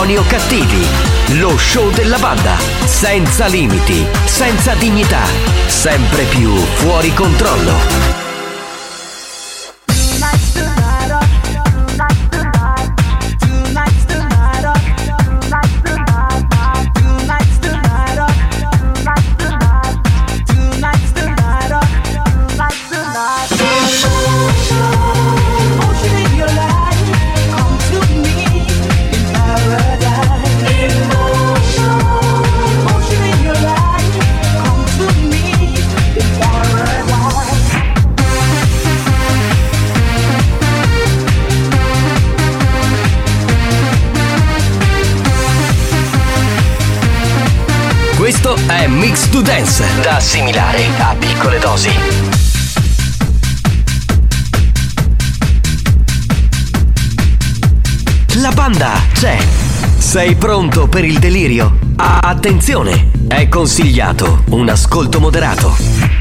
Buoni o cattivi, lo show della banda, senza limiti, senza dignità, sempre più fuori controllo. C'è. Sei pronto per il delirio? Attenzione, è consigliato un ascolto moderato.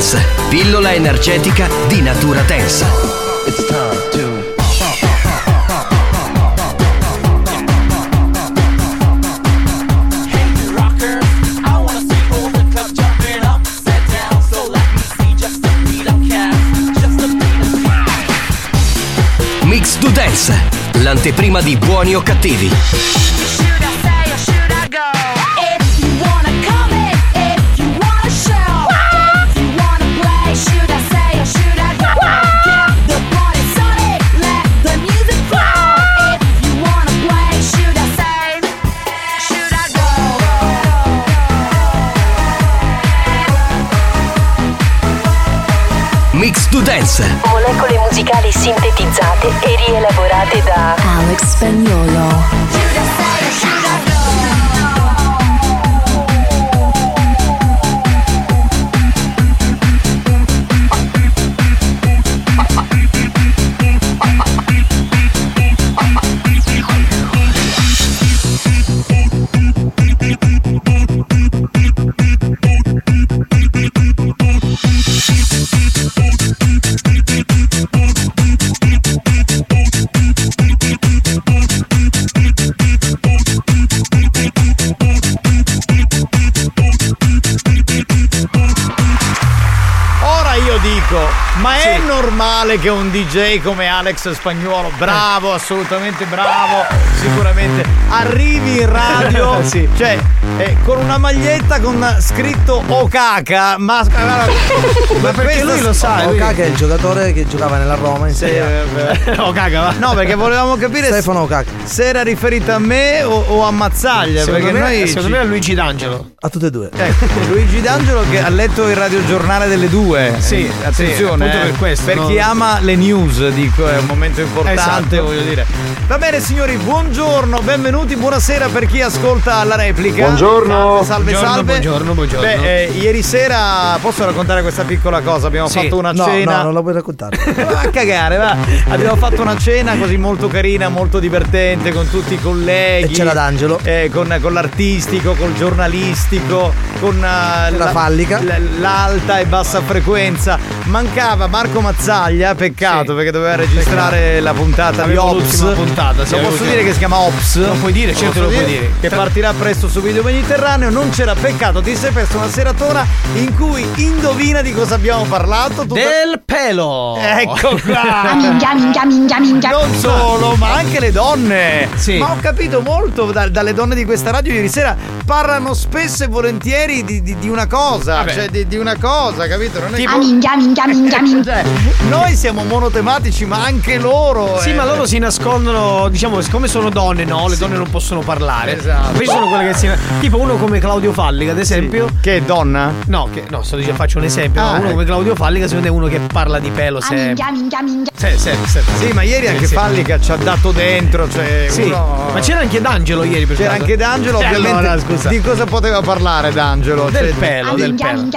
Dance, pillola energetica di natura tensa. Mix to Dance, l'anteprima di buoni o cattivi. Dance, molecole musicali sintetizzate e rielaborate da Alex Spagnolo. Normale che un DJ come Alex Spagnuolo, bravo, assolutamente bravo, sicuramente, arrivi in radio, Sì. cioè, eh, con una maglietta con scritto Okaka, ma... Ma perché lui lo sa, Okaka è il giocatore che giocava nella Roma in Sì, Serie eh, Okaka, va. No, perché volevamo capire se- Stefano Okaka. se era riferito a me o, o a Mazzaglia, Secondo perché me, noi... secondo ci- me è Luigi D'Angelo. A tutte e due. Ecco, Luigi D'Angelo che ha letto il radiogiornale delle due. Sì, attenzione. sì, eh. per questo, Per no? chi ama le news, dico, è un momento importante, Esatto. voglio dire. Va bene, signori, buongiorno, benvenuti, buonasera per chi ascolta la replica. Buongiorno. Salve, salve, Buongiorno, buongiorno, buongiorno. Beh, eh, ieri sera posso raccontare questa piccola cosa? Abbiamo Sì. fatto una No, cena. no, non la puoi raccontare. Va a cagare, va. Abbiamo fatto una cena così molto carina, molto divertente con tutti i colleghi. E c'era D'Angelo. Eh, con, con l'artistico, col giornalistico, con eh, La fallica. l- l'alta e bassa frequenza. Mancava Marco Mazzaglia, peccato Sì. perché doveva registrare la puntata Avevo di Ops. puntata, sì, lo avevo posso dire che si chiama Ops? Lo puoi dire, certo lo puoi dire. Che partirà presto su Video Mediterraneo. Non c'era peccato, ti sei perso una seratona in cui indovina di cosa abbiamo parlato. Tutta- Del pelo. Ecco qua! Minchia, minchia, minchia, minchia. Non solo, ma anche le donne. Sì. Ma ho capito molto da- dalle donne di questa radio ieri sera parlano spesso e volentieri di, di- di una cosa. Vabbè. Cioè, di, di una cosa, capito? Non è Ah, minchia, minchia, minchia, minchia. Cioè, noi siamo monotematici, ma anche loro. Sì, eh. ma loro si nascondono, diciamo, siccome sono donne, no? Le donne non possono parlare. Esatto. Poi sono quelle che si. Tipo uno come Claudio Fallica, ad esempio. Che è donna? No, che, no, sto dicendo, faccio un esempio. Ah, no, uno ecco. come Claudio Fallica, secondo me è uno che parla di pelo Ah, sempre. minchia, minchia, minchia. Se, se, se. Sì, ma ieri anche sì. Fallica ci ha dato dentro. Cioè, Sì, uno- ma c'era anche D'Angelo ieri per C'era caso? anche D'Angelo, Eh, ovviamente. allora, scusa. Di cosa poteva parlare D'Angelo? Del Cioè, pelo, Ah, del pelo.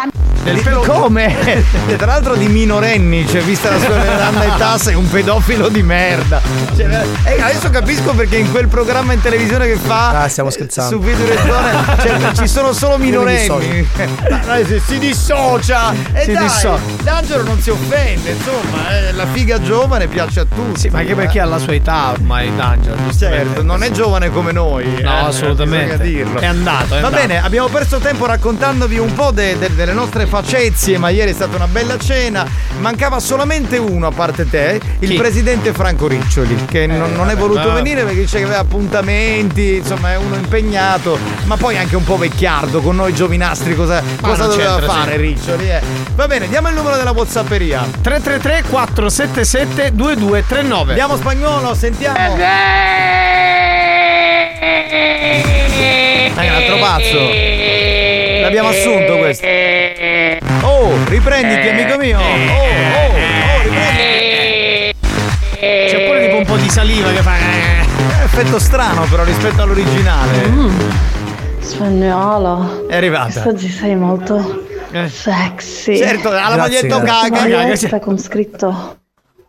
Pelo Come? E tra l'altro di minorenni, cioè vista la sua grande età sei un pedofilo di merda. Cioè, eh, adesso capisco perché in quel programma in televisione che fa Ah, stiamo scherzando. su video cioè, ci sono solo minorenni. Ma dai, si, dissocia. E Si dai, dissocia. D'Angelo non si offende, insomma, eh, la figa giovane piace a tutti. Sì, ma anche perché ha la sua età ormai D'Angelo. giustamente. Certo, non è giovane come noi. No, eh, assolutamente. È andato, è Va andato. bene, abbiamo perso tempo raccontandovi un po' de- de- delle nostre facezie, ma ieri è stata una bella cena. Mancava solamente uno a parte te, il Chi? presidente Franco Riccioli, che non, non è voluto ma- venire perché dice che aveva appuntamenti, insomma è uno impegnato, ma poi anche un po' vecchiardo con noi giovinastri, cosa, cosa doveva fare sì. Riccioli? eh? Va bene, diamo il numero della Whatsapperia. 333 477 2239. Andiamo spagnolo, sentiamo. Dai, un altro pazzo. L'abbiamo assunto questo. Oh, riprenditi, amico mio. Oh, oh, oh, riprenditi. C'è pure tipo un po' di saliva che fa. È effetto strano però rispetto all'originale. Spagnolo, È arrivata. oggi sei molto sexy. Certo, alla maglietta caga. Maglietta con scritto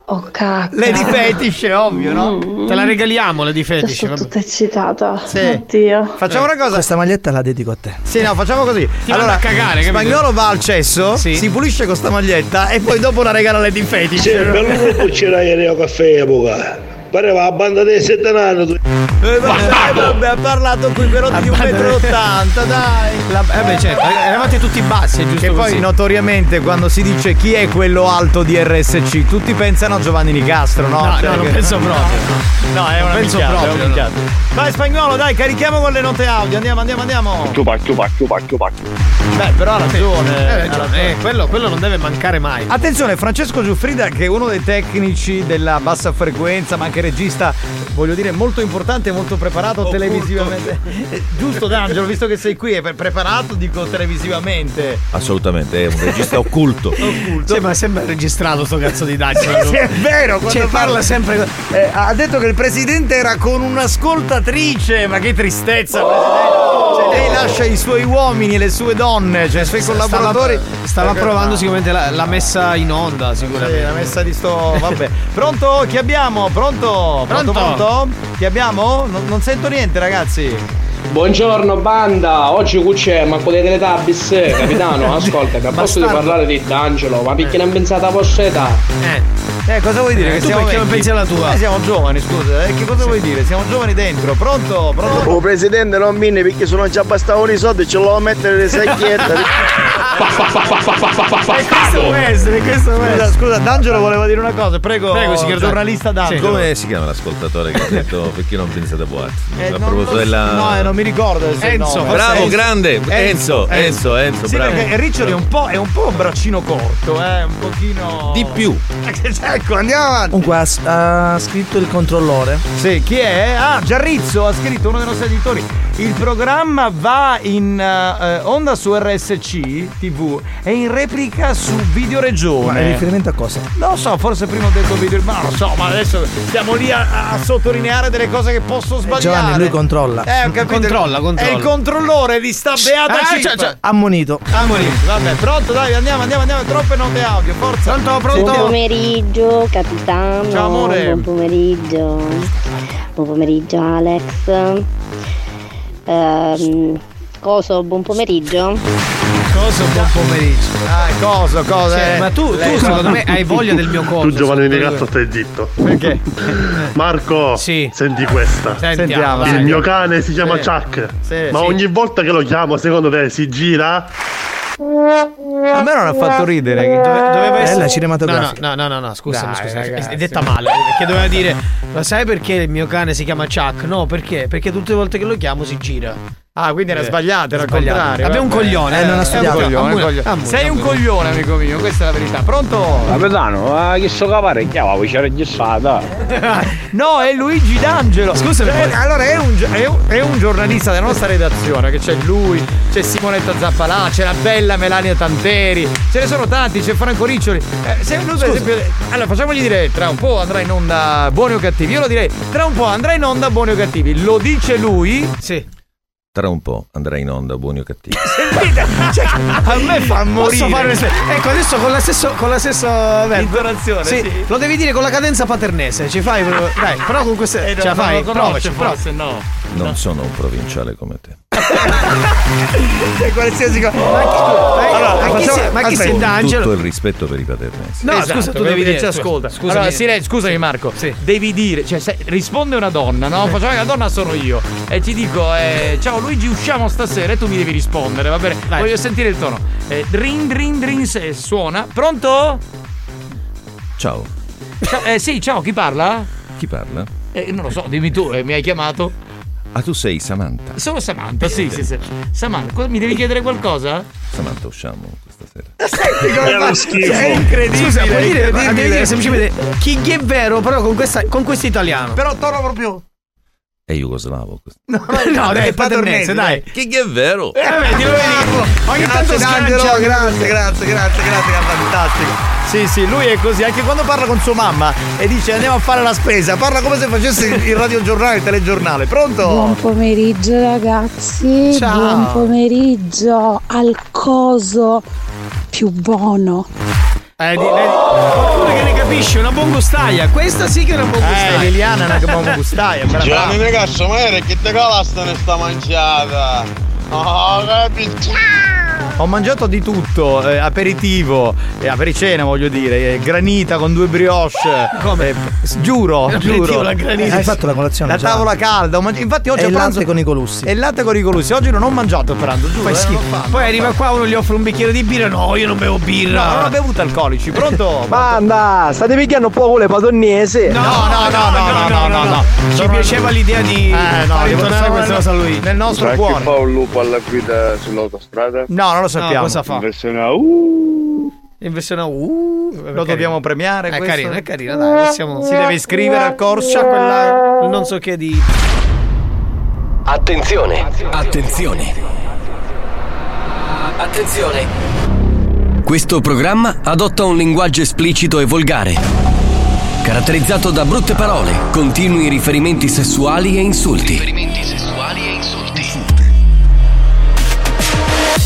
Oh cacca. Lady Fetish, è ovvio, no? Te la regaliamo le di Adesso fetish. sono tutta eccitata. Sì. Oddio. Facciamo una cosa. Questa maglietta la dedico a te. Sì, no, facciamo così. manda a cagare, capito? spagnolo va al cesso, Sì. si pulisce con sta maglietta e poi dopo la regala alle di fetish. Sì, bello gruppo c'era ieri a caffè a. Pareva la banda dei sette anni. tu. Eh, vabbè, ha parlato qui però di 1,80 m, dai. La- eh beh, certo, eravate tutti bassi, è giusto Che poi così. notoriamente quando si dice chi è quello alto di RSC, tutti pensano a Giovanni Nicastro, no? No, Cioè no, non che- penso proprio. No, è una penso minchiata, è proprio, una no. minchiata. Vai spagnolo, dai, carichiamo con le note audio. Andiamo, andiamo, andiamo. Chupa, chupa, chupa, chupa. Beh, però ha ragione. Eh, ragione. eh, quello, quello non deve mancare mai. Attenzione, Francesco Giuffrida, che è uno dei tecnici della bassa frequenza, ma anche regista, voglio dire, molto importante e molto preparato televisivamente. Eh, Giusto, D'Angelo, visto che sei qui, è pre- preparato, dico televisivamente. Assolutamente, è un regista occulto. Cioè, ma sembra registrato sto cazzo di D'Angelo. Sì, è vero, quando Cioè, parla sempre. Eh, ha detto che il presidente era con un'ascoltatrice, ma che tristezza, presidente. Cioè, lei lascia i suoi uomini e le sue donne, cioè i suoi collaboratori. Stava, stava Eh, provando no. sicuramente la, la messa in onda, Sì, sicuramente. la messa di sto. Vabbè. Pronto? Chi abbiamo? Pronto? Pronto? Pronto? Pronto? Chi abbiamo? Non, non sento niente, ragazzi. Buongiorno banda, oggi qui c'è Marco dei Teletubbies, capitano, ascolta, a posto di parlare di D'Angelo, ma perché non pensate a vostra età? Eh. Eh, cosa vuoi dire? Eh, che tu siamo perché non pensi alla tua? Noi siamo giovani, scusa. Eh, che cosa vuoi dire? Siamo giovani dentro. Pronto? Pronto? Oh presidente non viene perché se non ci abbastavano i soldi ce l'ho a mettere le secchiette. Questo è Wesley, questo Scusa, Wesley. scusa, D'Angelo voleva dire una cosa. Prego, Prego, signor giornalista D'Angelo. Come si chiama l'ascoltatore che ha detto perché non pensate a boate? Eh, a proposito della. No, eh, non mi ricordo Enzo, nome. Bravo, Enzo. grande! Enzo, Enzo, Enzo, Sì, bravo. perché Riccioli è un po', è un po' un braccino corto, eh, un pochino. Di più. Eh, ecco, andiamo avanti. Comunque ha, ha scritto il controllore. Sì, chi è? Ah, Giarrizzo ha scritto uno dei nostri editori. Il programma va in eh, onda su RSC TV e in replica su Video Ma Regione. è riferimento a cosa? Non lo so, forse prima ho detto video, ma non lo so, ma adesso stiamo lì a, a sottolineare delle cose che posso sbagliare. Giovanni, lui controlla. Eh, ho capito. Controlla, controlla. È il controllore di sta beata Ah, cioè, cioè. Ammonito. Ammonito, vabbè, pronto, dai, andiamo, andiamo, andiamo, troppe note audio, forza. Pronto, Buon pronto? Pomeriggio capitano. Ciao, amore. Buon pomeriggio. Buon pomeriggio Alex. Ehm, coso, buon pomeriggio. Cosa buon pomeriggio. Ah, cosa, cosa? Cioè, eh? ma tu, tu Lei- secondo me hai voglia del mio coso. Tu Giovanni me. Nicastro stai zitto. Perché? Marco, Sì. senti questa. Sentiamo, Sentiamo, dai. Il mio cane si chiama Sì. Chuck. Sì, ma sì. ogni volta che lo chiamo, secondo te si gira? A me non ha fatto ridere. che- Dove- doveva essere Bella cinematografica. No, no, no, no, no, scusami, Dai, scusami. ragazzi. È detta male. Perché doveva dire: Ma sai perché il mio cane si chiama Chuck? No, perché? Perché tutte le volte che lo chiamo si gira. Ah, quindi era Eh, sbagliato, era il sbagliato. contrario. Abbiamo un vabbè. coglione, Eh, non eh, ha è studiato. un Un coglione, un coglione. Sei un coglione, amico mio, questa è la verità. Pronto? Capitano, ma che so cavare chiamavo, c'era registrata. No, è Luigi D'Angelo. Scusami, Eh, allora è un, è, un, è un giornalista della nostra redazione, che c'è lui, c'è Simonetta Zappalà, c'è la bella Melania Tanteri, ce ne sono tanti, c'è Franco Riccioli. Eh, se lui per esempio. Allora facciamogli dire tra un po' andrà in onda buoni o cattivi. Io lo direi, tra un po' andrà in onda buoni o cattivi. Lo dice lui. Sì. Tra un po' andrà in onda buoni o cattivi. Sentite, cioè, a me fa morire. Posso fare? Ecco, adesso con la stessa con la stessa. Intonazione, sì. Lo devi dire con la cadenza paternese. Ci fai Dai, però con queste. Eh, no, ce la fai? Provaci, forse no. Non sono un provinciale come te. Cioè, qualsiasi cosa. Allora, ma chi, facciamo- sei- ma chi sei. D'Angelo? Tutto il rispetto per i paternesi. No, Esatto, scusa, tu devi dire. ci ascolta. Scusami. Allora, silenzio, scusami Marco. Sì. Devi dire, cioè, se risponde una donna, no? Facciamo che la donna sono io. E ti dico, eh, ciao Luigi, usciamo stasera e tu mi devi rispondere, va bene? Vai. Voglio sentire il tono. Eh, drin drin drin se suona. Pronto? Ciao, Ciao- eh, sì, ciao, chi parla? chi parla? Eh, non lo so, dimmi tu, eh, mi hai chiamato? Ah, tu sei Samantha. Sono Samantha, sì, sì, sì. Samantha, mi devi chiedere qualcosa? Samantha, usciamo questa sera. È uno schifo. È incredibile. Scusa, puoi dire, devi dire semplicemente chi è vero, però con, questa, con questo italiano. Però torno proprio. È jugoslavo questo. no, dai, paternese, dai. Che che è vero? Eh, vedi, lo vedi? Ogni tanto D'Angelo, sgancia. grazie, grazie, grazie, grazie, che fantastico. Sì, sì, lui è così, anche quando parla con sua mamma e dice andiamo a fare la spesa, parla come se facesse il radiogiornale, il telegiornale. Pronto? Buon pomeriggio ragazzi, Ciao. buon pomeriggio al coso più buono. Eh, di? Qualcuno che ne capisce, una bongustaia. Questa sì che è una Eh, bongustaia. Liliana è una buona gustaia, brava. Giovanni ragazzo, ma era che te calasta ne sta mangiata? Oh, capito? Ho mangiato di tutto, eh, aperitivo, eh, apericena voglio dire, eh, granita con due brioche. Come? Eh, giuro, L'aperitivo, giuro. la granita. Hai fatto la colazione? La già? tavola calda, ho mangi- infatti oggi E a il pranzo latte con i colussi. E il latte con i colussi. Oggi non ho mangiato a pranzo, giuro. Poi, eh, schifo. non lo fanno, Poi arriva qua uno gli offre un bicchiere di birra. No, io non bevo birra. No, non ho bevuto alcolici, pronto? Banda, state picchiando un po' le padonnese. No, no, no, no, no, no, no. Ci piaceva l'idea di Eh, no, far devo- intonare questa nel- cosa a lui. Nel nostro Sai cuore. che fa un lupo alla guida sull'autostrada? No, non lo No, sappiamo. cosa fa? In versione a uh. In versione uh, Lo dobbiamo premiare È questo? carino, è carino, dai, possiamo. Si deve iscrivere al corso. C'ha quella non so che di Attenzione! Attenzione! Attenzione! Questo programma adotta un linguaggio esplicito e volgare, caratterizzato da brutte parole, continui riferimenti sessuali e insulti.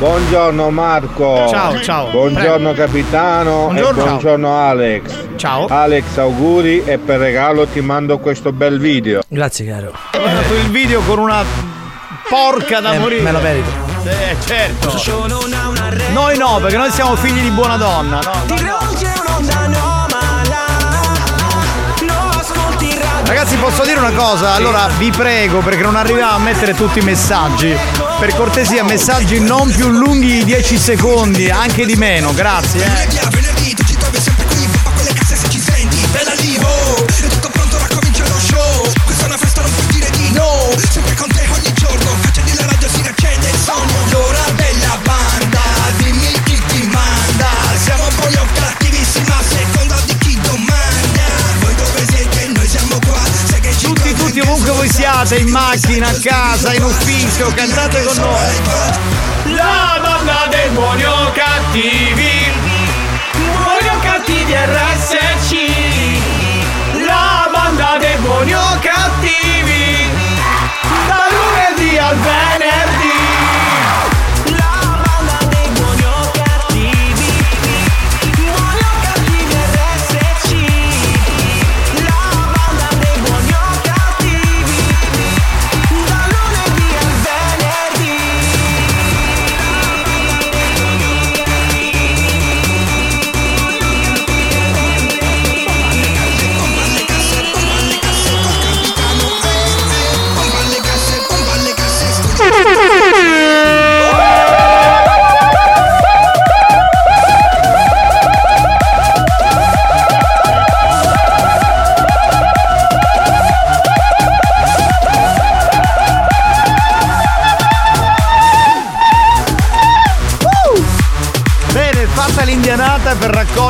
Buongiorno Marco. Ciao, ciao. Buongiorno capitano Buongiorno. e buongiorno Alex. Ciao. Alex, auguri e per regalo ti mando questo bel video. Grazie caro. Ho mandato il video con una porca da Eh, morire. me lo merito. Eh, certo. Noi no, perché noi siamo figli di buona donna, no? Ragazzi, posso dire una cosa? Allora vi prego, perché non arriviamo a mettere tutti i messaggi. Per cortesia, messaggi non più lunghi di 10 secondi, anche di meno, grazie. Eh. Siate, in macchina, a casa, in ufficio, cantate con noi. La banda dei buoni o cattivi. Buoni o cattivi RSC La banda dei buoni o cattivi. Da lunedì al venerdì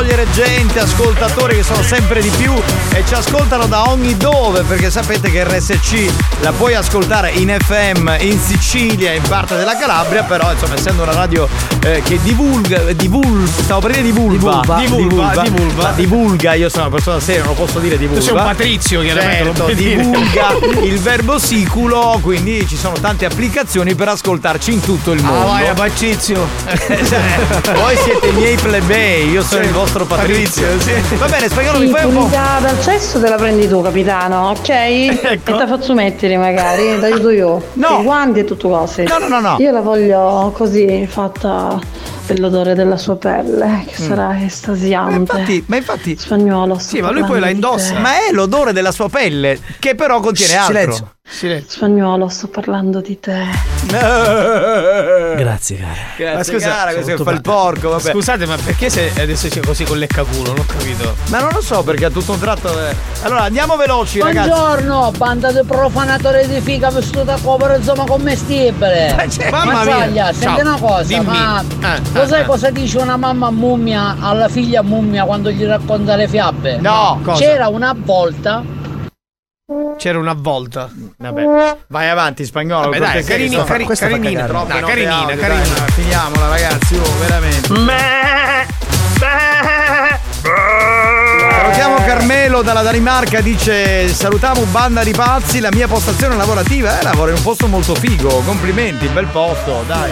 per raccogliere gente, ascoltatori che sono sempre di più e ci ascoltano da ogni dove, perché sapete che RSC la puoi ascoltare in FM in Sicilia, in parte della Calabria, però insomma essendo una radio eh, che divulga, divul, stavo per dire divulva, Divulva, divulva, divulva. divulga, io sono una persona seria, non lo posso dire divulga. Tu sei un patrizio, chiaramente, non Certo, divulga il verbo siculo, quindi ci sono tante applicazioni per ascoltarci in tutto il mondo. Ah, vai, a Patrizio. Voi siete i miei plebei, io sono Sì, il vostro Patrizio. Patrizio, sì. Va bene, spagnolo, Sì, mi fai un po'. dal cesso te la prendi tu, capitano, ok? E te faccio mettere magari, ti aiuto io. No. I guanti e tutto cose. No, no, no, no. Io la voglio così, fatta dell'odore della sua pelle, che Mm. sarà estasiante. infatti, ma infatti. Spagnolo. Sì, ma lui poi la indossa. Ma è l'odore della sua pelle, che però contiene altro. Silenzio. Spagnolo, sto parlando di te. Grazie, cara. Grazie, Ma scusa, cara, questo che fa il porco, vabbè. Scusate, ma perché se adesso sia così con leccaculo? Non ho capito. Ma non lo so perché a tutto un tratto. eh. Allora andiamo veloci, ragazzi. Buongiorno, banda di profanatori di figa vestita come insomma commestibile. certo. Mamma mia. Mazzaglia, senti Ciao, una cosa, dimmi. ma Eh, lo sai eh, cosa dice una mamma mummia alla figlia mummia quando gli racconta le fiabe? No, cosa? C'era una volta C'era una volta. Vabbè. Vai avanti, spagnolo. Vabbè, dai, carini- sto- cari- carinina, cagare. no, carinina, audio, carinina. dai, Finiamola, ragazzi, oh, veramente. Salutiamo Carmelo dalla Danimarca, dice salutiamo banda di pazzi, la mia postazione lavorativa, eh, lavoro in un posto molto figo, complimenti, bel posto, dai.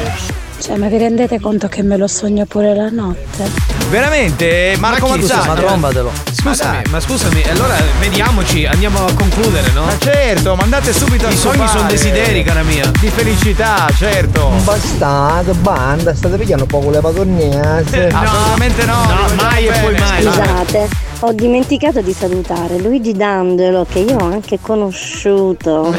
Cioè, ma vi rendete conto che me lo sogno pure la notte? Veramente, Marco Ma? Mazzaglia. Ma trombatelo. Scusami, ma scusami, allora vediamoci, andiamo a concludere, no? Ma certo, mandate subito a I sogni sono desideri, cara mia. Di felicità, certo. Bastate, banda, state pigliando poco le padronese. Assolutamente no. No, mai e poi mai. Scusate, ho dimenticato di salutare Luigi D'Angelo che io ho anche conosciuto.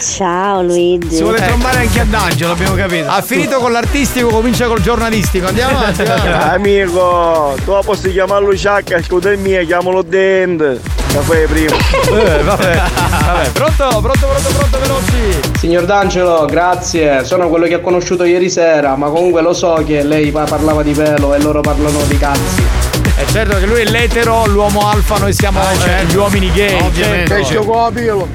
Ciao Luigi. Si vuole trombare anche ad Angelo, abbiamo capito. Ha finito con l'artistico, comincia col giornalistico. Andiamo avanti. va. Amico, tu posso chiamarlo Sciacca, scusa il mio, chiamalo Dend. Caffè prima. Eh, vabbè. Vabbè, pronto, pronto, pronto, pronto, veloci. Signor D'Angelo, grazie. Sono quello che ho conosciuto ieri sera, ma comunque lo so che lei pa- parlava di pelo e loro parlano di cazzi. È certo che lui è l'etero, l'uomo alfa, noi siamo eh, gli uomini gay. Ovviamente. certo. copilo.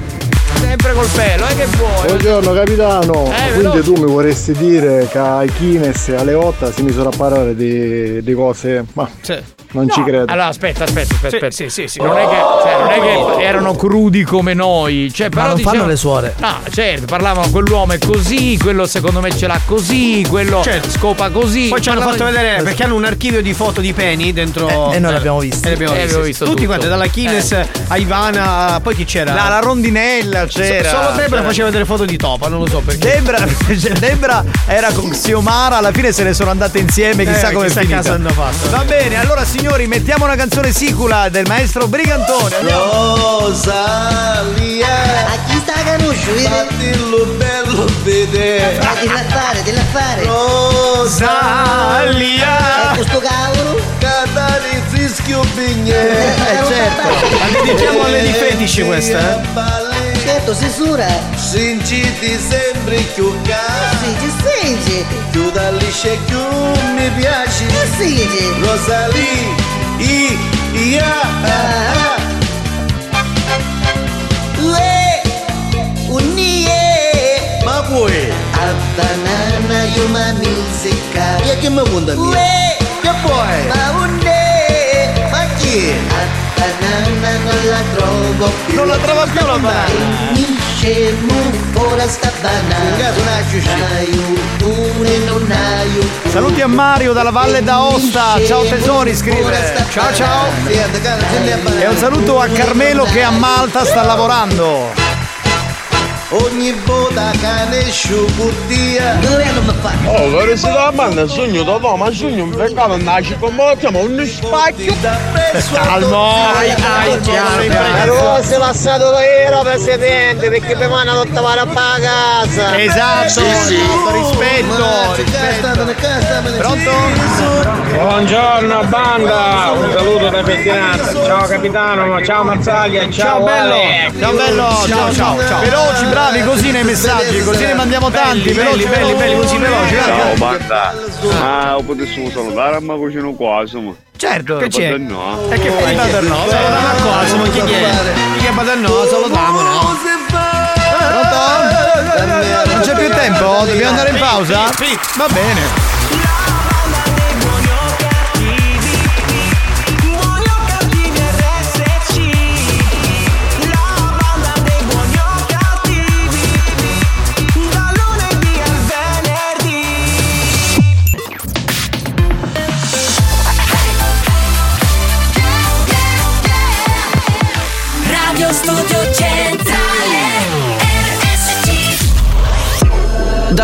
Sempre col pelo, eh, che vuoi? Buongiorno capitano, Eh, quindi veloce. tu mi vorresti dire che a Kines e alle 8 si misura a parlare di, di cose, ma non ci No, credo. Allora, aspetta, aspetta, aspetta. Sì, aspetta. sì, sì, sì. Non, è che, cioè, non è che erano crudi come noi. Cioè, Ma però non fanno dicevano- le suore. No, certo, parlavano quell'uomo è così, quello secondo me ce l'ha così, quello Certo. scopa così. Poi ci hanno fatto vedere perché hanno un archivio di foto di peni dentro. Eh, e noi l'abbiamo visto. E l'abbiamo Eh, visto. abbiamo visto Tutti tutto. quanti, dalla Kines a Ivana, poi chi c'era? La, la rondinella c'era. Solo Debra faceva delle foto di topa, non lo so perché. Debra, Debra era con Xiomara, alla fine se ne sono andate insieme, chissà Eh, come chissà è finita. casa hanno fatto. Va bene, allora signori, mettiamo una canzone sicula del maestro Brigantone. Rosalia A chi sta conosciuto? Fatillo bello vedere Ma di fare, di fare. Rosalia E questo cavolo? Catari fischio bignè Eh, certo. Ma dedichiamo a Lady Fetici questa, eh? Certo, censura. Sinciti sempre più caro Sì, ci senti? Più da lisce più mi piaci Che senti? Rosalia I Ia Ah. Ue, unie. Ma poi A banana io ma musica. E che mi conta mia? Ue, Che poi? ma unne. Banana non la trovo più. Non la trova più la banana. Mi scemo ora sta banana. Saluti a Mario dalla Valle d'Aosta. Ciao tesori, scrive. Ciao ciao. E un saluto a Carmelo che a Malta sta lavorando. Ogni volta cane sciucuttia Dove non mi fa? Oh, che si da banda sogno da no, ma sogno un peccato nasce con me, ma un spacchio. Calmo. Ai, ai, piano. Rose lasciato da era presidente perché mi vanno tutta la casa. Esatto, esatto, rispetto, rispetto. Pronto? Buongiorno banda, un saluto da Pettinazza, ciao capitano, ciao Mazzaglia, ciao, Ciao bello, ciao bello, ciao ciao ciao. Veloci, bravi, così nei messaggi, così ne mandiamo tanti, veloci, belli, belli, così veloci. Ciao banda, ma potessimo salutare ma cucino qua insomma. Certo, che c'è? No. E che fai? Paterno, salutiamo a cosa, ma chi è? Chi è Paterno, salutiamo, no? Pronto? Non c'è più tempo? Dobbiamo andare in pausa? Va bene.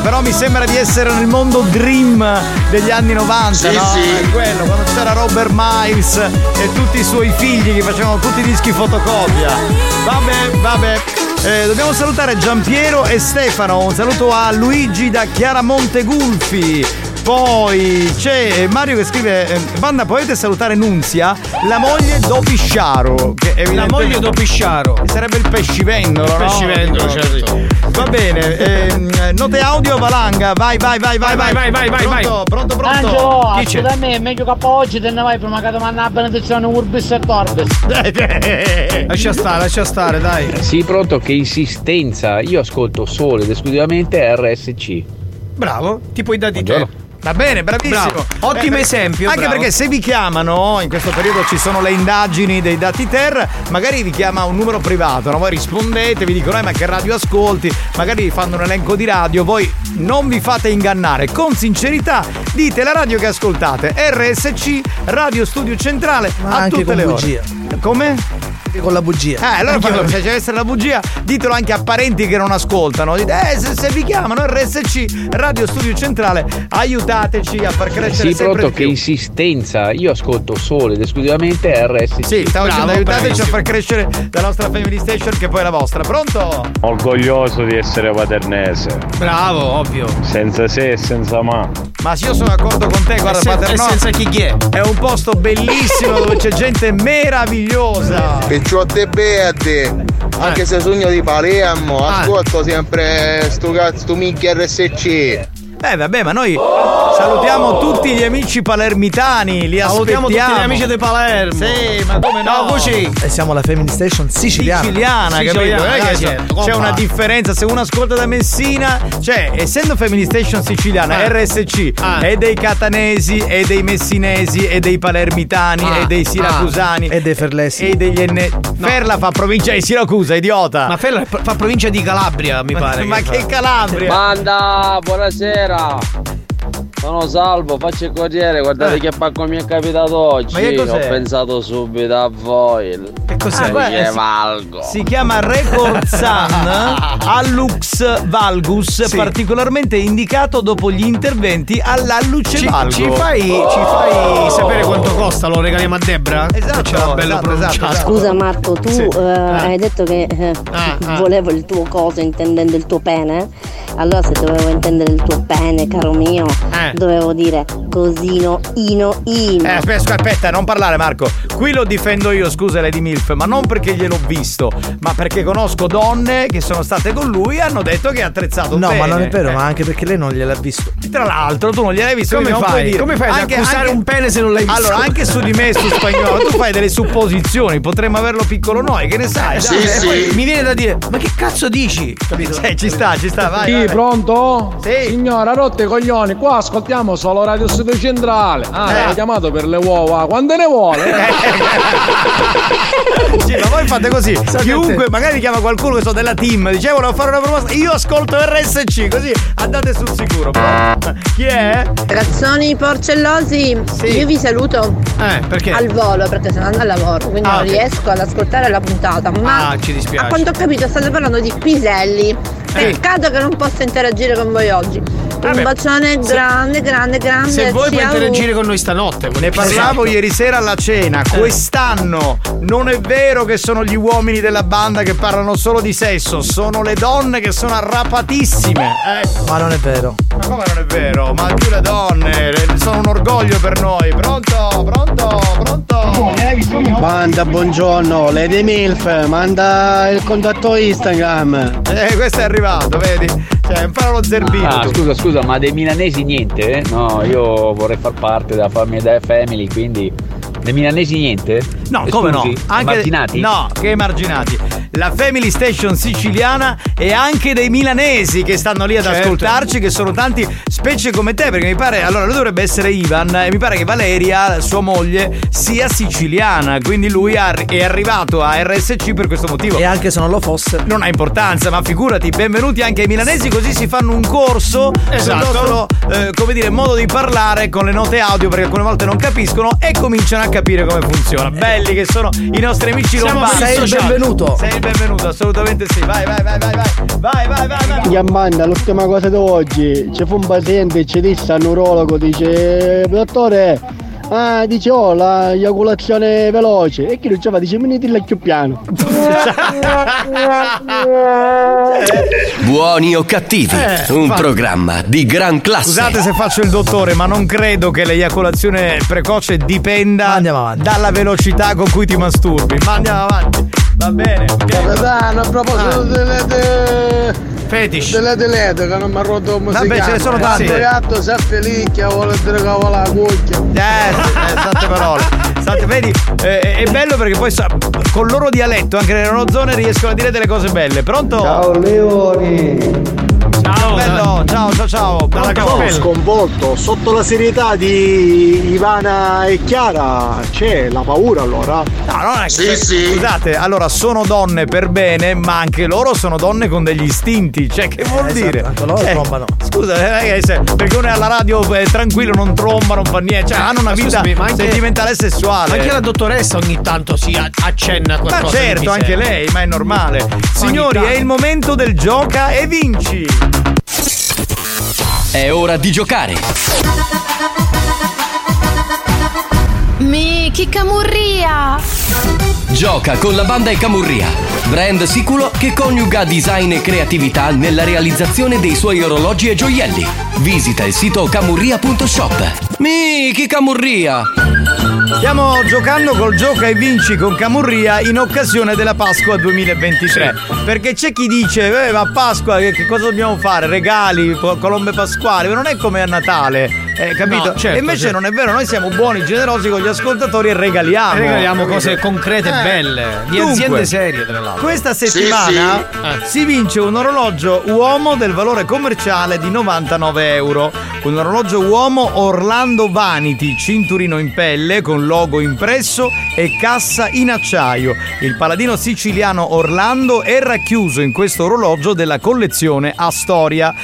Però mi sembra di essere nel mondo dream degli anni 90, Sì, no? sì. È quello, quando c'era Robert Miles e tutti i suoi figli che facevano tutti i dischi fotocopia. Vabbè, vabbè. Eh, dobbiamo salutare Giampiero e Stefano. Un saluto a Luigi da Chiaramonte Gulfi. Poi c'è Mario che scrive: eh, Banda potete salutare Nunzia, la moglie Dopisciaro. Che La moglie Dopisciaro. Sarebbe il pescivendolo, Il no? pescivendolo, certo. Va bene, ehm, note audio valanga, vai, vai, vai, vai, Vai, vai, vai, vai, vai. Pronto, pronto, pronto. Angelo, Chi c'è? da me è meglio che oggi te ne vai prima che domani la benedizione Urbis e Torbis. Lascia stare, lascia stare, dai. Sì, pronto, che insistenza. Io ascolto solo ed esclusivamente RSC. Bravo, ti puoi dare di te. Buongiorno. Va bene, bravissimo. Bravo. Ottimo Eh, esempio, Anche bravo. perché se vi chiamano, in questo periodo ci sono le indagini dei dati ter, magari vi chiama un numero privato, no? voi rispondete, vi dicono, eh, ma che radio ascolti, magari vi fanno un elenco di radio, voi non vi fate ingannare, con sincerità dite la radio che ascoltate, RSC, Radio Studio Centrale, Ma a anche tutte con le bugia. ore. Come? Con la bugia. Eh, allora Anche fatelo, se deve essere la bugia, ditelo anche a parenti che non ascoltano. Dite, eh, se, se vi chiamano RSC, Radio Studio Centrale, aiutateci a far crescere Sì, sempre pronto, che insistenza. Io ascolto solo ed esclusivamente RSC. Sì, stavo dicendo Bravo, aiutateci a far crescere la nostra Family Station che poi è la vostra. Pronto? Orgoglioso di essere paternese. Bravo, ovvio. Senza se e senza ma. Ma sì, io sono d'accordo con te, guarda, sen- Paternò senza chi è? È un posto bellissimo dove c'è gente meravigliosa. Picciotte beate, anche se sogno di Palermo, ascolto sempre sto cazzo, minchia RSC. Beh, vabbè, ma noi salutiamo tutti gli amici palermitani, li Salutiamo aspettiamo. tutti gli amici di Palermo. Sì, ma come no? No, così. E siamo la Family Station siciliana. siciliana, capito? Siciliana, è che dai, certo, c'è una differenza. Se uno ascolta da Messina, cioè, essendo Family Station siciliana, Ah. RSC, Ah. e dei catanesi, e dei messinesi, e dei palermitani, Ah. e dei siracusani, E dei ferlesi. e degli enne. Ferla fa provincia di Siracusa, idiota. Ma Ferla fa provincia di Calabria, mi pare. Ma che fa. Calabria? Banda, buonasera. Sono salvo, faccio il corriere, guardate Eh. che pacco mi è capitato oggi. Ma che Ho cos'è? pensato subito a voi. Cos'è? Ah, si- valgo. Si chiama Record Sun Allux Valgus, Sì. particolarmente indicato dopo gli interventi all'alluce Ci, valgo. ci fai, ci fai sapere quanto costa? Lo regaliamo a Debra? Esatto, Ce l'ha bello esatto, pronunciato. esatto, Scusa Marco, tu Sì. eh, Ah. hai detto che eh, Ah, ah. volevo il tuo coso intendendo il tuo pene? Allora se dovevo intendere il tuo pene, caro mio, Eh. dovevo dire cosino, ino, ino. Eh, aspetta, aspetta, non parlare Marco. Qui lo difendo io, scusa Lady Milf, ma non perché gliel'ho visto, ma perché conosco donne che sono state con lui e hanno detto che è attrezzato No, bene. ma non è vero, Eh, ma anche perché lei non gliel'ha visto. Tra l'altro tu non gliel'hai visto Come fai? puoi dire. Come fai ad accusare un pene se non l'hai visto? Allora, anche su di me, su spagnolo, tu fai delle supposizioni, potremmo averlo piccolo noi, che ne sai? Sì, dai, sì. e poi Mi viene da dire, ma che cazzo dici? Capito? Eh, ci sta, ci sta, vai. Sì, vai, pronto? Sì. Signora, rotte i coglioni, qua ascoltiamo solo Radio Studio Centrale. Ah, Eh. hai chiamato per le uova, quante ne vuole? Sì, ma voi fate così. Chiunque, magari chiama qualcuno che so della team, dice "Eh, volevo fare una proposta, io ascolto RSC, così andate sul sicuro. Chi è? Ragazzoni porcellosi, Sì. io vi saluto Eh, perché? al volo perché sono andando al lavoro, quindi Ah, non ok. riesco ad ascoltare la puntata. Ma Ah, ci dispiace. a quanto ho capito state parlando di piselli. Peccato che non posso interagire con voi oggi. Vabbè, Un bacione se- grande, grande, grande. Se vuoi puoi interagire con noi stanotte. Ne parlavo ieri sera alla cena. Quest'anno non è vero che sono gli uomini della banda che parlano solo di sesso, sono le donne che sono arrapatissime. Eh, Ma non è vero. ma come non è vero? Ma più le donne sono un orgoglio per noi. Pronto? Pronto? Pronto? Banda, buongiorno, Lady Milf, manda il contatto Instagram. Eh, questo è arrivato, vedi? Cioè, impara lo zerbino. Ah, tu. scusa, scusa, ma dei milanesi niente? eh? No, io vorrei far parte della famiglia family, quindi. Dei milanesi niente? No, come no? Esclusi? Anche Emarginati? No, che emarginati. La Family Station siciliana e anche dei milanesi che stanno lì ad Certo. ascoltarci, che sono tanti, specie come te, perché mi pare, allora lui dovrebbe essere Ivan e mi pare che Valeria, sua moglie, sia siciliana, quindi lui è arrivato a RSC per questo motivo. E anche se non lo fosse. Non ha importanza, ma figurati, benvenuti anche ai milanesi, così si fanno un corso Esatto. sul nostro, eh, come dire, modo di parlare con le note audio, perché alcune volte non capiscono e cominciano a capire come funziona. Belli che sono i nostri amici Siamo lombardi. Sei il benvenuto. Sei il benvenuto, assolutamente sì. Vai, vai, vai, vai, vai. Vai, vai, vai, vai. Chiamando l'ultima cosa di oggi, c'è fu un paziente ci disse al neurologo, dice, dottore, ah, dice, oh, la eiaculazione veloce. E chi non ci fa, dice, venitela più piano. Buoni o cattivi, Eh, un infatti. programma di gran classe. Scusate se faccio il dottore, ma non credo che l'eiaculazione precoce dipenda dalla velocità con cui ti masturbi. Ma andiamo avanti. Va bene. Capitano, a proposito Ah. delle de... Fetish. delle delete che non mi ha rotto un musicale. Vabbè, ce ne sono tanti. Il gatto si affelicchia, vuole dire che vuole la cucchia. Eh, eh, tante parole. Tante- vedi, eh, è bello perché poi sa- con il loro dialetto, anche nelle loro zone, riescono a dire delle cose belle. Pronto? Ciao Leoni. Ciao, bello. Ciao, ciao, ciao. Pronto? sconvolto, sotto la serietà di Ivana e Chiara c'è la paura allora? No, no, è che- Scusate, allora sono donne per bene, ma anche loro sono donne con degli istinti. Cioè, che vuol esatto, dire? anche loro Cioè, trombano. Scusa, eh, eh, perché uno è alla radio eh, tranquillo, non tromba, non fa niente. Cioè, hanno una Ma vita scusami, ma anche- sentimentale e sessuale. Anche la dottoressa ogni tanto si accenna a Ma qualcosa. di certo, anche lei, ma è normale. Signori, è il momento del gioca e vinci. È ora di giocare. Miki Camurria! Gioca con la banda e Camurria, brand sicuro che coniuga design e creatività nella realizzazione dei suoi orologi e gioielli. Visita il sito camurria.shop. Miki Camurria! Stiamo giocando col gioca e vinci con Camurria in occasione della Pasqua 2023. Perché c'è chi dice, eh, ma Pasqua che, cosa dobbiamo fare? Regali, colombe pasquali, ma non è come a Natale, eh, capito? No, certo, e invece certo. non è vero, noi siamo buoni, generosi con gli ascoltatori e regaliamo. Regaliamo capito? cose concrete e Eh, belle, di dunque, aziende serie, tra l'altro. Questa Sì, settimana sì. si vince un orologio uomo del valore commerciale di 99 euro. Un orologio uomo Orlando Vanity, cinturino in pelle con logo impresso e cassa in acciaio. Il paladino siciliano Orlando è racchiuso in questo orologio della collezione Astoria.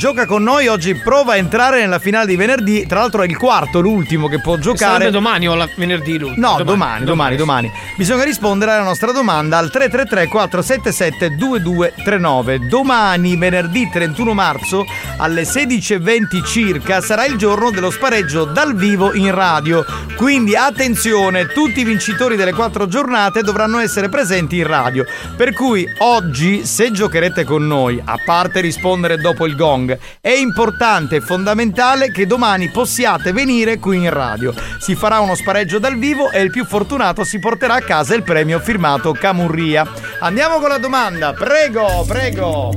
Gioca con noi oggi, prova a entrare nella finale di venerdì. Tra l'altro è il quarto, l'ultimo che può giocare. Sarebbe domani o la- venerdì l'ultimo? No, domani, domani, domani. Bisogna rispondere alla nostra domanda al 333 477 2239. Domani, venerdì 31 marzo, alle 16.20 circa, sarà il giorno dello spareggio dal vivo in radio. Quindi attenzione, tutti i vincitori delle quattro giornate dovranno essere presenti in radio. Per cui oggi, se giocherete con noi, a parte rispondere dopo il gong, è importante e fondamentale che domani possiate venire qui in radio. Si farà uno spareggio dal vivo e il più fortunato si porterà a casa il premio firmato Camurria. Andiamo con la domanda, prego, prego.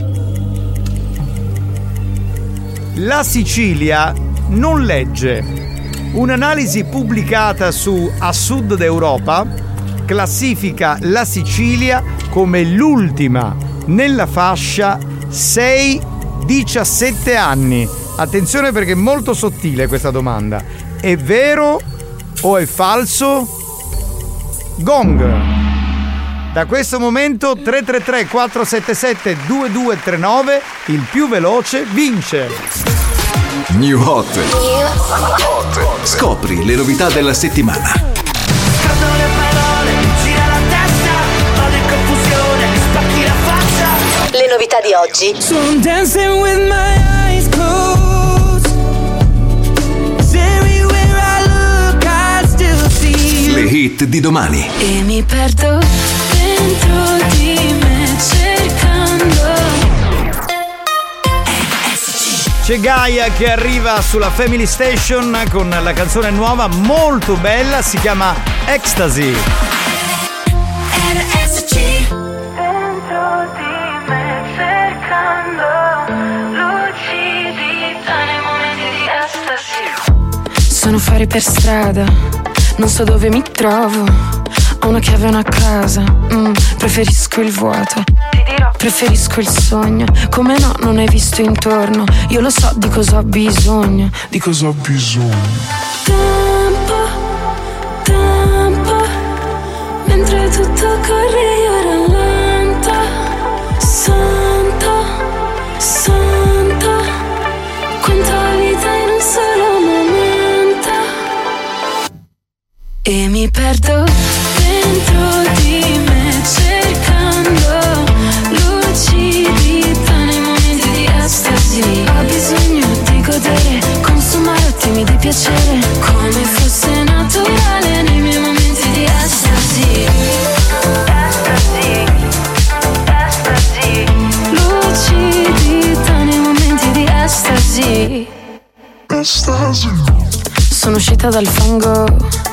La Sicilia non legge. Un'analisi pubblicata su A Sud d'Europa classifica la Sicilia come l'ultima nella fascia 6-17 anni. Attenzione perché è molto sottile questa domanda. È vero o è falso? Gong. Da questo momento 333 477 2239 il più veloce vince. New Hot. Scopri le novità della settimana. Le novità di oggi. So I'm dancing with my eyes closed. everywhere I look, I still see Le you. hit di domani. E mi perdo dentro di me cercando C'è Gaia che arriva sulla Family Station con la canzone nuova molto bella, si chiama Ecstasy. Sono fuori per strada, non so dove mi trovo. Ho una chiave e una casa, mm, preferisco il vuoto. Preferisco il sogno, come no non hai visto intorno. Io lo so di cosa ho bisogno. Di cosa ho bisogno? Tempo, tempo, mentre tutto corre io rallento. Santo, santo, e mi perdo dentro di me cercando lucidità nei momenti di estasi. Ho bisogno di godere, consumare ottimi di piacere come fosse naturale nei miei momenti di estasi. Estasi, estasi. Lucidità nei momenti di estasi. Estasi. Sono uscita dal fango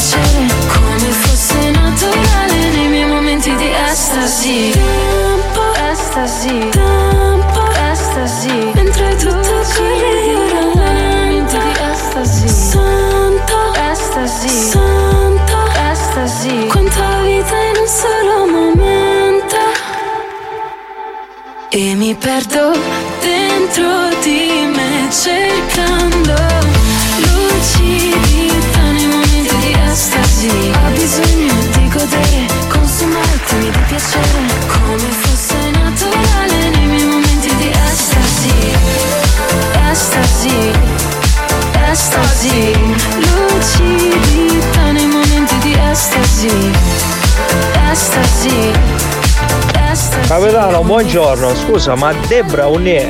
piacere Come fosse naturale nei miei momenti di estasi. Tempo, estasi, tempo, estasi. Mentre tutto corre lento di estasi. Santo, estasi, santo, estasi. Quanta vita in un solo momento. E mi perdo dentro di me cercando estasi Ho bisogno di godere, consumare attimi di piacere Come fosse naturale nei miei momenti di estasi. Estasi, estasi. Lucidità nei momenti di estasi. Estasi, estasi. Capitano, buongiorno. Scusa, ma Debra un è?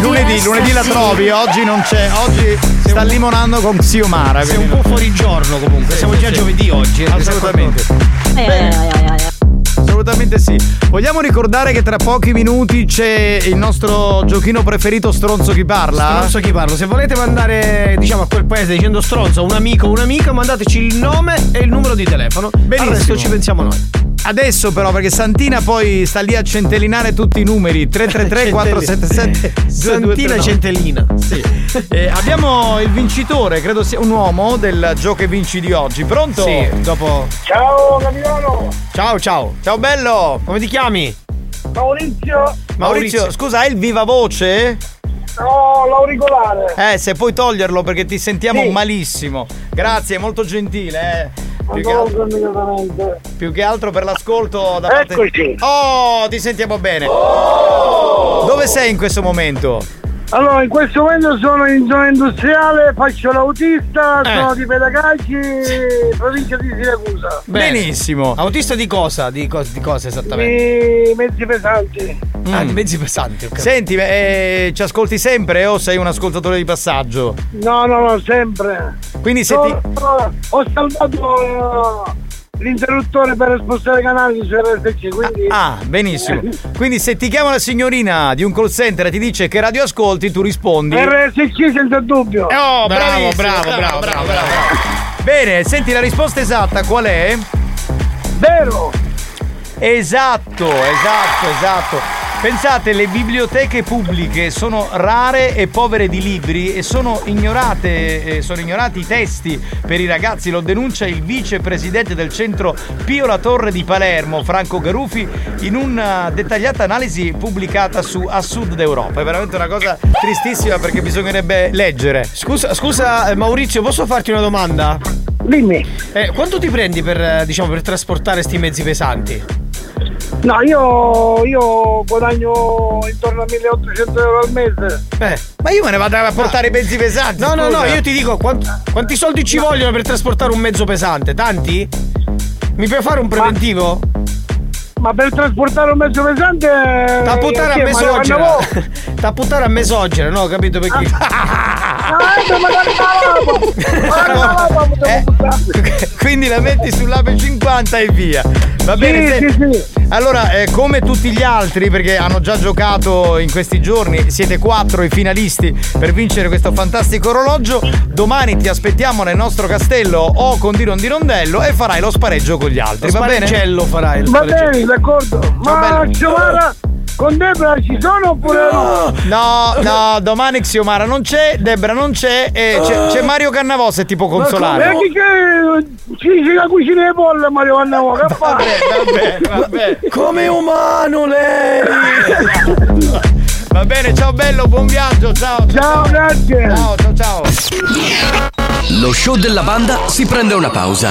Lunedì, lunedì la trovi, oggi non c'è, oggi sta limonando con Xiomara. Sei un po' fuori giorno comunque, siamo già giovedì oggi. eh, Assolutamente. Bene. Assolutamente sì. Vogliamo ricordare che tra pochi minuti c'è il nostro giochino preferito Stronzo chi parla? So chi parlo. Se volete mandare, diciamo, a quel paese dicendo stronzo a un amico o un'amica, mandateci il nome e il numero di telefono. Benissimo. Al resto ci pensiamo noi. Adesso però perché Santina poi sta lì a centellinare tutti i numeri 333 477 Santina Centellina. Sì. Eh, abbiamo il vincitore, credo sia un uomo del gioco e vinci di oggi. Pronto? Sì, dopo. Ciao capitano! Ciao ciao. Ciao bello. Come ti chiami? Maurizio! Maurizio, scusa, hai il viva voce? No, l'auricolare! Eh, se puoi toglierlo perché ti sentiamo Sì. malissimo. Grazie, molto gentile, eh. Più che, altro, più che altro per l'ascolto da parte. Eccoci. Oh, ti sentiamo bene. Dove sei in questo momento? Allora, in questo momento sono in zona industriale, faccio l'autista, Eh. sono di Pedagaggi, provincia di Siracusa. Benissimo. Autista di cosa? Di, co- di cosa esattamente? Di mezzi pesanti. Ah, di mezzi pesanti. ok. Senti, eh, ci ascolti sempre o sei un ascoltatore di passaggio? No, no, no, sempre. Quindi se ti. Sono- Ho salvato eh, l'interruttore per spostare canali su RSC, quindi... Ah, benissimo. Quindi se ti chiama la signorina di un call center e ti dice che radio ascolti, tu rispondi. RSC senza dubbio. Oh, Bravo, bravissimo, bravo, bravo, bravo, bravo. Bene, senti la risposta esatta qual è? Vero. Esatto, esatto, esatto. Pensate, le biblioteche pubbliche sono rare e povere di libri e sono ignorate, eh, sono ignorati i testi per i ragazzi. Lo denuncia il vicepresidente del centro Pio La Torre di Palermo, Franco Garufi, in una dettagliata analisi pubblicata su A Sud d'Europa. È veramente una cosa tristissima perché bisognerebbe leggere. Scusa, scusa eh, Maurizio, posso farti una domanda? Dimmi. Eh, quanto ti prendi per, eh, diciamo, per trasportare sti mezzi pesanti? No, io, io guadagno intorno a 1800 euro al mese. Eh. Ma io me ne vado a portare i mezzi pesanti. No, no, no, scusa. io ti dico quant- quanti soldi ci vogliono per trasportare un mezzo pesante? Tanti? Mi puoi fare un preventivo? Ma per trasportare un mezzo pesante. Da a che, ma devo mesogena. Da puttare a mesogena, no? Capito perché? Ah, eh, ma la roba, Eh, quindi la metti sull'Ape 50 e via. Va Sì, bene, sì, senti- Allora, eh, come tutti gli altri, perché hanno già giocato in questi giorni, siete quattro i finalisti per vincere questo fantastico orologio. Domani ti aspettiamo nel nostro castello o con Diron di Rondello e farai lo spareggio con gli altri. Lo va bene? farai. lo Va bene, d'accordo. Ma Xiomara, con Debra ci sono oppure no? No, no, domani Xiomara non c'è, Debra non c'è e c'è, c'è Mario Cannavò se ti può consolare. Ma chi che ci dice la cucina di pollo Mario Vannavo, che fa? Vabbè, vabbè. Come umano lei! Va bene, ciao bello, buon viaggio, ciao. Ciao, grazie. Ciao, ciao, ciao. Lo show della banda si prende una pausa.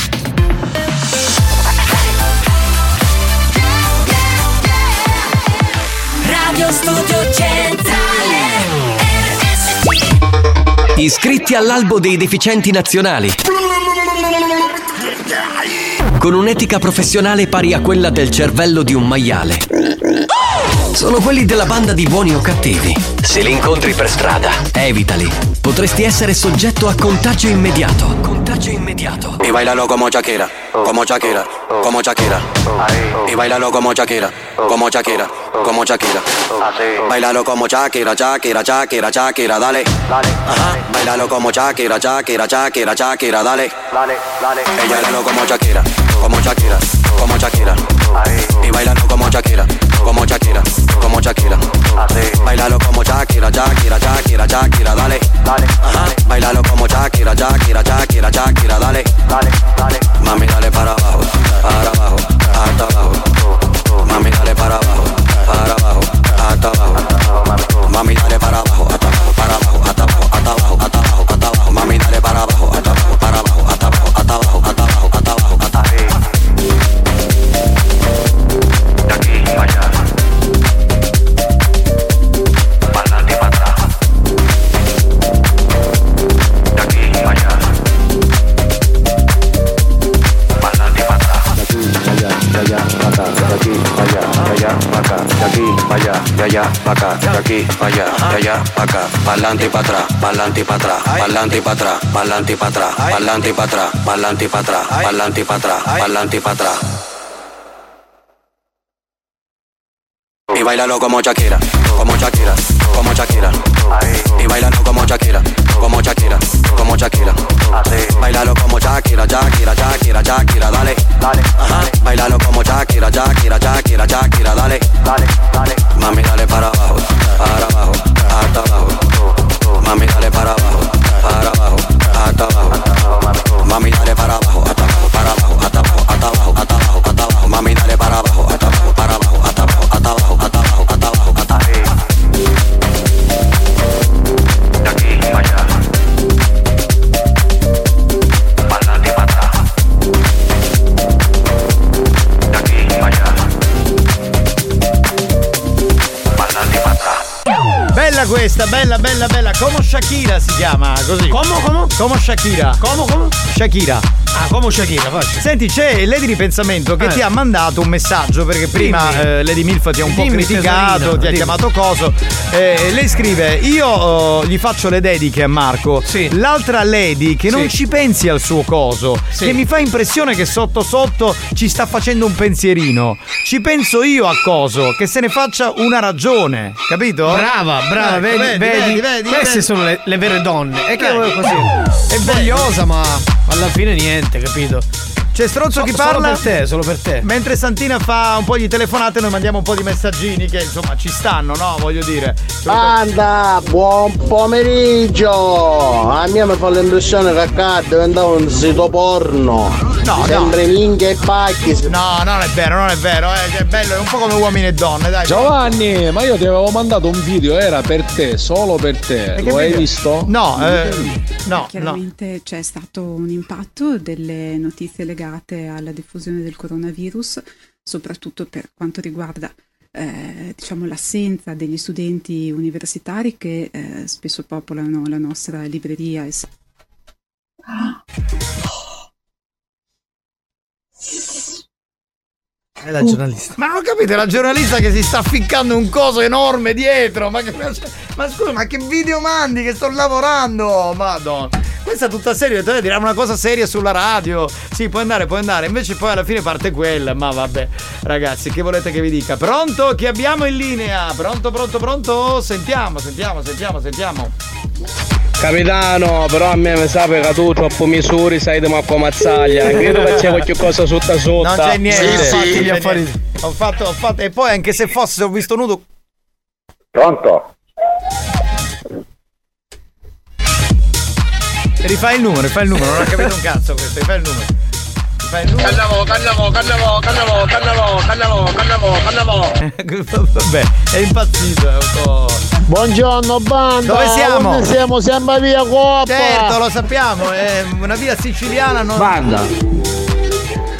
Iscritti all'albo dei deficienti nazionali. Con un'etica professionale pari a quella del cervello di un maiale. Sono quelli della banda di buoni o cattivi. Se li incontri per strada, evitali. Potresti essere soggetto a contagio immediato. Contagio immediato. Y bailalo como Shakira, como Shakira, como Shakira. Y bailalo como Shakira, como Shakira, como Shakira. Bailalo como Shakira, Shakira, Shakira, Shakira, dale. Ajá. Bailalo como Shakira, Shakira, Shakira, Shakira, dale. Ella bailalo como Shakira, como Shakira, como Shakira. Y bailalo como Shakira, como Shakira, como Shakira. Bailalo como Shakira, Shakira, Shakira, Shakira, dale. Ajá. Bailalo como Shakira, Shakira, Shakira, Shakira, dale. Mami, dale para abajo, para abajo, hasta abajo. Mami, dale para abajo, para abajo, hasta abajo. Mami, dale para abajo, hasta abajo, pa' acá, de aquí pa' allá, de allá pa' acá, pa'lante y pa' atrás, pa'lante y pa' atrás, pa'lante y pa' atrás, pa'lante y pa' atrás, pa'lante y pa' atrás, pa'lante y pa' atrás, pa'lante y pa' atrás, pa'lante y pa' atrás. Bailalo como Shakira, como Shakira, como Shakira. Y bailalo como Shakira, como Shakira, como Shakira. Bailalo como Shakira, Shakira, Shakira, Shakira, dale. Ajá. Bailalo como Shakira, Shakira, Shakira, Shakira, dale. Mami, dale para abajo, para abajo, hasta abajo. Mami, dale para abajo, para abajo, hasta abajo. Mami, dale para abajo, questa, bella, bella, bella. Come Shakira si chiama così. Come, come? Come Shakira. Come, come? Shakira. Ah, come Shakira, faccio. Senti, c'è Lady Ripensamento che Eh. ti ha mandato un messaggio perché prima eh, Lady Milf ti ha un po' Dimmi, criticato, tesorino, ti ha dimmi. chiamato coso. Eh, lei scrive: Io oh, gli faccio le dediche a Marco. L'altra Lady che non Sì. ci pensi al suo coso, Sì. che mi fa impressione che sotto sotto ci sta facendo un pensierino. Ci penso io a coso, che se ne faccia una ragione, capito? Brava, brava, vedi, vedi, vedi, Queste vedi. sono le, le vere donne. E che Vedi. vuoi così? È vogliosa, ma alla fine niente, capito? C'è stronzo So- chi solo parla? per te, solo per te. Mentre Santina fa un po' di telefonate, noi mandiamo un po' di messaggini che insomma ci stanno, no? Voglio dire. Banda, buon pomeriggio! A me mi fa l'impressione che accade diventava un sito porno. No, Sempre minchia e pacchi. No, non è vero, non è vero, eh, è bello, è un po' come uomini e donne, dai. Giovanni, ma io ti avevo mandato un video, era per te, solo per te. E Lo hai video? visto? No, eh, no, no. Chiaramente c'è stato un impatto delle notizie legate alla diffusione del coronavirus, soprattutto per quanto riguarda eh, diciamo, l'assenza degli studenti universitari che eh, spesso popolano la nostra libreria. E... È la giornalista. Ma non capite, la giornalista che si sta ficcando un coso enorme dietro. Ma, che, ma scusa, ma che video mandi? Che sto lavorando? Madonna. Questa è tutta seria, tu dirà una cosa seria sulla radio. Sì, puoi andare, puoi andare. Invece poi alla fine parte quella. Ma vabbè, ragazzi, che volete che vi dica? Pronto? Chi abbiamo in linea? Pronto, pronto, pronto? Sentiamo, sentiamo, sentiamo, sentiamo. Capitano, però a me mi sa che tu troppo misuri sei di Marco Mazzaglia. Credo che c'è qualche cosa sotto sotto. Non c'è niente. Sì, sì. gli affari- Ho fatto, ho fatto. E poi anche se fosse ho visto nudo. Pronto? Rifai il numero, rifai il numero, non ho capito un cazzo questo, rifai il numero. Cannavo, cannavo, cannavo, cannavo, cannavo, cannavo, cannavo, cannavo. Vabbè, è impazzito, è un po'. Buongiorno banda! Dove siamo? Dove siamo? Siamo a via Coppa! Certo, lo sappiamo, è una via siciliana non. Banda,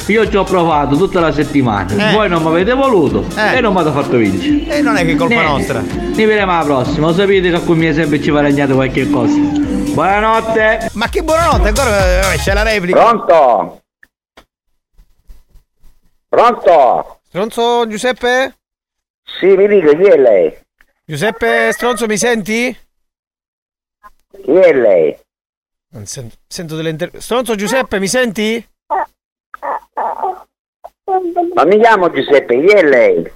io ci ho provato tutta la settimana, Eh. voi non mi avete voluto Eh. e non mi avete fatto vincere. E non è che è colpa Niente. nostra. Ne vedremo alla prossima, lo sapete che a cui mi sempre ci va regnato qualche cosa. Buonanotte! Ma che buonanotte, ancora eh, c'è la replica. Pronto? Pronto? Stronzo Giuseppe? Sì, mi dica chi è lei? Giuseppe Stronzo mi senti? Chi è lei? Non sento, sento delle inter... Stronzo Giuseppe mi senti? Non mi chiamo Giuseppe, chi è lei?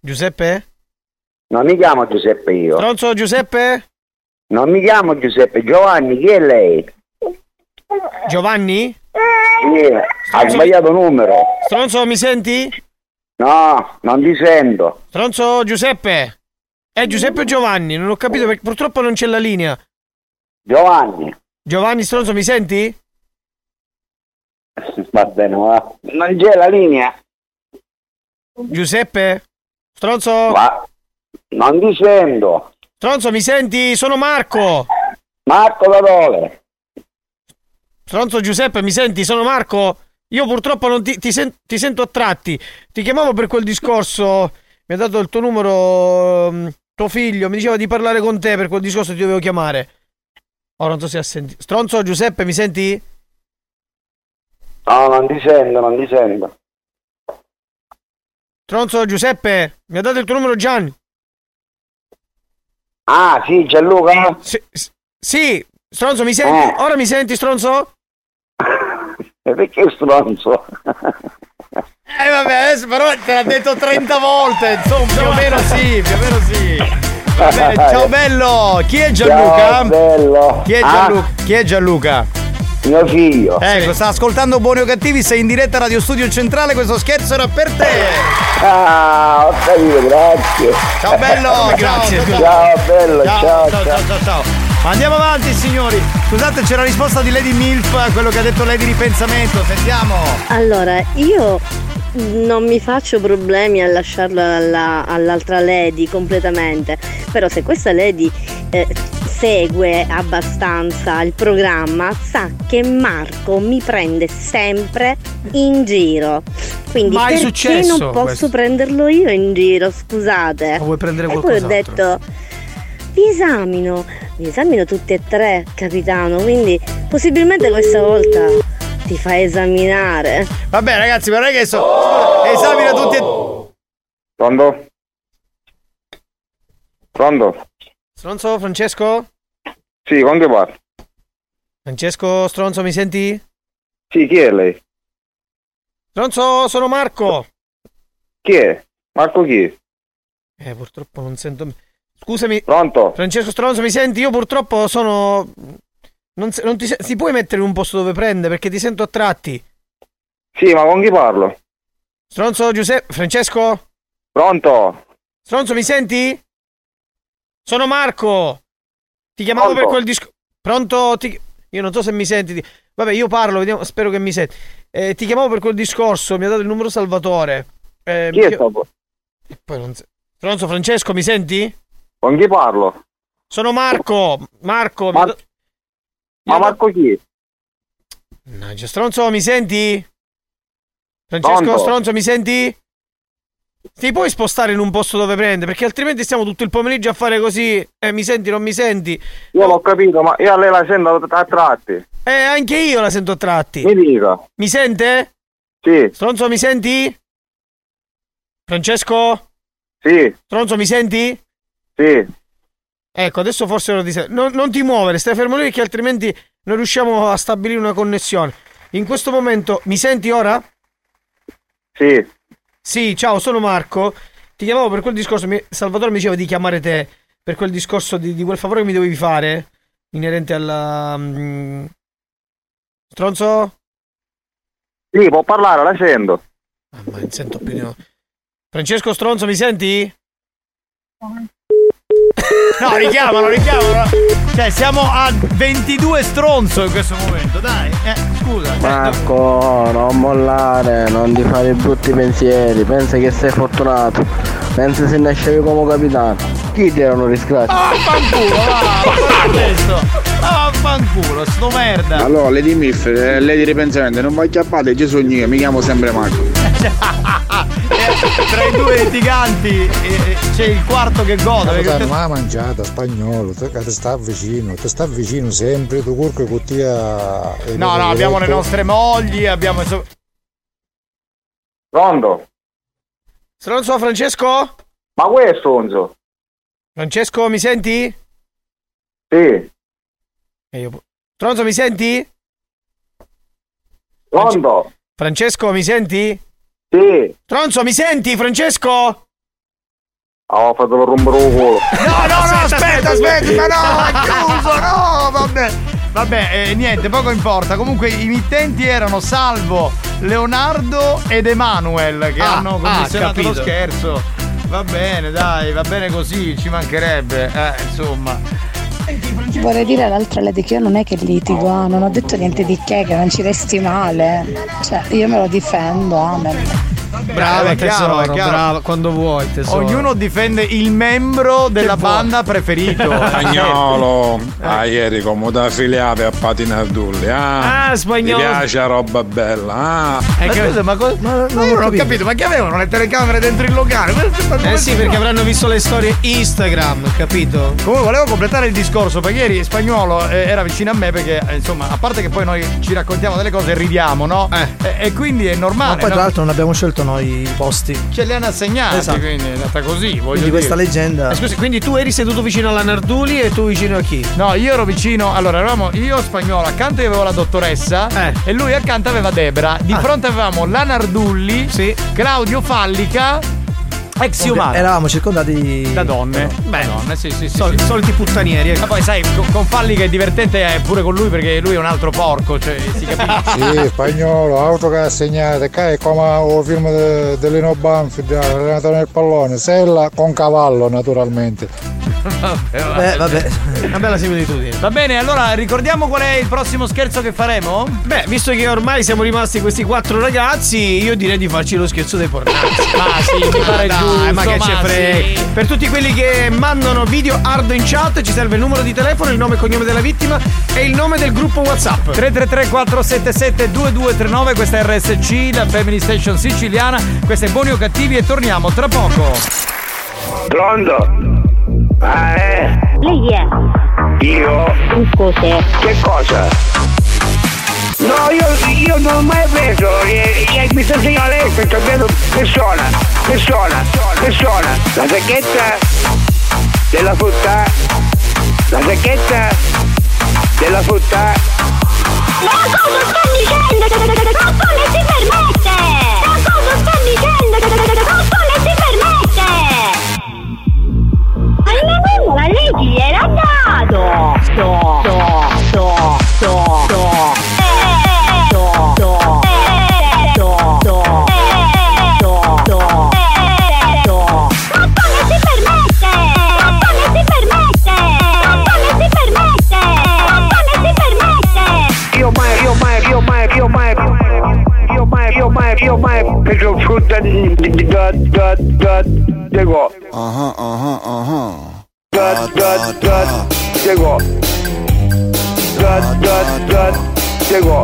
Giuseppe? Non mi chiamo Giuseppe io. Stronzo Giuseppe? Non mi chiamo Giuseppe, Giovanni, chi è lei? Giovanni? Sì, ha sbagliato numero. Stronzo mi senti? No, non ti sento. Stronzo Giuseppe? È Giuseppe o Giovanni? Non ho capito perché purtroppo non c'è la linea. Giovanni. Giovanni Stronzo mi senti? Va bene, va. Non c'è la linea. Giuseppe? Stronzo? Ma non ti sento. Stronzo mi senti? Sono Marco! Marco da dove? Stronzo Giuseppe mi senti? Sono Marco! Io purtroppo non ti, ti sen- ti sento a tratti. Ti chiamavo per quel discorso. Mi ha dato il tuo numero. mm, Tuo figlio mi diceva di parlare con te per quel discorso ti dovevo chiamare. Ora non so se ha sentito. Stronzo Giuseppe mi senti? No, non ti sento, non ti sento. Stronzo Giuseppe mi ha dato il tuo numero Gianni. Ah, sì, Gianluca? Sì, sì. Stronzo mi senti? Eh. Ora mi senti Stronzo? E perché stronzo? Eh vabbè, adesso però te l'ha detto 30 volte, insomma, più o meno sì, più o meno sì. Va bene, ciao bello! Chi è Gianluca? Ciao, bello. Chi è Ah? Gianluca? Chi è Gianluca? Mio figlio. Ecco, sta ascoltando Buoni o Cattivi, sei in diretta a Radio Studio Centrale, questo scherzo era per te! Ah, ho capito, grazie. Ciao bello! Grazie. Ciao, Ciao, bello, ciao, ciao, ciao. ciao, ciao, ciao. Ma Andiamo avanti signori! Scusate, c'è la risposta di Lady Milf a quello che ha detto lei di ripensamento, sentiamo! Allora, io non mi faccio problemi a lasciarlo alla- all'altra lady completamente, però se questa lady eh, segue abbastanza il programma sa che Marco mi prende sempre in giro. Quindi Mai perché successo non posso questo. prenderlo io in giro, scusate. Ma vuoi prendere e poi ho qualcos'altro? detto vi esamino, vi esamino tutti e tre, capitano, quindi possibilmente questa volta ti fa esaminare. Vabbè ragazzi, ma non è che so. Esamina tutti e. Pronto? Pronto? Stronzo Francesco? Sì, con che parlo? Francesco Stronzo mi senti? Sì, chi è lei? Stronzo sono Marco! Chi è? Marco chi? Eh purtroppo non sento... Scusami. Pronto? Francesco Stronzo mi senti? Io purtroppo sono... Non, non ti, ti puoi mettere in un posto dove prende perché ti sento a tratti. Sì, ma con chi parlo? Stronzo Giuseppe... Francesco? Pronto? Stronzo mi senti? Sono Marco! Ti chiamavo Pronto? per quel discorso... Pronto? Ti- Io non so se mi senti. ti- Vabbè, io parlo, vediamo, spero che mi senti. Eh, ti chiamavo per quel discorso, mi ha dato il numero Salvatore. Eh, Chi è stato? Poi non Stronzo Francesco, mi senti? Con chi parlo? Sono Marco! Marco! Ma- mi ha da- Ma Marco chi? Mannaggia, Stronzo, mi senti? Francesco Pronto? Stronzo, mi senti? Ti puoi spostare in un posto dove prende? Perché altrimenti stiamo tutto il pomeriggio a fare così. Eh, mi senti, non mi senti? Io l'ho capito, ma io a lei la sento a tratti. Eh, anche io la sento a tratti. Mi dica. Mi sente? Sì. Stronzo, mi senti? Francesco? Sì. Stronzo, mi senti? Sì. Ecco, adesso forse lo ti sento. Non, non ti muovere, stai fermo lì perché altrimenti non riusciamo a stabilire una connessione. In questo momento, mi senti ora? Sì. Sì, ciao, sono Marco. Ti chiamavo per quel discorso. mi- Salvatore mi diceva di chiamare te per quel discorso di, di quel favore che mi dovevi fare inerente alla. mm, Stronzo? Sì, può parlare, la sento. Mamma, non sento più di no. Francesco Stronzo, mi senti? No, richiamalo, richiamalo. Cioè, siamo a 22 stronzo in questo momento, dai. Eh, scusa. Marco, non mollare, non ti fare brutti pensieri, pensa che sei fortunato, pensa se nascevi come capitano. Chi ti erano riscratti? Ah, fanculo, va, va adesso. Ah, fanculo, sto merda. Allora, Lady Miff, eh, Lady Ripensamento, non vai chiappate, Gesù io, mi chiamo sempre Marco. Tra i due litiganti eh, eh, c'è il quarto che gode. perché- Capitano, ma mangiata spagnolo, te che ti sta vicino, ti sta vicino sempre, tu curco con tia. No, no, abbiamo le nostre mogli, abbiamo. Pronto? Stronzo Francesco? Ma questo Stronzo? Francesco, mi senti? Sì. E io- Stronzo, mi senti? Pronto? Francesco, mi senti? Sì. Stronzo, mi senti, Francesco? Oh, ho fatto il rompere il culo. No, no, no, aspetta, aspetta, ma no, ha chiuso, no, vabbè. Vabbè, eh, niente, poco importa. Comunque i mittenti erano Salvo, Leonardo ed Emanuel che Ah, hanno ah, commissionato lo capito. scherzo. Va bene, dai, va bene così, ci mancherebbe. Eh, insomma. Vorrei dire all'altra Lady che io non è che litigo, ah, non ho detto niente di che, che non ci resti male. Cioè, io me lo difendo, amen. Brava è chiaro, è chiaro. brava, quando vuoi tesoro. Ognuno difende il membro della vuoi. banda preferito. Spagnolo, ah, ieri come da filiale a Patinardulli, ah, Ah, spagnolo. Mi piace roba bella, ah. Ma scusa, ma, co- ma io non ho capito, ma che avevano le telecamere dentro il locale? Ma- ma Eh sì, perché avranno visto le storie Instagram, capito? Comunque volevo completare il discorso perché ieri Spagnuolo eh, era vicino a me perché eh, insomma a parte che poi noi ci raccontiamo delle cose e ridiamo no? E, e quindi è Ma normale poi tra no? l'altro non abbiamo scelto noi i posti. ce li hanno assegnati Esatto. quindi è andata così voglio Quindi questa dire. leggenda. Eh, scusi, quindi tu eri seduto vicino alla Narduli e tu vicino a chi? No, io ero vicino, allora eravamo io spagnolo, accanto io avevo la dottoressa Eh. e lui accanto aveva Debra. Di Ah. fronte avevamo la Nardulli, Claudio Fallica, ex umano. Eravamo circondati Da donne. Beh, donne, sì, sì, sì. Sol- sì. soliti puttanieri. ecco. Ma poi sai, con, con Fallica è divertente eh, pure con lui perché lui è un altro porco, cioè si capisce. Sì, spagnolo, auto che ha segnato, che è come il film de, dell'Ino Banfield, Renato nel pallone, sella con cavallo naturalmente. Beh, vabbè. Una bella similitudine. Va bene, allora ricordiamo qual è il prossimo scherzo che faremo? Beh, visto che ormai siamo rimasti questi quattro ragazzi, io direi di farci lo scherzo dei pornazzi. Ma sì, mi pare Dai, ma che ce frega. Per tutti quelli che mandano video hard in chat, ci serve il numero di telefono, il nome e cognome della vittima e il nome del gruppo WhatsApp. 333 477 2239 questa è RSC, la Family Station siciliana, questo è Buoni o Cattivi e torniamo tra poco. Pronto? Ah, eh? Lei è? Io? Cos'è? Che cosa? No, io, io non ho mai preso, eh, eh, mi sta insegnando lei ho preso persona, persona, persona, la sacchetta della frutta, la sacchetta della frutta. Ma cosa sta dicendo? Cosa si permette? La mamma, lei chi era dato? Sto, sto, sto, sto, io mai, mai preso frutta di, di, di, da, da, da, Diego. Ah ah ah Da, da, da, Diego. Da, da, da, Diego.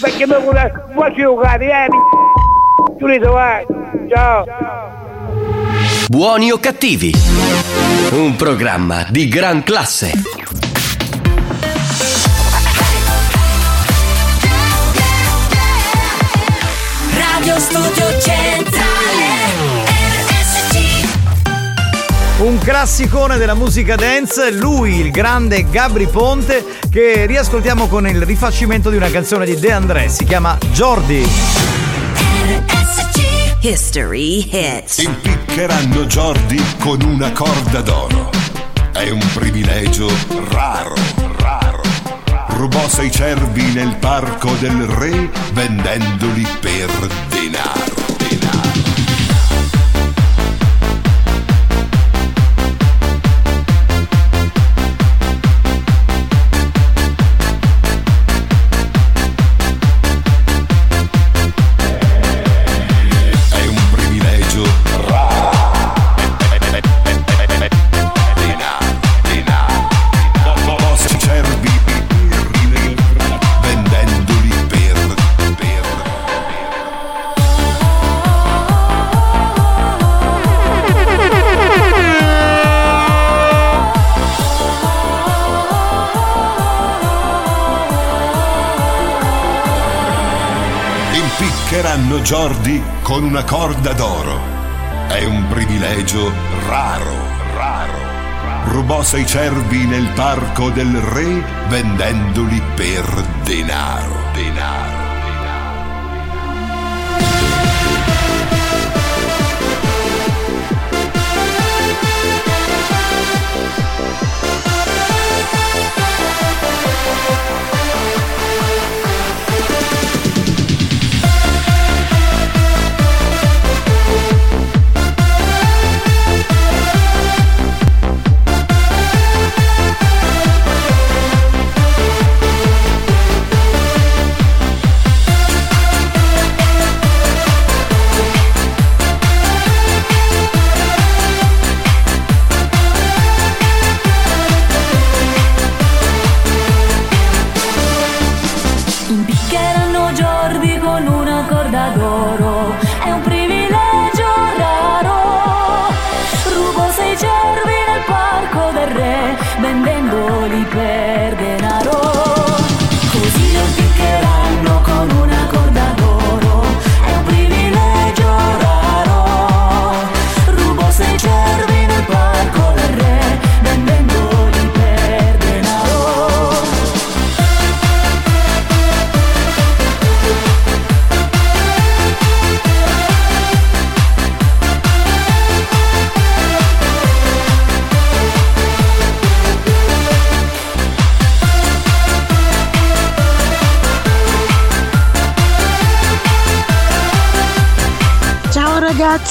Perché mi vuole, vuoi giocare, eh? mi- Giulito, vai. Ciao. Buoni o cattivi? Un programma di gran classe. Radio Studio Centrale RSC Un classicone della musica dance, lui, il grande Gabri Ponte, che riascoltiamo con il rifacimento di una canzone di De André, si chiama Jordi. History Hits. Impiccheranno Jordi con una corda d'oro. È un privilegio raro, raro. Rubò sei cervi nel parco del re vendendoli per denaro. Impiccheranno Jordi con una corda d'oro. È un privilegio raro, raro. Rubò sei cervi nel parco del re vendendoli per denaro, denaro. Impiccheranno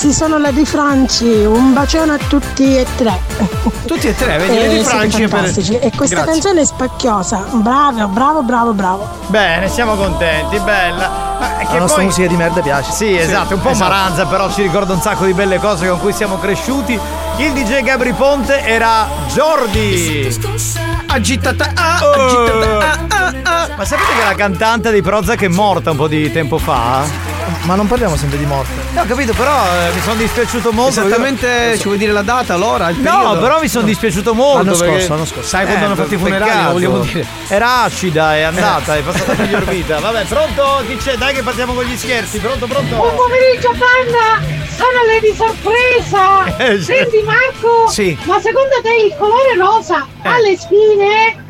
ragazzi, sono Lady Franci, un bacione a tutti e tre. Tutti e tre, vedi, Eh, Lady siete Franci per- fantastici. E questa Grazie. canzone è spacchiosa. Bravo, bravo, bravo, bravo. Bene, siamo contenti, bella. Ma è La che nostra poi- musica di merda piace. Sì, esatto, un po' esatto. maranza, però ci ricorda un sacco di belle cose con cui siamo cresciuti. Il DJ Gabri Ponte era Jordi. Agitata, ah, agitata, Ma sapete che la cantante dei Prozac è morta un po' di tempo fa? Ma non parliamo sempre di morte. No, ho capito, però eh, mi sono dispiaciuto molto. Esattamente, ci vuoi dire la data, l'ora, il No, periodo? però mi sono dispiaciuto molto. L'anno perché- scorso, l'anno scorso. Sai quando hanno fatto i funerali, vogliamo dire. Era acida, è andata, è passata a miglior vita. Vabbè, pronto? Chi c'è? Dai che partiamo con gli scherzi. Pronto, pronto? Buon pomeriggio banda! Sono Lady Sorpresa! Eh. Senti Marco! Sì. Ma secondo te il colore rosa ha le spine?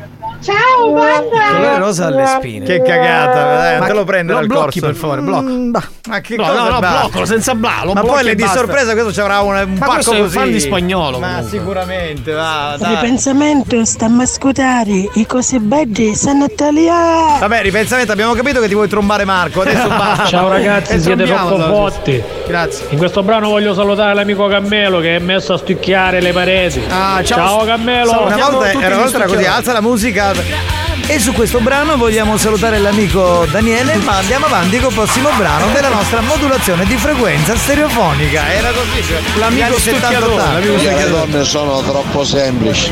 Ciao banda! Rosa alle spine. Che cagata, dai, Ma te lo prendo dal blocchi, corso. per favore, blocca. Mm. Ma che No, cosa no, no, bloccalo senza bla, lo Ma poi le di sorpresa questo ci avrà un, un Ma pacco questo è un così. fan di spagnolo, Ma comunque. sicuramente, va, dai. Ripensamento, stiamo a scutare, i cose belli sono italiani! Vabbè, ripensamento, abbiamo capito che ti vuoi trombare Marco, adesso basta. Ciao ragazzi, siete troppo forti. Grazie. In questo brano voglio salutare l'amico Cammelo che è messo a stucchiare le pareti. Ah, ciao, Cammelo. Una volta, era, una volta era così, alza la musica. E su questo brano vogliamo salutare l'amico Daniele, ma andiamo avanti col prossimo brano della nostra modulazione di frequenza stereofonica. Era così, cioè, L'amico gli anni 70, stucchiatore, 80. l'amico Le donne sono troppo semplici.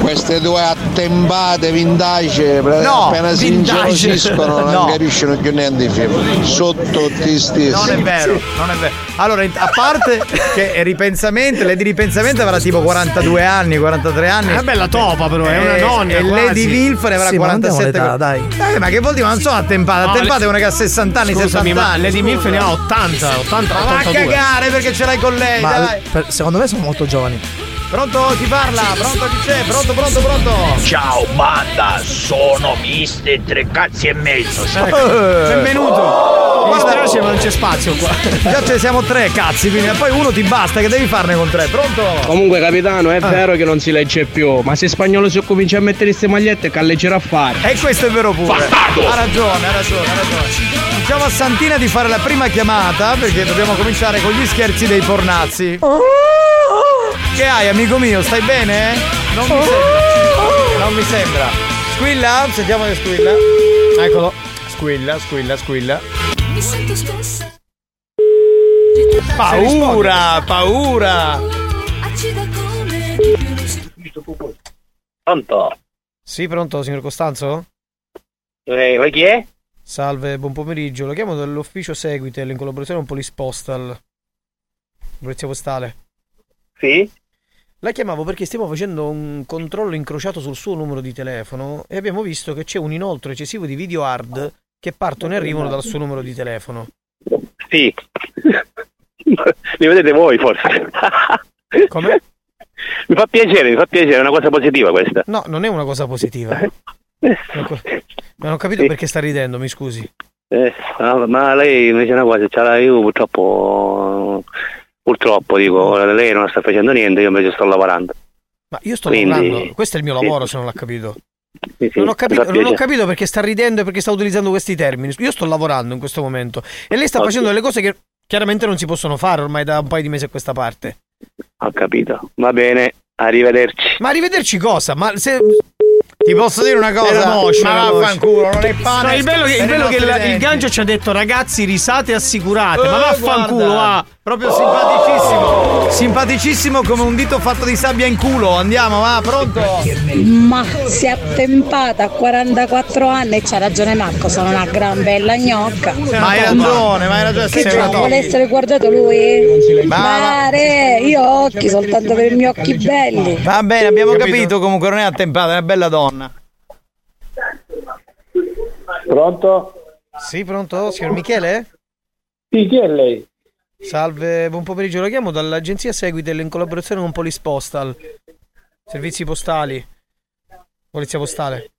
Queste due attempate vintage No, appena si ingelosiscono non No. capiscono più niente di film. Sono tutti stessi. Non è vero, non è vero. Allora, a parte che è ripensamento, Lady Ripensamento avrà tipo 42 anni, 43 anni. È una bella topa però, è una Eh, nonna E quasi. Lady Wilf ne avrà Sì, ma non diamo 47 l'età, dai. Eh, ma che vuol dire? Ma non sono attempate. No, Attempate le- è una che ha 60 anni, Scusami, 70 ma anni. Lady scusa. ne ha 80, 80, Ma va a 82. cagare perché ce l'hai con lei, Ma dai. per- secondo me sono molto giovani. Pronto? Chi parla? Pronto chi c'è? Pronto, pronto, pronto? Ciao banda, sono Mister Tre Cazzi e Mezzo. Eh, benvenuto. Mi dispiace, ma non c'è spazio qua. Già ce ne siamo tre cazzi, quindi poi uno ti basta, che devi farne con tre? Pronto? Comunque capitano è Ah. vero che non si legge più, ma se spagnolo si comincia a mettere queste magliette calleggerà a fare. E questo è vero pure. Ha ragione, ha ragione, ha ragione. Diciamo a Santina di fare la prima chiamata perché dobbiamo cominciare con gli scherzi dei pornazzi. Che hai, amico mio? Stai bene? Non mi sembra. Non mi sembra. Squilla? Sentiamo se squilla. Eccolo. Squilla, squilla, squilla. Mi sento stessa. Paura, paura. Pronto? Sì, pronto, signor Costanzo? Eh, chi è? Salve, buon pomeriggio. Lo chiamo dall'ufficio Seguitel in collaborazione con Police Postal. Polizia postale. Sì? La chiamavo perché stiamo facendo un controllo incrociato sul suo numero di telefono e abbiamo visto che c'è un inoltro eccessivo di video hard che partono e arrivano dal suo numero di telefono. Sì. Li vedete voi forse. Come? Mi fa piacere, mi fa piacere, è una cosa positiva questa. No, non è una cosa positiva. Co- Non ho capito perché sta ridendo, mi scusi. Eh, ma- ma lei mi dice una cosa, c'ha la- io purtroppo purtroppo dico, lei non sta facendo niente, io invece sto lavorando. Ma io sto Quindi- lavorando, questo è il mio sì. lavoro se non l'ha capito. Sì, sì, Non ho, capito, non ho capito perché sta ridendo e perché sta utilizzando questi termini. Io sto lavorando in questo momento e lei sta facendo delle cose che chiaramente non si possono fare ormai da un paio di mesi a questa parte. Ho capito. Va bene, arrivederci. Ma arrivederci cosa? Ma se. Ti posso dire una cosa? Era Ma vaffanculo, non è pane. No, il bello che, il bello che il, il gancio ci ha detto ragazzi risate assicurate. ma Eh, vaffanculo, guarda. Proprio simpaticissimo. Simpaticissimo come un dito fatto di sabbia in culo. Andiamo, va, pronto? Ma si è attempata a 44 anni e c'ha ragione Marco, sono una gran bella gnocca. Ma hai ragione, ma hai ragione. Che c'è, una vuole essere guardato lui? Ma- Mare, io ho occhi soltanto per i miei occhi belli. Va bene, abbiamo capito. Comunque non è attempata, è una bella donna. Pronto? Sì, pronto? Signor Michele? Sì, chi è lei? Salve, buon pomeriggio. La chiamo dall'agenzia Seguitel in collaborazione con Police Postal. Servizi postali. Polizia postale.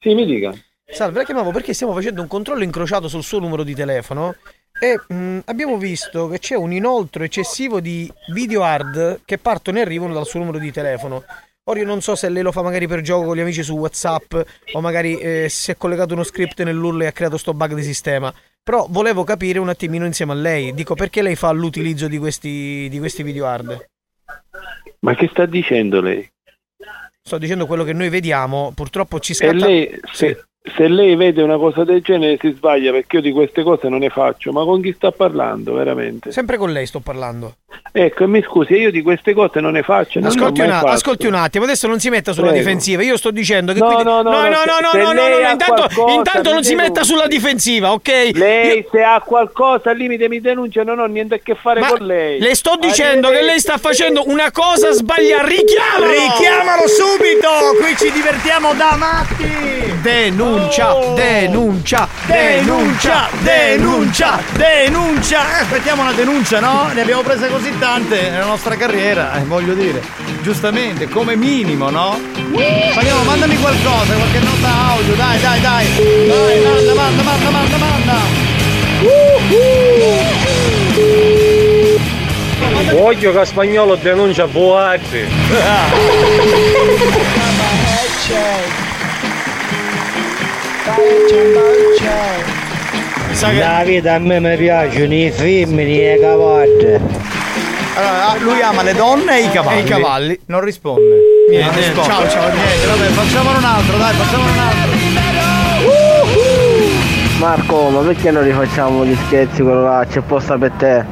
Sì, mi dica. Salve, la chiamavo perché stiamo facendo un controllo incrociato sul suo numero di telefono e mh, abbiamo visto che c'è un inoltro eccessivo di video hard che partono e arrivano dal suo numero di telefono. Ora io non so se lei lo fa magari per gioco con gli amici su WhatsApp o magari eh, si è collegato uno script nell'URL e ha creato sto bug di sistema. Però volevo capire un attimino insieme a lei. Dico perché lei fa l'utilizzo di questi, di questi video hard. Ma che sta dicendo lei? Sto dicendo quello che noi vediamo, purtroppo ci E scatta... lei, se, se lei vede una cosa del genere si sbaglia perché io di queste cose non ne faccio. Ma con chi sta parlando veramente? Sempre con lei sto parlando. Ecco, mi scusi, io di queste cose non ne faccio. non Ascolti, mai un, fatto. ascolti un attimo, adesso non si metta sulla Prego. difensiva. Io sto dicendo che No, quindi- no, no, no, no, no, no, no, no, intanto, intanto non si metta sulla difensiva, ok? Lei Io- se ha qualcosa al limite mi denuncia, non ho niente a che fare Ma con lei. le sto dicendo che lei sta facendo una cosa sbagliata. Richiamalo! Richiamalo subito! Qui ci divertiamo da matti! Denuncia, Oh. denuncia, Denuncia, denuncia, denuncia! Eh, aspettiamo una denuncia, no? Ne abbiamo prese così tante nella nostra carriera, eh, voglio dire. Giustamente, come minimo, no? Spagnolo, mandami qualcosa, qualche nota audio, dai, dai, dai! Dai, manda, manda, manda, manda, manda! Occhio che spagnolo denuncia Boatti. La vita a me mi piacciono i femmini e i cavalli. Allora, ah, lui ama le donne e i cavalli. E i cavalli. Non risponde. Niente, Non risponde. ciao, ciao. Niente, vabbè, facciamone un altro, dai, facciamone un altro. Marco, ma perché non rifacciamo gli scherzi quello là? C'è posta per te.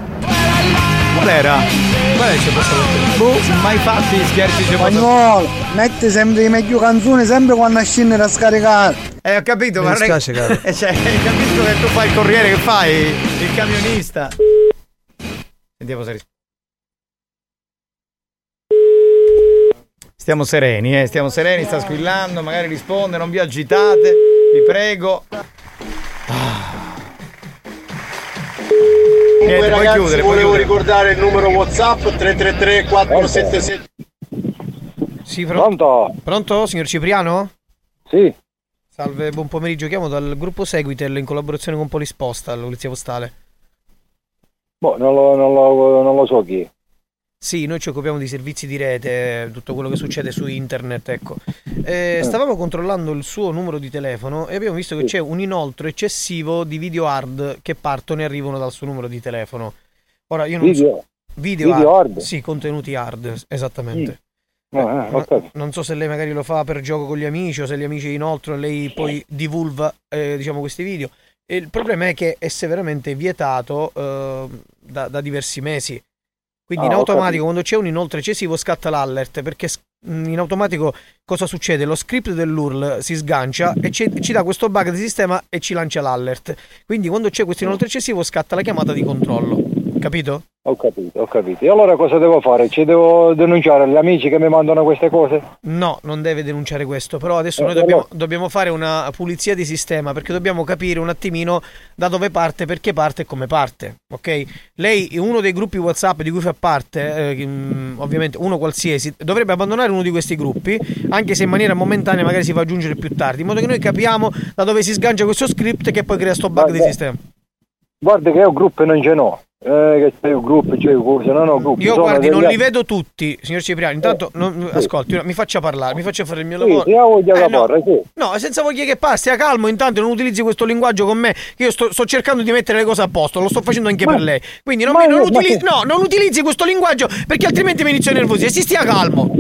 Qual era? Qual è c'è posto per te? Boh, mai fatti gli scherzi c'è posto Spagnolo, metti sempre le meglio canzoni sempre quando scendere a scaricare. Eh, ho capito, Mi ma dispiace, caro. Eh, cioè, capisco che tu fai il corriere, che fai? Il camionista. Sentiamo se risponde. Stiamo sereni, eh, stiamo sereni, sta squillando, magari risponde, non vi agitate, vi prego. Niente, puoi chiudere, puoi chiudere. ricordare il numero WhatsApp 333 477. Sì, pronto? Pronto, signor Cipriano? Sì. Salve, buon pomeriggio. Chiamo dal gruppo Seguitel in collaborazione con Polisposta, la polizia postale. Boh, non lo, non lo- non lo so chi. Sì, noi ci occupiamo di servizi di rete, tutto quello che succede su internet, ecco. Eh, stavamo controllando il suo numero di telefono e abbiamo visto che c'è un inoltro eccessivo di video hard che partono e arrivano dal suo numero di telefono. Ora io non Video? so video, Video hard, hard? Sì, contenuti hard, esattamente. Ah, ah, Ma- ho capito. non so se lei magari lo fa per gioco con gli amici o se gli amici inoltre lei poi divulga eh, diciamo questi video. E il problema è che è severamente vietato eh, da, da diversi mesi. Quindi Ah, in automatico quando c'è un inoltre eccessivo scatta l'allert perché s- in automatico cosa succede? Lo script dell'URL si sgancia e ci, ci dà questo bug di sistema e ci lancia l'allert. Quindi quando c'è questo inoltre eccessivo scatta la chiamata di controllo. Capito? Ho capito, ho capito. E allora cosa devo fare? Ci devo denunciare gli amici che mi mandano queste cose? No, non deve denunciare questo, però adesso Eh, noi dobbiamo, allora- dobbiamo fare una pulizia di sistema perché dobbiamo capire un attimino da dove parte, perché parte e come parte, ok? Lei, uno dei gruppi WhatsApp di cui fa parte, eh, mm, ovviamente uno qualsiasi, dovrebbe abbandonare uno di questi gruppi, anche se in maniera momentanea magari si fa aggiungere più tardi, in modo che noi capiamo da dove si sgancia questo script che poi crea sto bug di Guarda- sistema. Guarda che io gruppi non ce n'ho. Eh, che c'è un gruppo, c'è un corso, non ho gruppi. Io guardi, non li vedo tutti, signor Cipriani. Intanto, non- ascolti, mi faccia parlare, mi faccia fare il mio Sì, lavoro. sì, voglia Eh, di no. parlare, sì. No, senza voglia che passi, stia calmo, intanto non utilizzi questo linguaggio con me, che io sto, sto cercando di mettere le cose a posto, lo sto facendo anche Ma- per lei. Quindi non, mi- non io- ma utili- che- no, non utilizzi questo linguaggio perché altrimenti mi inizio a nervosire. Si stia calmo.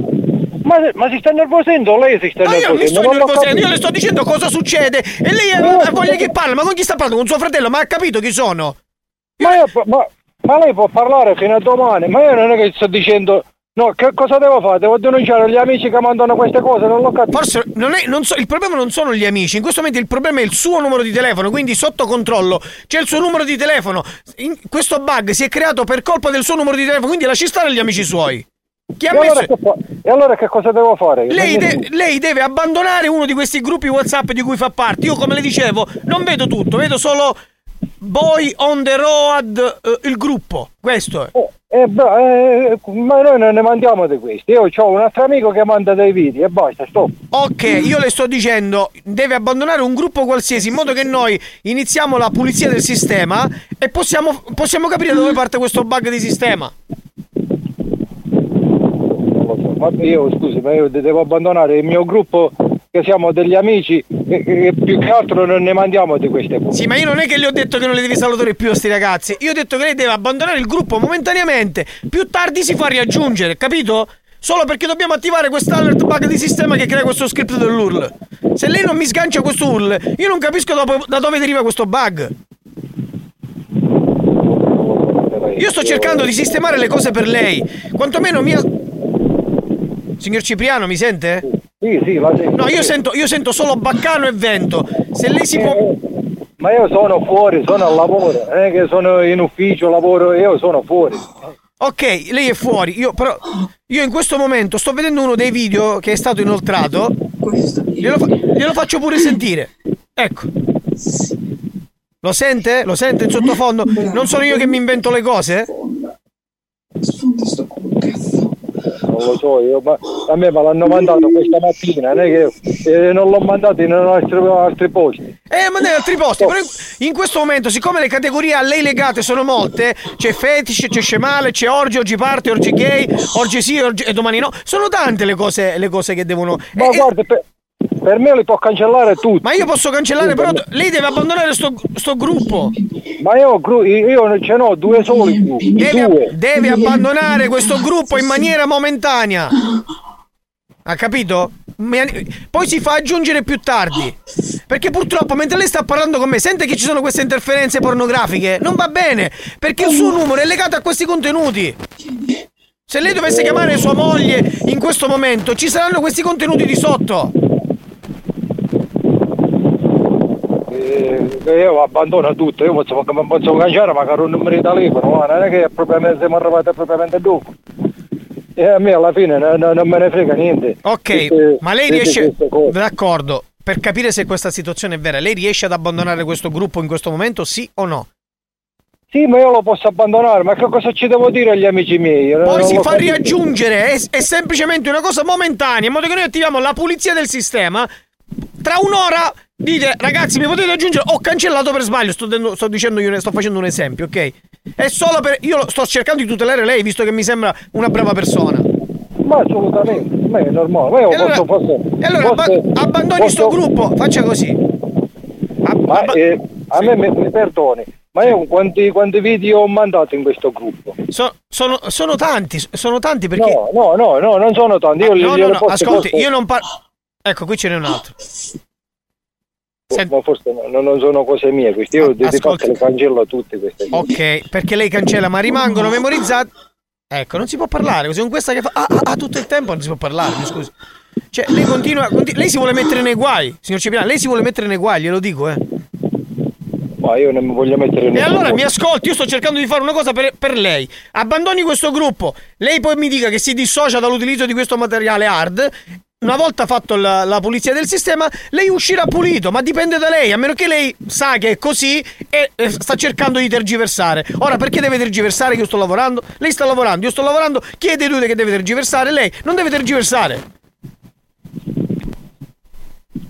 Ma, ma si sta nervosendo lei si sta Ma io non mi nervosendo? sto nervosendo, io le sto dicendo cosa succede e lei ha ha voglia che parla. Ma con chi sta parlando? Con suo fratello? Ma ha capito chi sono? Ma, io- ma- ma lei può parlare fino a domani, ma io non è che sto dicendo... No, che cosa devo fare? Devo denunciare gli amici che mandano queste cose? Non l'ho capito. Forse non è, non so, il problema non sono gli amici, in questo momento il problema è il suo numero di telefono, quindi sotto controllo c'è il suo numero di telefono. In- questo bug si è creato per colpa del suo numero di telefono, quindi lasci stare gli amici suoi. Chi ha E allora, che, e allora che cosa devo fare? Lei, de- lei deve abbandonare uno di questi gruppi WhatsApp di cui fa parte. Io, come le dicevo, non vedo tutto, vedo solo Boy on the Road, eh, il gruppo. Questo è. Eh, beh, eh, ma noi non ne mandiamo di questi. Io ho un altro amico che manda dei video e basta, stop. Ok, io le sto dicendo, deve abbandonare un gruppo qualsiasi in modo che noi iniziamo la pulizia del sistema e possiamo, possiamo capire da dove parte questo bug di sistema. Ma io scusi, ma io devo abbandonare il mio gruppo che siamo degli amici e, e più che altro non ne mandiamo di queste cose. Sì, ma io non è che le ho detto che non le devi salutare più a sti ragazzi. Io ho detto che lei deve abbandonare il gruppo momentaneamente. Più tardi si fa riaggiungere, capito? Solo perché dobbiamo attivare quest'alert bug di sistema che crea questo script dell'URL. Se lei non mi sgancia questo URL, io non capisco dopo- da dove deriva questo bug. Io sto cercando di sistemare le cose per lei. Quantomeno mia. Signor Cipriano, mi sente? Sì, sì, la sento. No, io sento, io sento solo baccano e vento. Se lei si può. Ma io sono fuori, sono al lavoro, non è che sono in ufficio, lavoro, io sono fuori. Ok, lei è fuori. Io però. Io in questo momento sto vedendo uno dei video che è stato inoltrato. Glielo, fa- glielo faccio pure sentire. Ecco. Lo sente? Lo sente in sottofondo? Non sono io che mi invento le cose? Non lo so, io, ma a me me l'hanno mandato questa mattina, non è che eh, non l'ho mandato in altri, altri posti. Eh, ma nei altri posti. Però in- in questo momento, siccome le categorie a lei legate sono molte, c'è fetish, c'è scemale, c'è orgi, orgi party, orgi gay, orgi sì orgi- e domani no. Sono tante le cose, le cose che devono. Ma guarda, per, per me li può cancellare tutti. Ma io posso cancellare, però lei deve abbandonare sto, sto gruppo. Ma io, io ce n'ho due soli gruppi, Deve, deve abbandonare questo gruppo in maniera momentanea. Ha capito? Poi si fa aggiungere più tardi. Perché purtroppo mentre lei sta parlando con me sente che ci sono queste interferenze pornografiche. Non va bene. Perché il suo numero è legato a questi contenuti. Se lei dovesse chiamare sua moglie in questo momento, ci saranno questi contenuti di sotto. Eh, io abbandono tutto, io posso, posso cancellare magari un numero di telefono, ma non è che propriamente siamo arrivati propriamente dopo. E a me alla fine non, non- me ne frega niente. Ok, Tutte- ma lei riesce. queste. D'accordo. Per capire se questa situazione è vera, lei riesce ad abbandonare questo gruppo in questo momento, sì o no? Sì, ma io lo posso abbandonare, ma che cosa ci devo dire agli amici miei? Io Poi si fa riaggiungere, è, è semplicemente una cosa momentanea, in modo che noi attiviamo la pulizia del sistema. Tra un'ora dite ragazzi mi potete aggiungere ho cancellato per sbaglio sto, dendo- sto dicendo io sto facendo un esempio ok è solo per io sto cercando di tutelare lei visto che mi sembra una brava persona Ma assolutamente, ma è normale. Ma io E allora- posso, posso, e allora posso- abba- abbandoni posso- sto gruppo faccia così Ma eh, a me mi, mi perdoni, ma io quanti, quanti video ho mandato in questo gruppo? So- sono, sono tanti sono tanti perché No, no, no, no, non sono tanti. Io Ah, no, no, no, ascolti, posso- io non parlo. Ecco, qui ce n'è un altro. Ma forse no, non sono cose mie queste, io di di ascolti. fatto le cancello tutte queste. Ok, perché lei cancella, ma rimangono memorizzati. Ecco, non si può parlare. Così con questa che fa. Ah, ah, ah, tutto il tempo non si può parlare, mi scusi. Cioè, lei continua. conti- lei si vuole mettere nei guai, signor Cipriano. Lei si vuole mettere nei guai, glielo dico, eh. Ma io non mi voglio mettere E nessun allora modo. mi ascolti, io sto cercando di fare una cosa per, per lei. Abbandoni questo gruppo. Lei poi mi dica che si dissocia dall'utilizzo di questo materiale hard. Una volta fatto la, la pulizia del sistema, lei uscirà pulito, ma dipende da lei, a meno che lei sa che è così e sta cercando di tergiversare. Ora, perché deve tergiversare che io sto lavorando? Lei sta lavorando, io sto lavorando, chi è dei due che deve tergiversare? Lei non deve tergiversare.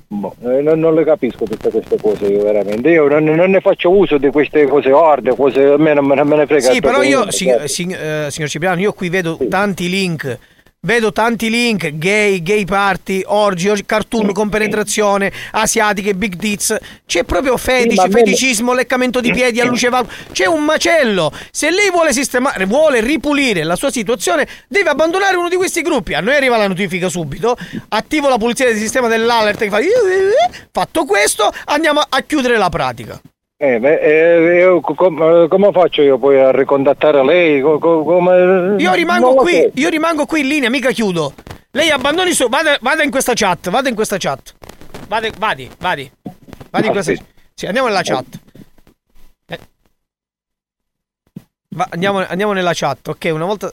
Boh, eh, non, non le capisco tutte queste cose io veramente. Io non, non ne faccio uso di queste cose hard, cose a me non, me- non me ne frega. Sì, però io, si- si- eh, signor Cipriano, io qui vedo tanti link. Vedo tanti link, gay, gay party, orgi, orgi- cartoon con penetrazione, asiatiche, big tits. C'è proprio fetici, feticismo, leccamento di piedi a luce val- C'è un macello. Se lei vuole sistemare, vuole ripulire la sua situazione, deve abbandonare uno di questi gruppi. A noi arriva la notifica subito. Attivo la pulizia del sistema dell'alert che fa. Fatto questo, andiamo a chiudere la pratica. Eh, beh, eh, io co- com- come faccio io poi a ricontattare lei? Co- co- come- Io rimango qui, so. io rimango qui in linea, mica chiudo. Lei abbandoni su, vada, vada in questa chat, vada in questa chat. Vada, vadi, vadi. Vadi in questa Sì, andiamo nella chat. Eh. Va- andiamo, andiamo nella chat, ok, una volta...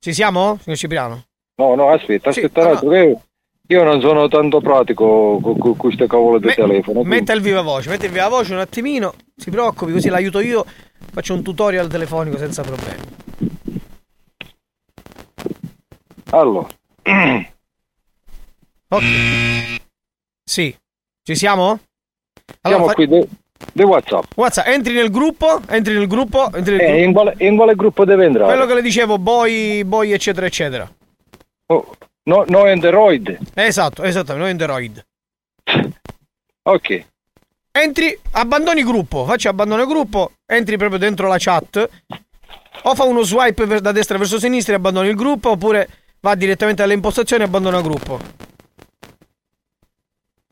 Ci siamo, signor Cipriano? No, no, aspetta, Sì, aspetta un no, attimo, io, non sono tanto pratico con, queste cavolo di telefono. Metta il viva voce, metta il viva voce un attimino, si preoccupi, così l'aiuto io. Faccio un tutorial telefonico senza problemi. Allora, Ok. Sì. Ci siamo? siamo fa- qui di, di WhatsApp. WhatsApp, entri nel gruppo, entri nel gruppo, entri nel Eh, gruppo. in, quale, in quale gruppo deve entrare? Quello che le dicevo, boy, boy, eccetera, eccetera. Oh, no, no Android. Esatto, esatto, noi Android. Ok. Entri, abbandoni gruppo, facci abbandono gruppo, entri proprio dentro la chat. O fa uno swipe da destra verso sinistra e abbandoni il gruppo, oppure va direttamente alle impostazioni e abbandona gruppo.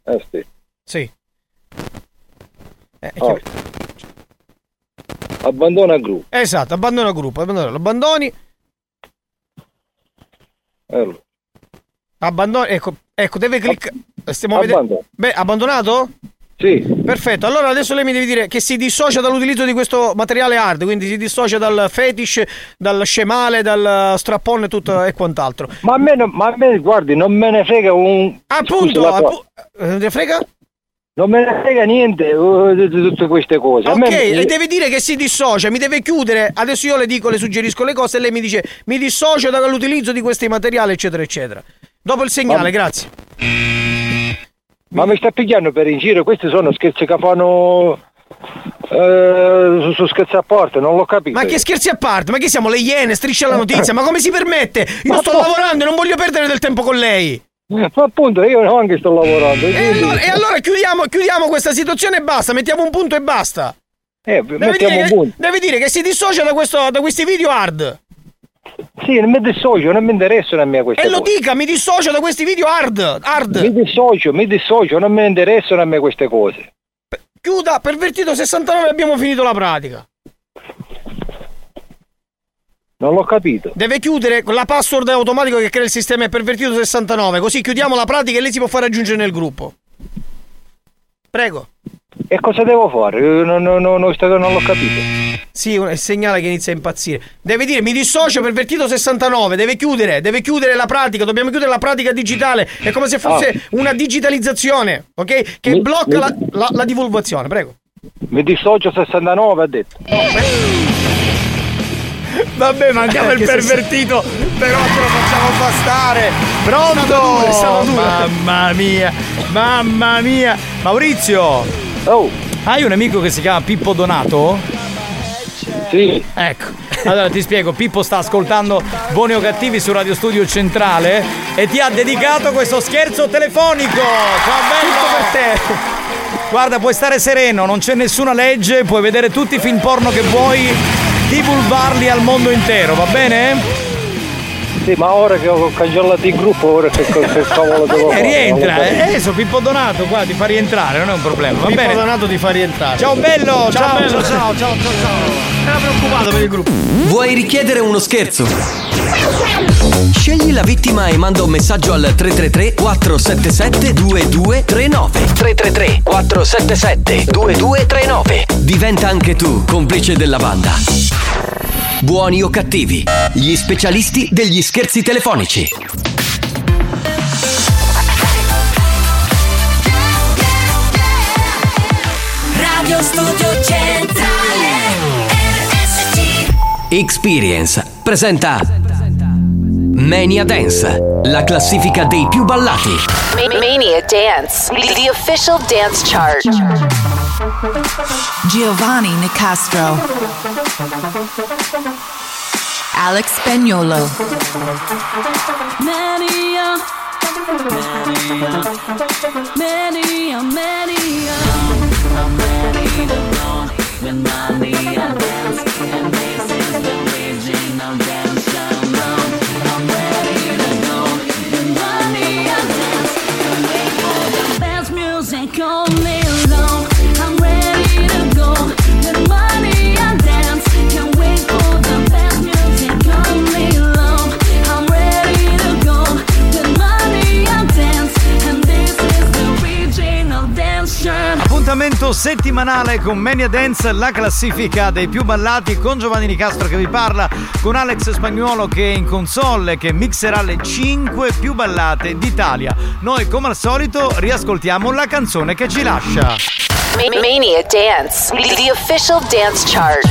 Eh, sì. Sì. Eh, Oh. Abbandona il gruppo. Esatto, abbandona gruppo, abbandona, lo abbandoni, Allora, abbandoni, ecco, ecco, deve cliccare. Stiamo Abbandono. vedendo. Beh, abbandonato? Sì. Perfetto, allora adesso lei mi deve dire che si dissocia dall'utilizzo di questo materiale hard, quindi si dissocia dal fetish, dal scemale, dal strappone e tutto e quant'altro. Ma a me, non- ma a me, guardi, non me ne frega un... Appunto, Scusi, la appu- eh, ne frega? Non me ne frega niente uh, di, tutte queste cose. Ok, me- e deve dire che si dissocia, mi deve chiudere. Adesso io le dico, le suggerisco le cose e lei mi dice mi dissocio dall'utilizzo di questi materiali, eccetera, eccetera. Dopo il segnale, Ma- grazie. Ma mi sta pigliando per in giro? Questi sono scherzi che fanno... eh, su, su scherzi a porta, non l'ho capito. Ma che scherzi a parte, ma che siamo le iene, striscia la notizia, ma come si permette? Io sto lavorando e non voglio perdere del tempo con lei. Ma appunto, io anche sto lavorando. E quindi- allora, e allora chiudiamo, chiudiamo questa situazione e basta, mettiamo un punto e basta. Eh, Deve dire, un che, punto. deve dire che si dissocia da, questo, da questi video hard. Sì, non mi dissocio, non mi interessano a me queste E lo cose. dica, mi dissocio da questi video hard. hard. Mi dissocio, mi dissocio, non mi interessano a me queste cose. Chiuda, pervertito 69 abbiamo finito la pratica. Non l'ho capito. Deve chiudere con la password automatico che crea il sistema è pervertito 69, così chiudiamo la pratica e lei si può far raggiungere nel gruppo. Prego. E cosa devo fare? Non, non, non, non, l'ho capito. Sì, un- il segnale che inizia a impazzire. Deve dire mi dissocio pervertito 69, deve chiudere, deve chiudere la pratica, dobbiamo chiudere la pratica digitale. È come se fosse Ah. una digitalizzazione, ok? Che Mi- blocca mi- la, la- la divulgazione, prego. Mi dissocio 69, ha detto. Vabbè, mangiamo il Che se- pervertito, però ce lo facciamo bastare. Pronto? è stata dura. Mamma mia. Mamma mia! Maurizio! Oh! Hai un amico che si chiama Pippo Donato? Sì. Ecco. Allora ti spiego, Pippo sta ascoltando Buoni o Cattivi su Radio Studio Centrale e ti ha dedicato questo scherzo telefonico! Ciao bello per te! Guarda, puoi stare sereno, non c'è nessuna legge, puoi vedere tutti i film porno che vuoi, divulgarli al mondo intero, va bene? Sì, ma ora che ho cancellato il gruppo, ora che, che, cavolo devo E fare? rientra, eh, eh, sono Pippo Donato qua, ti fa rientrare, non è un problema, va Pippo bene? Donato ti fa rientrare. Ciao bello, ciao, bello. ciao, ciao, ciao, ciao, ciao. Era preoccupato per il gruppo. Vuoi richiedere uno scherzo? Scegli la vittima e manda un messaggio al 333 477 2239 333 477 2239 Diventa anche tu complice della banda. Buoni o cattivi, gli specialisti degli scherzi telefonici. Radio Studio Centrale RSC Experience presenta Mania Dance, la classifica dei più ballati. Mania Dance, the official dance chart. Giovanni Nicastro, Alex Spagnolo. Many Mania, many Mania. many are, many are, money dance, and this is the original dance. Music Appuntamento settimanale con Mania Dance, la classifica dei più ballati con Giovanni Nicastro che vi parla, con Alex Spagnuolo che è in console che mixerà le 5 più ballate d'Italia. Noi come al solito riascoltiamo la canzone che ci lascia. Mania Dance, the official dance chart.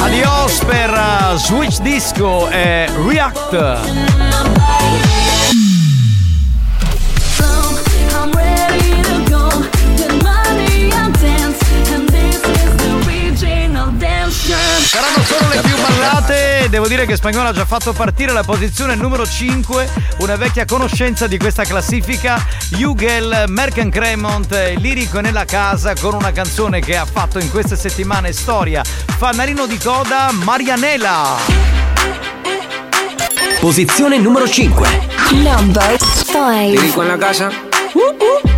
Adios per uh, Switch Disco e React. Saranno solo le più ballate. Devo dire che Spagnolo ha già fatto partire la posizione numero 5, una vecchia conoscenza di questa classifica. Hugel, Merken Cremont, eh, lirico nella casa con una canzone che ha fatto in queste settimane storia. Fanalino di coda, Marianela. Posizione numero 5. Number Dirico en la casa.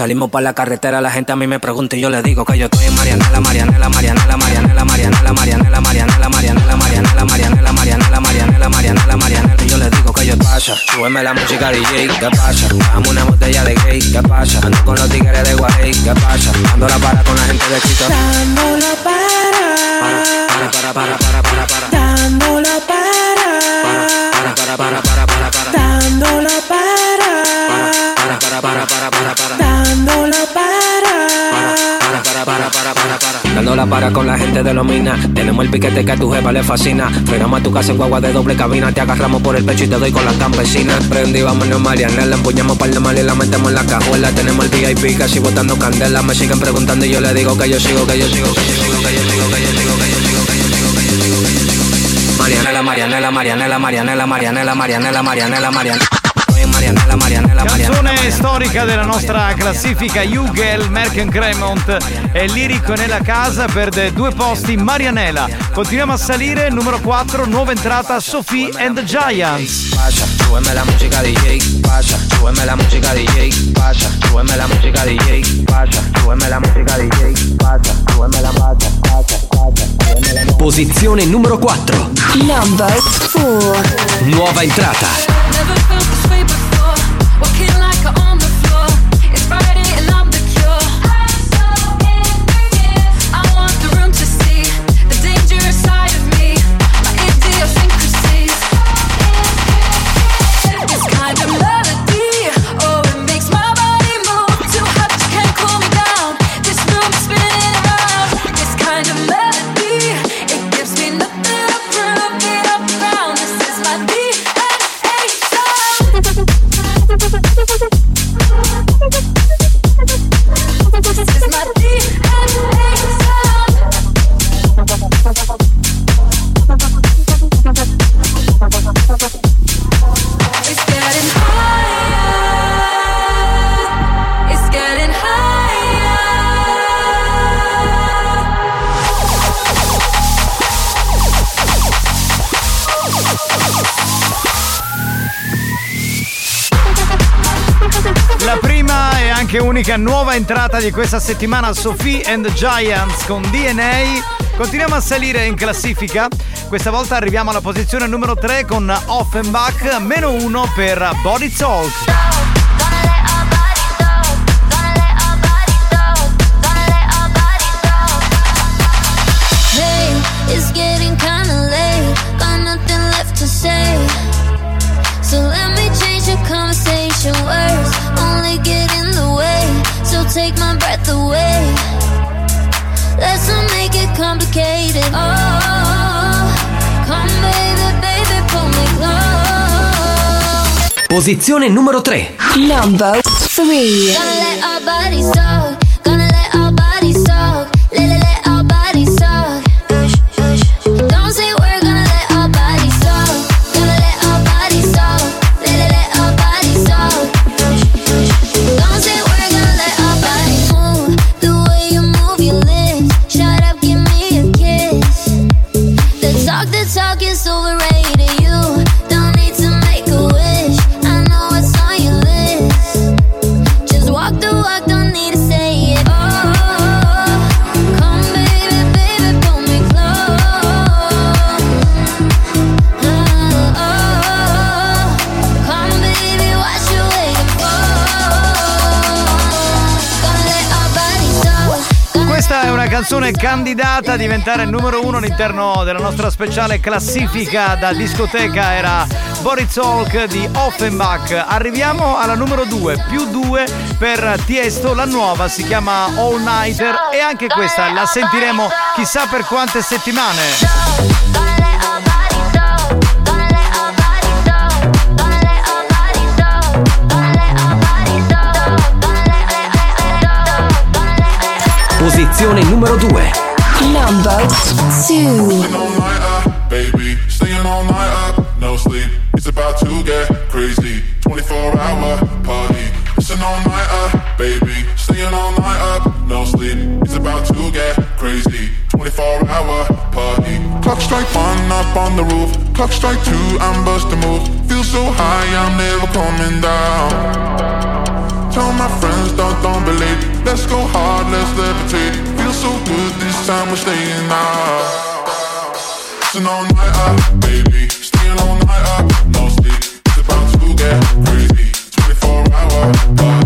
Salimos para la carretera, la gente a mí me pregunta y yo le digo que yo estoy en Marianela, Marianela, Marianela, Marianela, Marianela, Marianela, Marianela, Marianela, Marianela, Marianela, Marianela, Marianela, Marianela, Marianela, y yo le digo que yo pasa, súbeme la música DJ, ¿qué pasa? Dame una botella de gay, ¿qué pasa? Ando con los tigres de Guay, ¿qué pasa? Ando la para con la gente de Chito. Dándolo para, Para, para, para, para, para, para, dándolo para, para, para, para, para, para, para, dándolo para, para. Dándola para con la gente de los minas. Tenemos el piquete que a tu jefa le fascina. Frenamos a tu casa en guagua de doble cabina. Te agarramos por el pecho y te doy con las campesinas. Prendí, vámonos, Marianela. Empuñamos par de mal y la metemos en la cajuela. Tenemos el VIP casi botando candela. Me siguen preguntando y yo le digo que yo sigo, que yo sigo, que yo sigo, que yo sigo, que yo sigo, que yo sigo, que yo sigo, que yo sigo, que yo sigo. Marianela, Marianela, Marianela, Marianela, Marianela, Marianela, Marianela, Marianela. Marianela, Marianela, Marianela. Canzone storica della nostra classifica Hugel, Merken Cremont e lirico nella casa perde due posti Marianela. Continuiamo a salire, numero 4, nuova entrata Sophie and the Giants. Pasa, súbeme la música DJ, pasa, súbeme la música DJ, pasa, súbeme la música DJ, pasa, súbeme la música DJ, pasa, súbeme la pasa, súbeme la Posizione numero 4. Number 4. Nuova entrata. Anche unica nuova entrata di questa settimana Sophie and the Giants con DNA. Continuiamo a salire in classifica. Questa volta arriviamo alla posizione numero 3 con Offenbach, meno 1 per Body Talk. Take my breath away. Let's not make it complicated. Oh, come baby, baby, pull me close. Posizione numero 3. Number 3. Canzone candidata a diventare numero uno all'interno della nostra speciale classifica da discoteca. Era Boris Talk di Offenbach. Arriviamo alla numero due, più due per Tiesto. La nuova si chiama All Nighter e anche questa la sentiremo chissà per quante settimane. Posizione numero 2. Number 2. baby. Staying all night up, no sleep. It's about to get crazy. 24 hour party. It's an all night up, baby. Staying all night up, no sleep. It's about to get crazy. 24 hour party. Clock strike one up on the roof. Clock strike two, I'm busting move. Feel so high, I'm never coming down. Tell my friends, don't, don't believe. Let's go hard, let's levitate. Feel so good this time, we're staying out. An all night baby. Staying all night no sleep. It's about to get crazy. 24 hour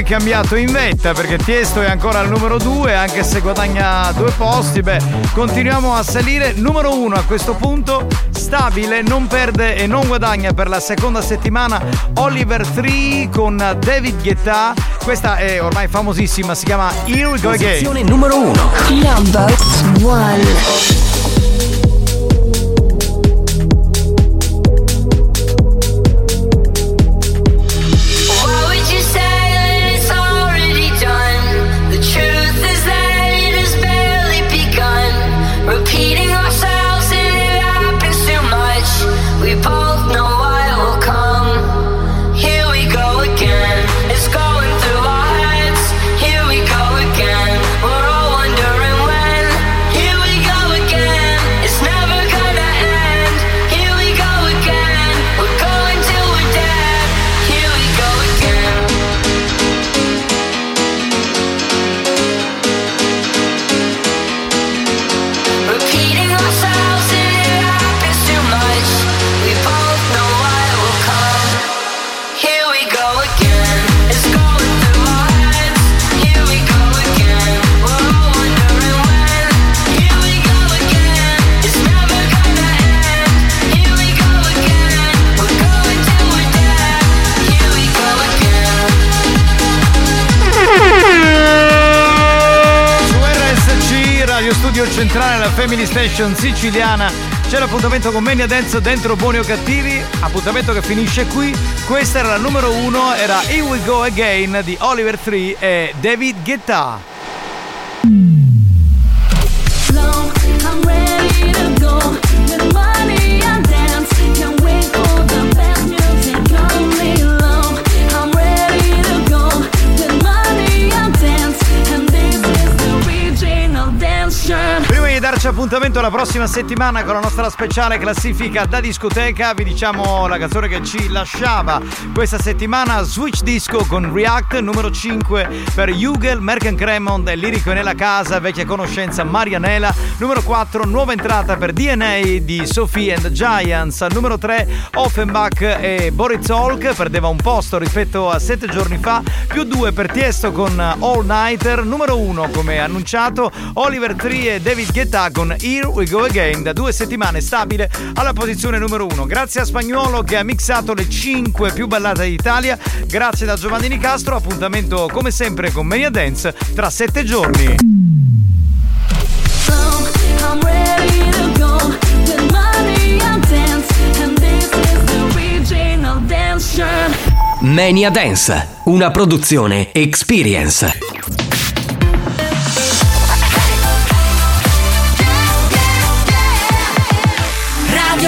è cambiato in vetta perché Tiesto è ancora al numero 2 anche se guadagna due posti. Beh, continuiamo a salire. Numero 1 a questo punto, stabile, non perde e non guadagna per la seconda settimana. Oliver 3 con David Guetta. Questa è ormai famosissima, si chiama Here We Go Again. Posizione numero 1. Number 1. Family Station siciliana. C'è l'appuntamento con Mania Dance dentro Buoni o Cattivi. Appuntamento che finisce qui. Questa era la numero uno, era Here We Go Again di Oliver 3 e David Guetta. Appuntamento la prossima settimana con la nostra speciale classifica da discoteca. Vi diciamo la canzone che ci lasciava questa settimana, Switch Disco con React, numero 5 per Hugel, Merken Cremont e Lirico nella casa, vecchia conoscenza Marianela, numero 4 nuova entrata per DNA di Sophie and Giants, numero 3 Offenbach e Boris Holk, perdeva un posto rispetto a 7 giorni fa, più 2 per Tiesto con All Nighter, numero 1 come annunciato Oliver Tree e David Guetta con Here We Go Again, da due settimane stabile alla posizione numero 1. Grazie a Spagnuolo che ha mixato le 5 più ballate d'Italia, grazie da Giovanni Nicastro, appuntamento come sempre con Mania Dance tra 7 giorni. Mania Dance, una produzione Experience.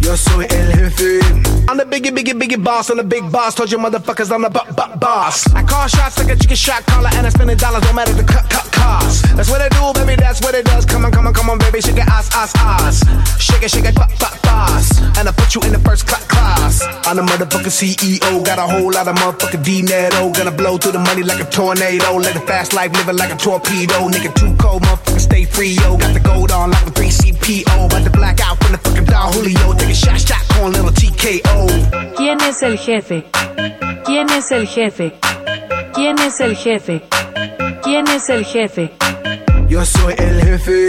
Yo soy el jefe. I'm the biggie, biggie, biggie boss. I'm the big boss. Told you motherfuckers I'm the bu- bu- boss. I call shots like a chicken shot caller, and I spend the dollars no matter the cut, cut cost. That's what I do, baby. That's what it does. Come on, come on, come on, baby. Shake it, ass, ass, ass. Shake it, shake it, pop, pop, boss. And I put you in the first cla- class. I'm the motherfucking CEO. Got a whole lot of motherfucking dinero. Gonna blow through the money like a tornado. Let the fast life living like a torpedo. Nigga too cold, motherfucker stay free, yo. Got the gold on like a 3CPO. About to black out from the fucking Don Julio. Take ¿Quién es el jefe? ¿Quién es el jefe? ¿Quién es el jefe? ¿Quién es el jefe? Yo soy el jefe,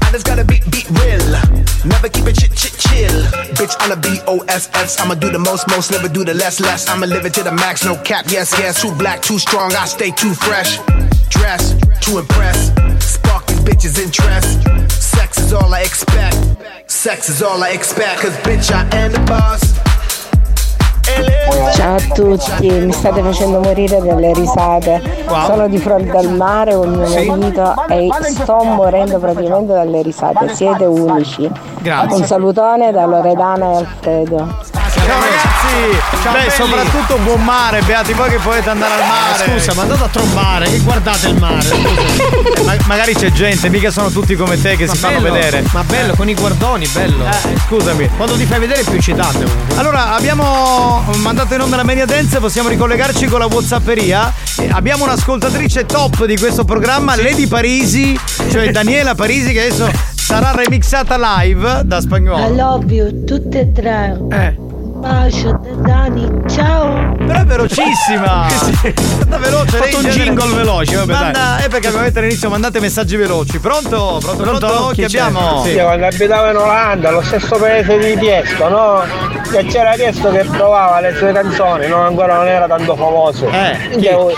Just gotta beat, beat real. Never keep it chit, chit, chill. Bitch, I'm a B-O-S-S. I'ma do the most, most, never do the less, less. I'ma live it to the max, no cap, yes, yes. Too black, too strong, I stay too fresh. Dress, to impress. Spark these bitches' interest. Sex is all I expect. Sex is all I expect. Cause bitch, I am the boss. Ciao a tutti, mi state facendo morire dalle risate. Sono di fronte al mare con mio marito e sto morendo praticamente dalle risate. Siete unici. Grazie. Un salutone da Loredana e Alfredo. Ciao ragazzi! Beh, belli. soprattutto buon mare, beati voi che potete andare al mare. Scusa, ma andate a trombare, che guardate il mare. scusa. Eh, ma- magari c'è gente, mica sono tutti come te che Ma si fanno bello, vedere. Ma bello, con i guardoni, bello. Eh, scusami. Quando ti fai vedere più eccitante comunque. Allora, abbiamo mandato in onda la Mania Dance, possiamo ricollegarci con la Whatsapperia. Eh, abbiamo un'ascoltatrice top di questo programma, Lady Parisi, cioè Daniela Parisi, che adesso sarà remixata live da I spagnolo. love you, tutte e tre. Eh. Bacio da Dani, ciao. Però è velocissima! È stata veloce, lei Fatto un genere- jingle veloce, vabbè, Manda, dai. Eh, perché abbiamo detto all'inizio mandate messaggi veloci. Pronto? Pronto? Pronto? Chi, Chi c'è? abbiamo? Sì. Io quando abitavo in Olanda, lo stesso paese di Tiesto, no? E c'era Tiesto che provava le sue canzoni, no? Ancora non era tanto famoso. Eh, Io,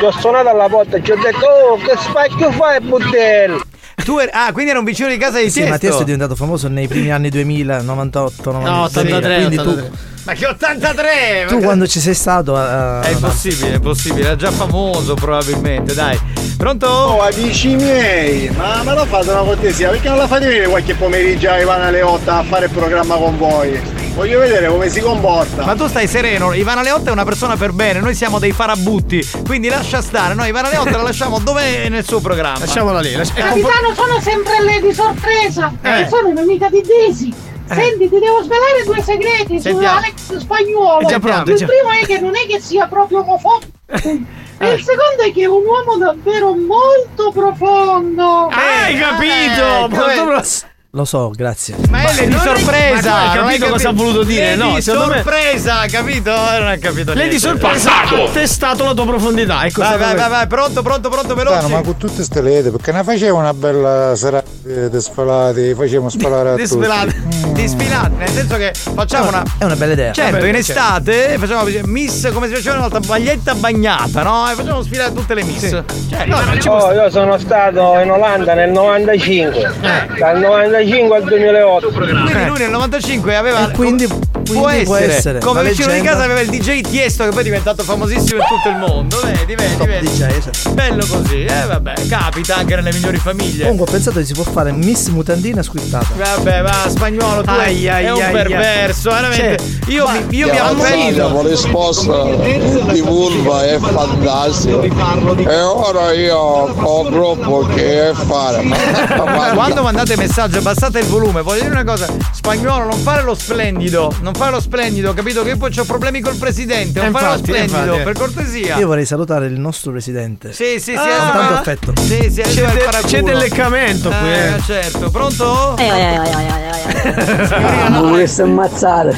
ho suonato alla porta e ci ho detto, oh, che spacchio fai, Budello? Tu eri- ah, quindi era un vicino di casa di Sì, Tiesto? ma Tiesto è diventato famoso nei primi anni 2000, 98, 96. No, 83, quindi 83. Ma che 83? tu, tu quando ci sei stato... eh, È impossibile, è impossibile, era già famoso probabilmente, dai. Pronto? Oh, amici miei, ma me lo fate una cortesia, perché non la fate venire qualche pomeriggio vanno alle 8 a fare il programma con voi? Voglio vedere come si comporta. Ma tu stai sereno, Ivana Leotta è una persona per bene, noi siamo dei farabutti, quindi lascia stare, noi Ivana Leotta la lasciamo dove è nel suo programma. Lasciamola lì. lascia- Eh, Capitano, sono sempre lei di sorpresa. Eh. E sono un'amica di Daisy. Senti, ti devo svelare due segreti su Sentiamo. Alex Spagnuolo. È già pronto, il già- primo è che non è che sia proprio omofobico. E Eh. il secondo è che è un uomo davvero molto profondo. Hai capito? Molto pro- Lo so, grazie. Ma è lei di hai- sorpresa! hai non capito cosa ha voluto dire? Lei No, secondo me- sorpresa, capito? Eh, Non ha capito Lei di niente. sorpresa ha testato la tua profondità. Ecco Vai, vai, vai, vai, pronto, pronto, pronto, veloce. ma con tutte queste lede, perché ne faceva una bella serata di spalati, facevamo spalare a tutti. Disfilate, disfilate, nel senso che facciamo una. È una bella idea. Certo, in certo. estate facciamo miss come si faceva una volta, maglietta bagnata, no? E facciamo sfilare tutte le miss. Cioè, no, Oh, io sono stato in Olanda nel 95, dal 95 al 2008. Quindi lui nel 95 aveva. quindi, può, quindi può essere. essere. Come La vicino di leggenda- casa aveva il DJ Tiesto che poi è diventato famosissimo in tutto il mondo. Vedi, vedi, vedi. Bello così, eh vabbè, capita anche nelle migliori famiglie. Comunque ho pensato che si può fare Miss Mutandina squittata. Vabbè, va, spagnolo, tu Ai, è, ai, è un ai, perverso, ai. veramente. Cioè, io mi, io mi ammiro. la risposta di vulva è fantastica e ora io ho gruppo che fare Quando mandate messaggio abbassate il volume, voglio dire una cosa, spagnolo, non fare lo splendido, non fare lo splendido, capito? Che poi ho problemi col presidente, non Eh, fare lo splendido, infatti. per cortesia. Io vorrei salutare il nostro presidente. Sì, sì, sì, Con eh, tanto ma- affetto. Sì, sì, C'è de- c'è del leccamento qui, Eh, eh. certo, pronto? Non volessi ammazzare.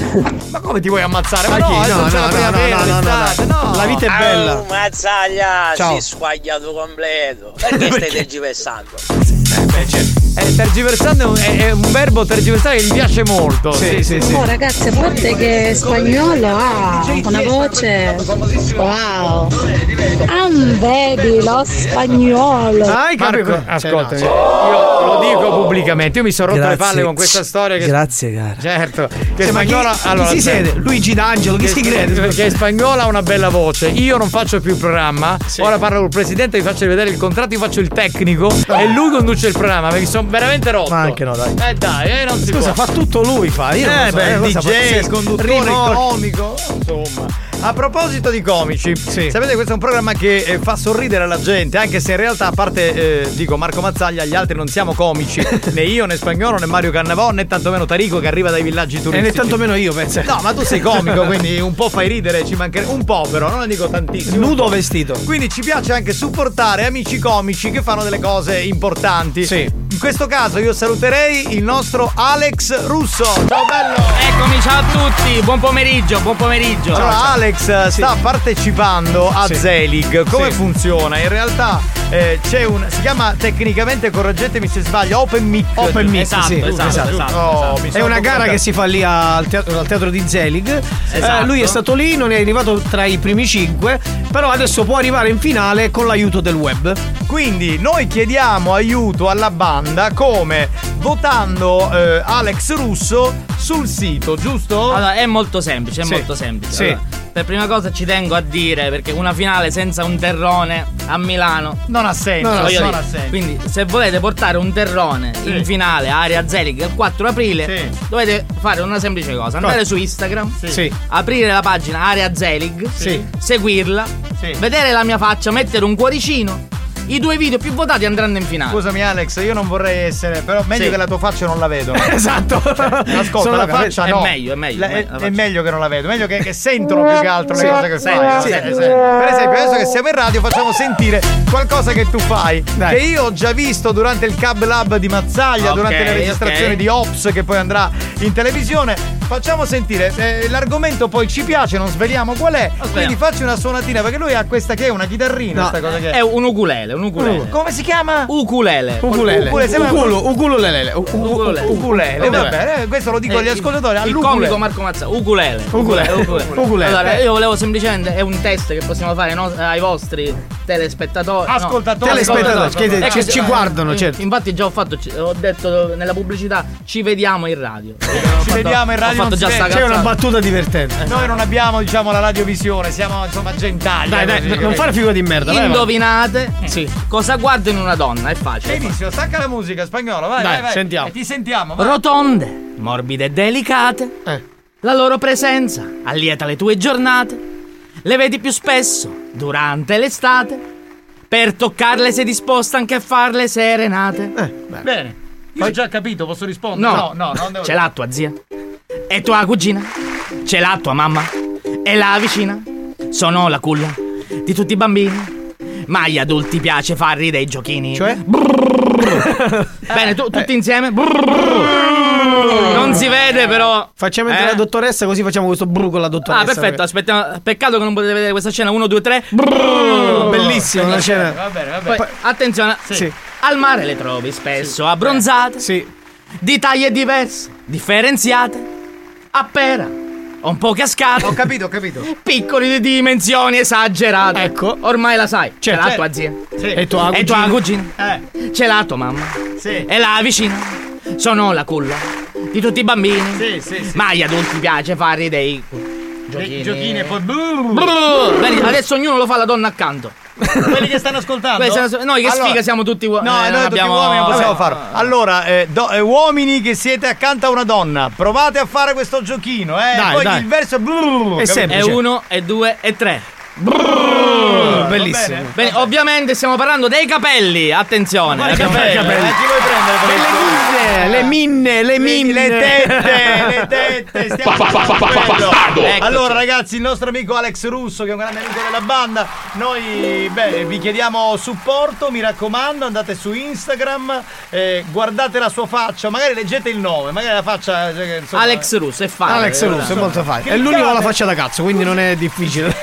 Ma come ti vuoi ammazzare? Ma, Ma chi? no, No, no, la no, no, no, no, l'estate, no. La vita è bella. Oh, mazzaglia, Ciao. si è squagliato completo. Perché stai tergiversando? Cioè, eh, tergiversando è un, è- un verbo tergiversare che gli piace molto. Sì, sì, sì. Oh ragazzi, a parte che spagnolo ha una voce wow. Baby, lo spagnolo. Marco, ascoltami, io lo dico pubblicamente, io mi sono rotto le Grazie. palle con questa storia che Grazie, cara. Certo, che Cioè, ma chi- spagnola chi allora, si siede? Luigi D'Angelo, chi Che- si crede? Perché spagnola ha una bella voce. Io non faccio più il programma. Ora parlo col presidente, vi faccio vedere il contratto, io faccio il tecnico e lui conduce il programma. Perché sono veramente rotto. Ma anche no, dai. Eh dai, eh, non si Scusa, può. fa tutto lui, fa. Io non eh, lo so, beh, eh, il cosa fa? DJ, Sì, il conduttore, il rimorchio. comico, insomma. A proposito di comici, sapete questo è un programma che eh, fa sorridere la gente, anche se in realtà a parte eh, dico Marco Mazzaglia, gli altri non siamo comici, né io né Spagnolo né Mario Cannavò né tantomeno Tarico che arriva dai villaggi E turistici. né tantomeno io, penso. No, ma tu sei comico, quindi un po' fai ridere, ci mancherebbe un po' però, non ne dico tantissimo. Nudo vestito. Quindi ci piace anche supportare amici comici che fanno delle cose importanti. Sì. In questo caso io saluterei il nostro Alex Russo. Ciao bello! Eccomi, ciao a tutti, buon pomeriggio, buon pomeriggio. Allora, Alex sta partecipando a Sì. Zelig. Come Sì. funziona? In realtà eh, c'è un. si chiama tecnicamente, correggetemi se sbaglio, Open Mic. Open Mic, Esatto, sì, esatto, esatto, esatto, Oh, esatto. È una gara che si fa lì al teatro, al teatro di Zelig. Esatto. Eh, lui è stato lì, non è arrivato tra i primi cinque, però adesso può arrivare in finale con l'aiuto del web. Quindi noi chiediamo aiuto alla banda come votando eh, Alex Russo sul sito, giusto? Allora, è molto semplice, è Sì. molto semplice. Sì. Allora, per prima cosa ci tengo a dire, perché una finale senza un terrone a Milano non ha senso. Voglio non dire, ha senso. Quindi, se volete portare un terrone Sì. in finale area Zelig il 4 aprile, Sì. dovete fare una semplice cosa: andare su Instagram, Sì. Aprire la pagina area Zelig, Sì. seguirla, Sì. vedere la mia faccia, mettere un cuoricino. I due video più votati andranno in finale. Scusami Alex, io non vorrei essere, però meglio Sì. che la tua faccia non la vedo. esatto. Ascolta, Solo la faccia è no. meglio, è meglio, La- è è, meglio che non la vedo, meglio che, che sentono più che altro Sì. le cose che Sì, fai. sì, Eh, sì. Per esempio, adesso che siamo in radio facciamo sentire qualcosa che tu fai. Che io ho già visto durante il Cab Lab di Mazzaglia, Ok, durante le registrazioni ok. di Ops che poi andrà in televisione. Facciamo sentire, eh, l'argomento poi ci piace, non sveliamo qual è. Quindi facci una suonatina, perché lui ha questa che è una chitarrina, No, cosa che è un ukulele, un ukulele. Come si chiama? Ukulele. Ukulele. Ukulele, Uculo, ukulele. Ukulele. Ukulele, va bene, eh, questo lo dico agli Eh, ascoltatori. Il comico Marco Mazza, ukulele. Ukulele. Ukulele. Allora, io volevo semplicemente, è un test che possiamo fare ai, vostri telespettatori. no, Ascoltatori. Telespettatori, che- ci eh, guardano, certo. Infatti già ho fatto, ho detto nella pubblicità, ci vediamo in radio. Ci vediamo in radio. Fatto non già sta. C'è una battuta divertente. Noi non abbiamo, diciamo, la radiovisione, siamo insomma gentagli. Dai, dai, così. non fare figura di merda. vai, vai. Indovinate cosa guardo in una donna, è facile. Benissimo, stacca la musica spagnolo, vai, Dai, vai, sentiamo. E ti sentiamo. vai. Rotonde, morbide e delicate. La loro presenza allieta le tue giornate. Le vedi più spesso durante l'estate. Per toccarle sei disposta anche a farle serenate. Bene. Io ho già capito, posso rispondere? No, no, non devo C'è la tua zia. E tua cugina. C'è la tua mamma. E la vicina. Sono la culla di tutti i bambini. Ma agli adulti piace farli dei giochini. Cioè? Bene, tu- tutti insieme. Non si vede, però. Facciamo entrare Eh? la dottoressa, così facciamo questo bru con la dottoressa. Ah, perfetto, aspettiamo. Peccato che non potete vedere questa scena. 1, 2, 3. Bellissima una scena. Va bene, va bene. Poi, attenzione, Sì. al mare le trovi spesso abbronzate, di taglie diverse, differenziate, a pera, un po' cascate. Ho capito, ho capito. Piccoli di dimensioni esagerate. Ecco, ormai la sai. C'è Certo. la tua zia. Sì. E tua E cugina. tua cugina. Eh. C'è la tua mamma. Sì. E la vicina. Sono la culla di tutti i bambini. Sì, sì, sì. Ma agli adulti piace fare dei giochini. Giochini e poi. Vedi, adesso ognuno lo fa alla donna accanto. Quelli che stanno ascoltando? Stanno- noi che Allora- sfiga siamo tutti uomini. No, eh, noi abbiamo- uomini non possiamo farlo. Allora, eh, do- eh, uomini che siete accanto a una donna, provate a fare questo giochino, eh. Dai, Poi dai. il verso è. È uno, e due, e tre. Bellissimo. Bene, ovviamente stiamo parlando dei capelli. Attenzione. Quali abbiamo- capelli? Eh, chi vuoi prendere per Le minne, le minne, le minne. Le tette, le tette, stiamo. Allora ragazzi, il nostro amico Alex Russo, che è un grande amico della banda, noi beh, vi chiediamo supporto, mi raccomando, andate su Instagram, eh, guardate la sua faccia, magari leggete il nome, magari la faccia... cioè, insomma, Alex Russo è facile. Alex Russo è molto facile. È l'unico con la faccia da cazzo, quindi non è difficile.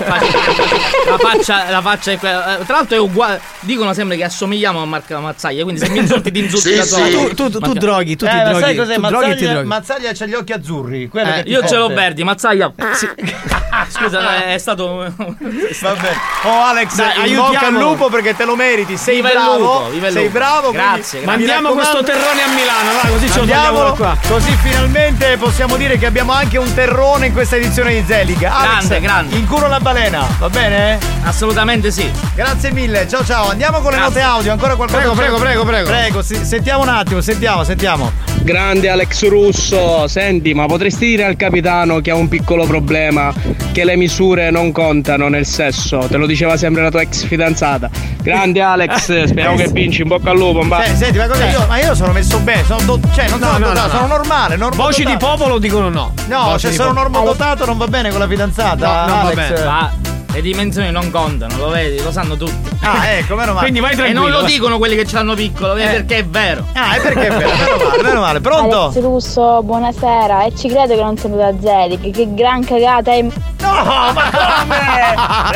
La faccia, la faccia è quella. eh, Tra l'altro è uguale. Dicono sempre che assomigliamo a Marco Mazzaglia. Quindi se mi insulti, ti insulti Sì, da sì. solo. Tu- tu- tu Marca- droghi, tu eh, ti ma droghi. sai cos'è? Tu droghi Mazzaglia, droghi. Mazzaglia c'ha gli occhi azzurri. quello Eh, io ce l'ho verdi, Mazzaglia. Scusa, è stato. Vabbè. Oh Alex, Dai, bocca al lupo perché te lo meriti. Sei Viva bravo. lupo, viva sei lupo. bravo. Grazie, quindi Mandiamo questo terrone a Milano, va, così ce lo qua. Così finalmente possiamo dire che abbiamo anche un terrone in questa edizione di. Alex, Grande, grande. In culo la balena, va bene? Assolutamente sì. Grazie mille, ciao ciao. Andiamo con le note audio, ancora qualcosa. Prego, prego, prego, prego. Prego, si- sentiamo un attimo, sentiamo, sentiamo. Grande Alex Russo, senti, ma potresti dire al capitano che ha un piccolo problema, che le misure non contano nel sesso, te lo diceva sempre la tua ex fidanzata. Grande Alex, speriamo che vinci, in bocca al lupo, ma... Eh, senti, ma cosa io, ma io sono messo bene, sono do- cioè non sono no, dotato, no, no. sono normale, normale. Voci di popolo dicono no. No, Voci se di sono popolo. normodotato non va bene con la fidanzata. No, non va Alex. bene. Ma le dimensioni non contano, lo vedi, lo sanno tutti. Ah, ecco, meno male. Quindi vai E tranquillo. non lo dicono quelli che ce l'hanno piccolo, vedi, Eh. perché è vero. Ah, è perché è vero, meno male, meno male. Alex Pronto? Russo, buonasera. E ci credo che non sei andato a Zelig. Che gran cagata è. No, ma come?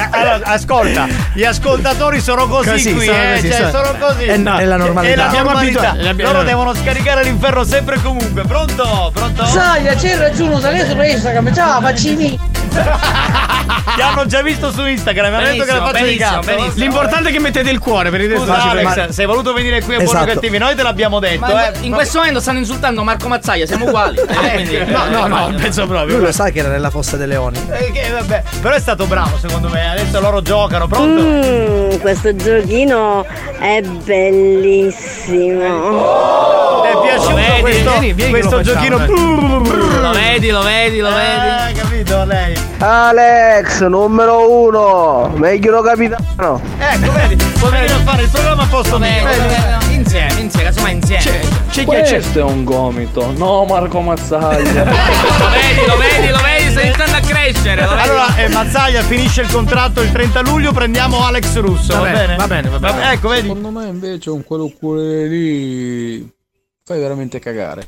Allora, ascolta, gli ascoltatori sono così, Così, qui, sono eh, così, cioè, sono- sono così. è na- è la normalità. È la Abbiamo normalità. l'abbiamo- Loro devono scaricare l'inferno sempre e comunque. Pronto? Pronto? Sai, c'è ragione, sai su Instagram, ciao, facci Ti hanno già visto su Instagram, mi hanno detto che la Benissimo, faccio di benissimo, cazzo. benissimo. L'importante è che mettete il cuore per il resto Scusa Alex, prende- sei voluto venire qui a Esatto. cattivi, noi te l'abbiamo detto, Ma eh. in questo momento stanno insultando Marco Mazzaglia, siamo uguali. Eh, quindi- No, no, no, penso proprio. Lui lo sa che era nella fossa dei leoni. Eh, che vabbè, però è stato bravo secondo me, adesso loro giocano, pronto? Mm, questo giochino è bellissimo. Ti è piaciuto vedi? questo, Vieni, vieni questo giochino? Lo vedi, lo vedi, lo vedi. Capito lei? Alex, numero uno, meglio capitano. Ecco, vedi, a fare il programma a posto vedi. Insieme, insieme, casomai insieme. C'è chi c'è. Questo è un gomito, no Marco Mazzaglia. Lo vedi, lo vedi, lo vedi, sta iniziando a crescere. Lo vedi. Allora, eh, Mazzaglia finisce il contratto il 30 luglio, prendiamo Alex Russo, va, Va bene, bene? va bene, va bene. Ecco, vedi? Secondo me invece un quello lì fai veramente cagare.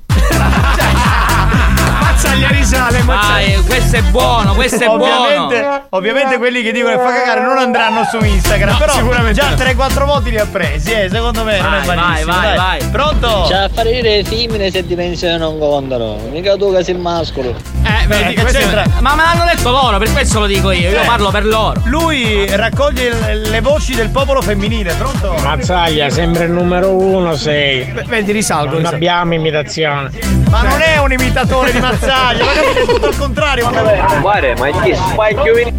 Mazzaglia risale, Mazzaglia. Vai, questo è buono, questo è ovviamente, buono. ovviamente quelli che dicono che fa cagare non andranno su Instagram, No, però sicuramente già no. 3-4 voti li ha presi, eh, secondo me non è Vai, vai, vai, dai. vai. Pronto? Cioè, a fare dire femmine se dimensioni non contano. Mica tu che sei il mascolo. Eh, vedi, che Questo- c'entra? Ma me l'hanno detto loro, per questo lo dico io. Io Eh. parlo per loro. Lui raccoglie le voci del popolo femminile, pronto? Mazzaglia, sempre il numero uno sei. Vedi, risalgo. Non risalgo. abbiamo imitazione. Ma non è un imitatore di Mazzaglia, ma capite, è tutto il contrario. ma- Guarda, ma fai più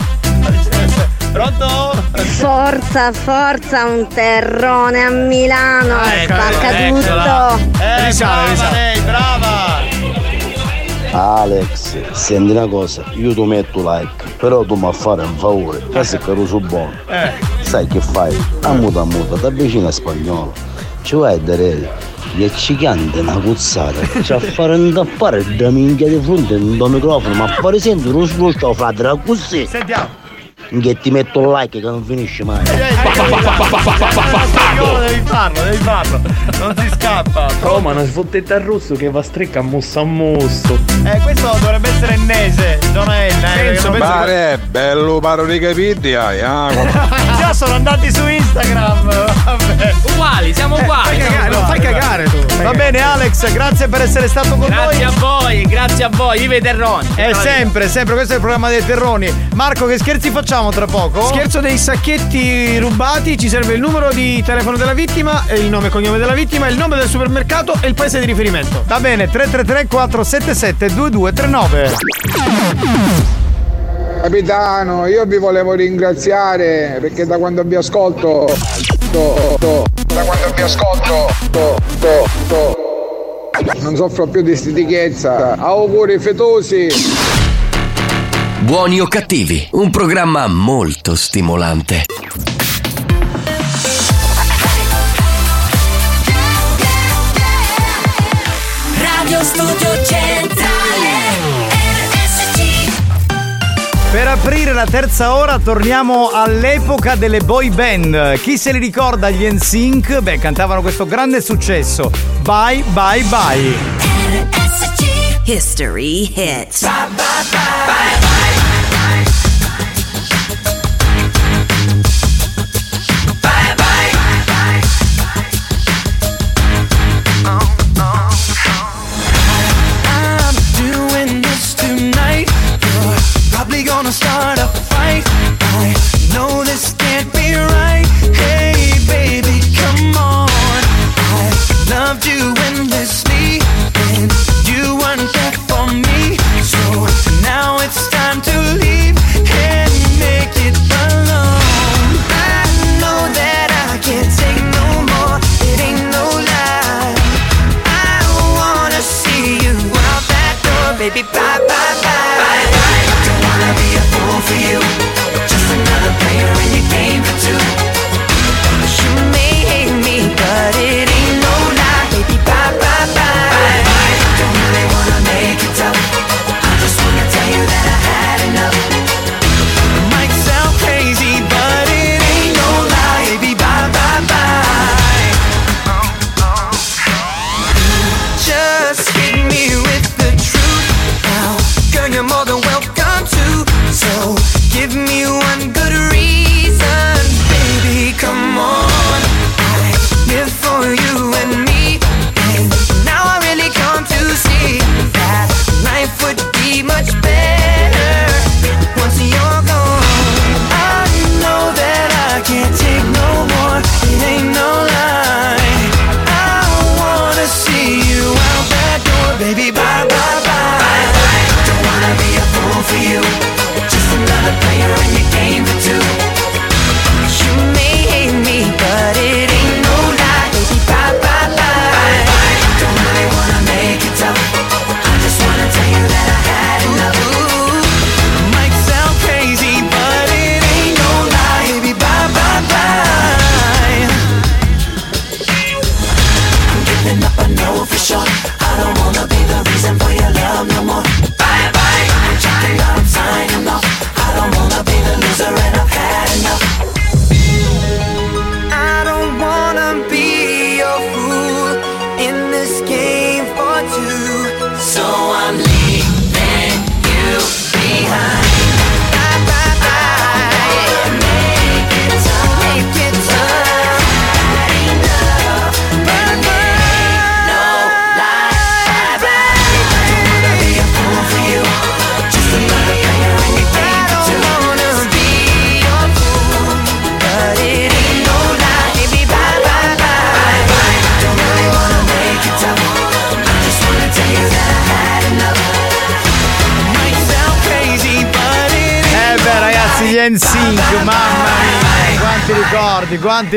Pronto? Forza, forza, un terrone a Milano. Ah, ecco, Spacca eccola. tutto. Eh, Risale, brava risale. lei, brava. Alex, senti una cosa, io ti metto like, però tu mi fare un favore, questo è che lo so buono. Sai che fai? A muta a muta, ti avvicini a spagnolo. Ci vai a dare gli cicante una cuzzata, ci a fare intappare da minchia di fronte tuo microfono, ma fare sempre lo sboccio fratello così. Sentiamo. Che ti metto un like che non finisce mai. Devi farlo, devi farlo. Non si scappa. Oh, ma una sfottetta al russo che va strecca a musso a musso. Eh, questo dovrebbe essere ennese, zona N. Eh, Penso, perché non- Pare, bello paro di capiti, hai, ah, Già sono andati su Instagram. Vabbè. Uguali, siamo uguali. fai siamo cagare, non fai cagare tu. Va bene, Alex, grazie per essere stato con Grazie noi. a voi, grazie a voi, vive i terroni. Eh, sempre, sempre, questo è il programma dei terroni. Marco, che scherzi facciamo tra poco? Scherzo dei sacchetti rubati, ci serve il numero di telefono della vittima, il nome e cognome della vittima, il nome del supermercato e il paese di riferimento. Va bene, 333 477 2239. Capitano, io vi volevo ringraziare perché da quando vi ascolto. to- to- da quando vi ascolto. to- to- to- non soffro più di stitichezza. Auguri fetosi. Buoni o cattivi, un programma molto stimolante. Radio Studio Centrale RSC Per aprire la terza ora torniamo all'epoca delle boy band. Chi se li ricorda gli NSYNC? Beh, cantavano questo grande successo. Bye bye bye. History hits I'm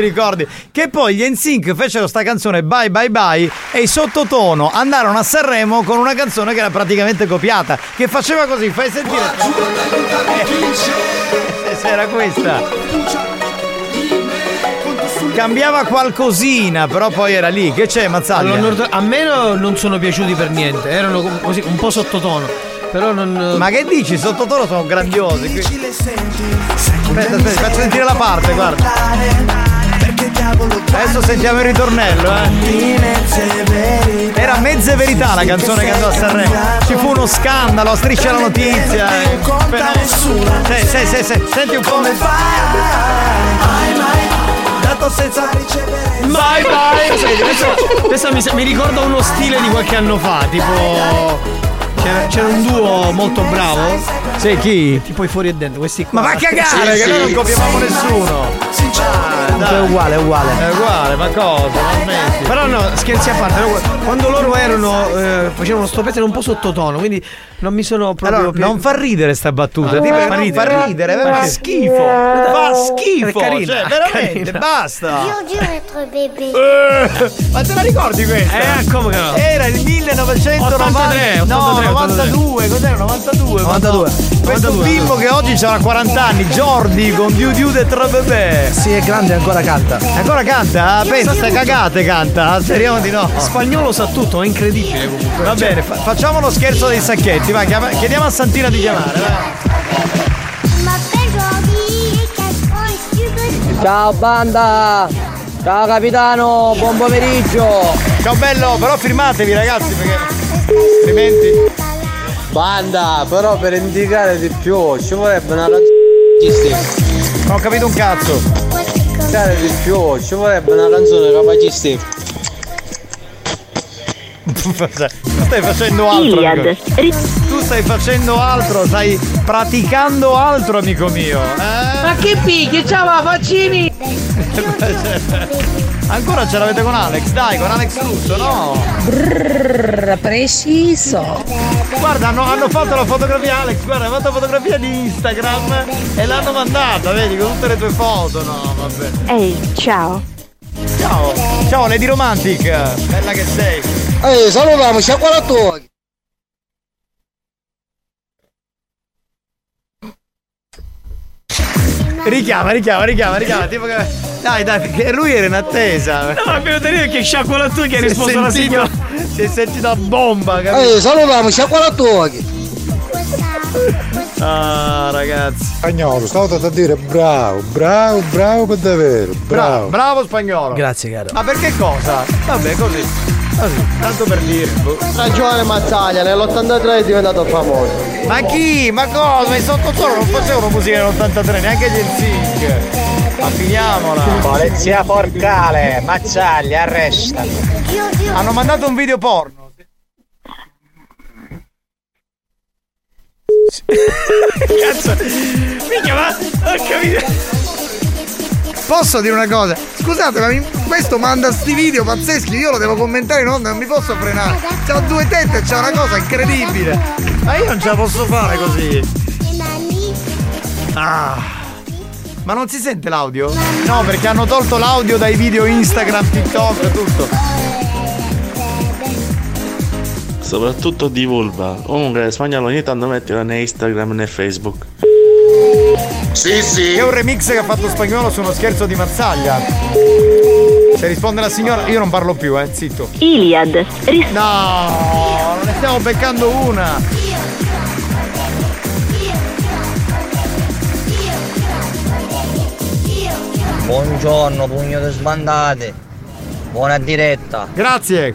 ricordi, quanti ricordi. Che poi gli NSYNC fecero sta canzone Bye Bye Bye e i sottotono andarono a Sanremo con una canzone che era praticamente copiata. Che faceva così, fai sentire. Eh, se era questa. Cambiava qualcosina, però poi era lì. Che c'è, Mazzaglia? Allora, a me no- non sono piaciuti per niente, erano così un po' sottotono. Però non. Ma che dici? Sottotono sono grandiosi. Aspetta, aspetta, faccio sentire la parte, guarda. Adesso sentiamo il ritornello, eh. Era mezze verità la canzone che andò a Sanremo. Ci fu uno scandalo, a striscia la notizia. eh. Sì, sì, sì, sì, senti un po'. Dato senza Bye bye! Senti, questo, questo mi, mi ricorda uno stile di qualche anno fa, tipo. C'era, c'era un duo molto bravo. Sì, chi? Tipo i fuori e dentro, questi qua. Ma va a cagare, che noi non copiavamo nessuno. Ah. È uguale, è uguale. È uguale, ma cosa? Però no, scherzi a parte, no, quando loro erano, eh, facevano sto pezzo era un po' sottotono, quindi non mi sono proprio. Allora, non fa ridere sta battuta, Ah, tipo, fa non ridere. fa ridere, fa schifo. Fa schifo, È carina, cioè, veramente, carina. basta. Io bébé. Eh, ma te la ricordi questa? Eh, come che no? Era il 1990 83, no, 83, 92, cos'era? 92, 92. Questo 92. bimbo che oggi ha 40 anni, Jordi con Diu Diu de Tre Bebè. Sì, è grande ancora canta. Ancora canta? Pensa ste cagate canta, speriamo di no. Spagnolo sa tutto, è incredibile comunque. Va bene, fa- facciamo lo scherzo dei sacchetti, vai, chiama- chiediamo a Santina di chiamare, Stupid. Ciao banda! Ciao capitano, buon pomeriggio! Ciao bello, però firmatevi ragazzi perché altrimenti Banda, però per indicare di più ci vorrebbe una canzone non ho capito un cazzo. Indicare di più, ci vorrebbe una canzone capacisti. Tu stai facendo altro. Iliad. Tu stai facendo altro, stai praticando altro, amico mio. Eh? Ma che picchi, ciao faccini! Ancora ce l'avete con Alex? Dai, con Alex Russo, no? Brrr, preciso. Guarda, hanno, hanno fatto la fotografia, Alex, guarda, hanno fatto la fotografia di Instagram e l'hanno mandata, vedi, con tutte le tue foto, no, vabbè. Ehi, ciao. Ciao, ciao Lady Romantic, bella che sei. Ehi, salutiamoci a 48 Richiama, richiama, richiama, richiama, tipo che... Dai, dai, perché lui era in attesa. No, abbiamo da dire che sciacquola tu che hai risposto alla sentito- signora. Si è sentita a bomba, capito? Ehi, salutiamoci a 48 Ah, ragazzi. Spagnolo, stavo a dire bravo, bravo, bravo per davvero, Bravo, bravo. bravo spagnolo. Grazie, caro. Ma perché cosa? Vabbè, così. Così, tanto per dire. boh. Ragione Mazzaglia, nell'83 è diventato famoso. Ma chi? Ma cosa? I sottotono non facevano musica nell'83, neanche gli NSYNC. Ma finiamola. Polizia porcale, Mazzaglia, arresta. Hanno mandato un video porno. Cazzo, mica ma ho capito. Posso dire una cosa? Scusate, ma mi- questo manda sti video pazzeschi, io lo devo commentare in onda, non mi posso frenare. C'ho due tette e c'è una cosa incredibile. Ma io non ce la posso fare così. Ah. Ma non si sente l'audio? No, perché hanno tolto l'audio dai video Instagram, TikTok, tutto. Soprattutto di vulva. Comunque spagnolo ogni tanto mettilo né Instagram né Facebook. Sì, sì. È un remix che ha fatto spagnolo su uno scherzo di Mazzaglia. Se risponde la signora, io non parlo più, eh, zitto. Iliad. No, non ne stiamo beccando una. Buongiorno, pugno di sbandate. Buona diretta. Grazie.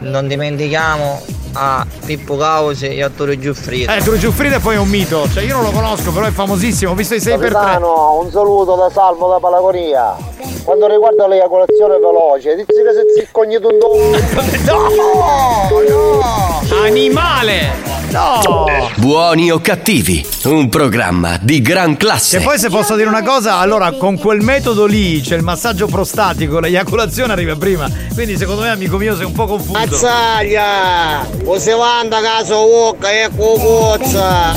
Non dimentichiamo a Pippo Causi e a Tore Giuffrida. Eh, Turo Giuffrida poi è un mito. Cioè, io non lo conosco, però è famosissimo. Ho visto i 6x3. Capitano, un saluto da Salvo da Palagonia. Quando riguarda l'eiaculazione veloce, dici che se ziccogni un No! No! Animale! No! Buoni o cattivi, un programma di gran classe. E poi se posso dire una cosa, allora con quel metodo lì c'è il massaggio prostatico, l'eiaculazione arriva prima. Quindi secondo me, amico mio, sei un po' confuso. Mazzaglia! O se vanda caso Wocca e Cucuzza!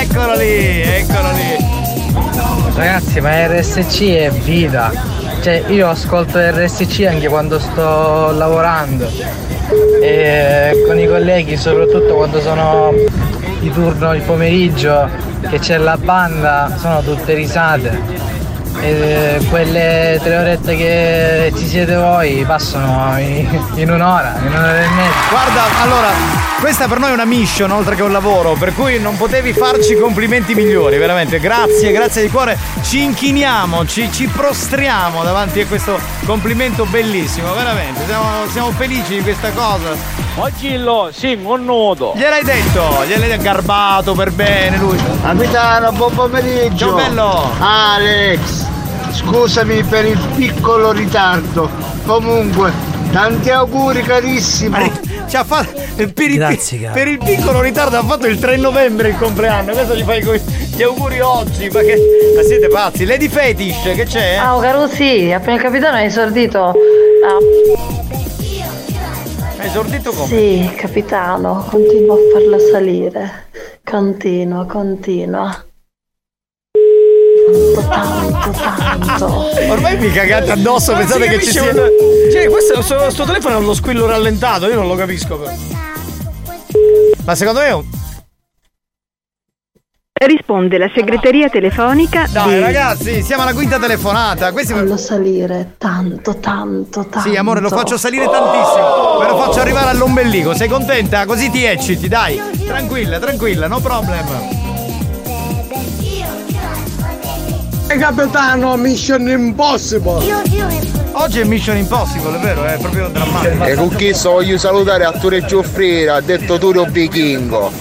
Eccolo lì, eccolo lì. Ragazzi, ma RSC è vita. Cioè, io ascolto RSC anche quando sto lavorando. E con i colleghi, soprattutto quando sono di turno il pomeriggio, che c'è la banda, sono tutte risate. E quelle tre orette che ci siete voi passano in, un'ora, in un'ora e mezza. Guarda, allora, questa per noi è una mission oltre che un lavoro, per cui non potevi farci complimenti migliori, veramente. Grazie, grazie di cuore. Ci inchiniamo, ci, ci prostriamo davanti a questo complimento bellissimo, veramente. Siamo, siamo felici di questa cosa. Oggi lo, sì, un nudo. Gliel'hai detto, gliel'hai garbato per bene lui. Capitano, buon pomeriggio. Ciao bello. Alex, scusami per il piccolo ritardo. Comunque, tanti auguri carissimo. Ci ha fatto per il, Grazie, per il piccolo ritardo ha fatto il 3 novembre il compleanno. Questo gli fai coi- gli auguri oggi. Ma, che, ma siete pazzi? Lady Fetish, che c'è? Ah, oh, caro sì, appena il capitano è esordito. Ah, Hai esordito come? sì, capitano, continua a farla salire. Continua, continua. Tanto, tanto, tanto. Ormai mi cagate addosso, pensate si che ci sia. Cioè, questo sto, sto telefono ha uno squillo rallentato, io non lo capisco. però. Ma secondo me è un. Risponde la segreteria telefonica Dai, di... ragazzi, siamo alla quinta telefonata. Questi Fallo salire tanto, tanto, tanto. Sì, amore, lo faccio salire tantissimo. Me lo faccio arrivare all'ombelico. Sei contenta? Così ti ecciti, dai. Tranquilla, tranquilla, no problem. E capitano, Mission Impossible. Oggi è Mission Impossible, è vero? È proprio drammatico. E con chi so voglio salutare Arturo Giuffrida, ha detto Turio Vichingo.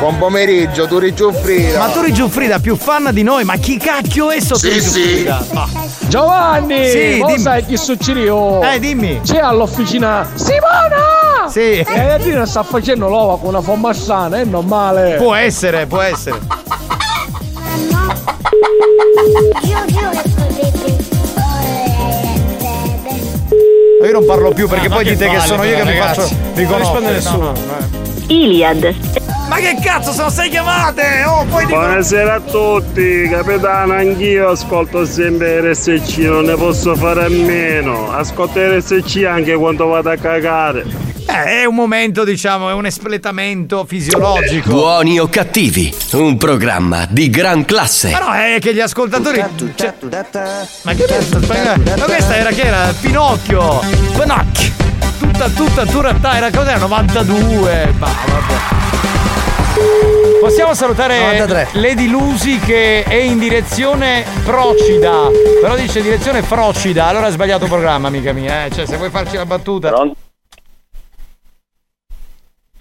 Buon pomeriggio, Turio Giuffrida. Ma Tori Giuffrida più fan di noi, ma chi cacchio è sotto Sì, sì. Ma- Giovanni! Sì, lo dimmi. sai chi succedió? Eh, dimmi. C'è all'officina Simona! Sì. E a dire sta facendo l'ova con una formassana, è normale. Può essere, può essere. Io non parlo più perché Ah, poi ma che dite che palle, sono io che mi faccio ragazzi. Non risponde nessuno. Iliad. Ma che cazzo, sono sei chiamate! Oh, poi dico... Buonasera a tutti, capitano, anch'io ascolto sempre RSC, non ne posso fare a meno. Ascolto RSC anche quando vado a cagare. Eh, è un momento, diciamo, è un espletamento fisiologico. Buoni o cattivi, un programma di gran classe. Ma no, è che gli ascoltatori. cioè- Ma che spagnolo? Ma questa era che era? Pinocchio! Pinocchio! Tutta, tutta, tutta, era cos'era? 92! Ma vabbè. Possiamo salutare 93. Lady Lucy che è in direzione Procida. Però dice direzione Procida. Allora ha sbagliato programma, amica mia. Eh. Cioè, se vuoi farci la battuta.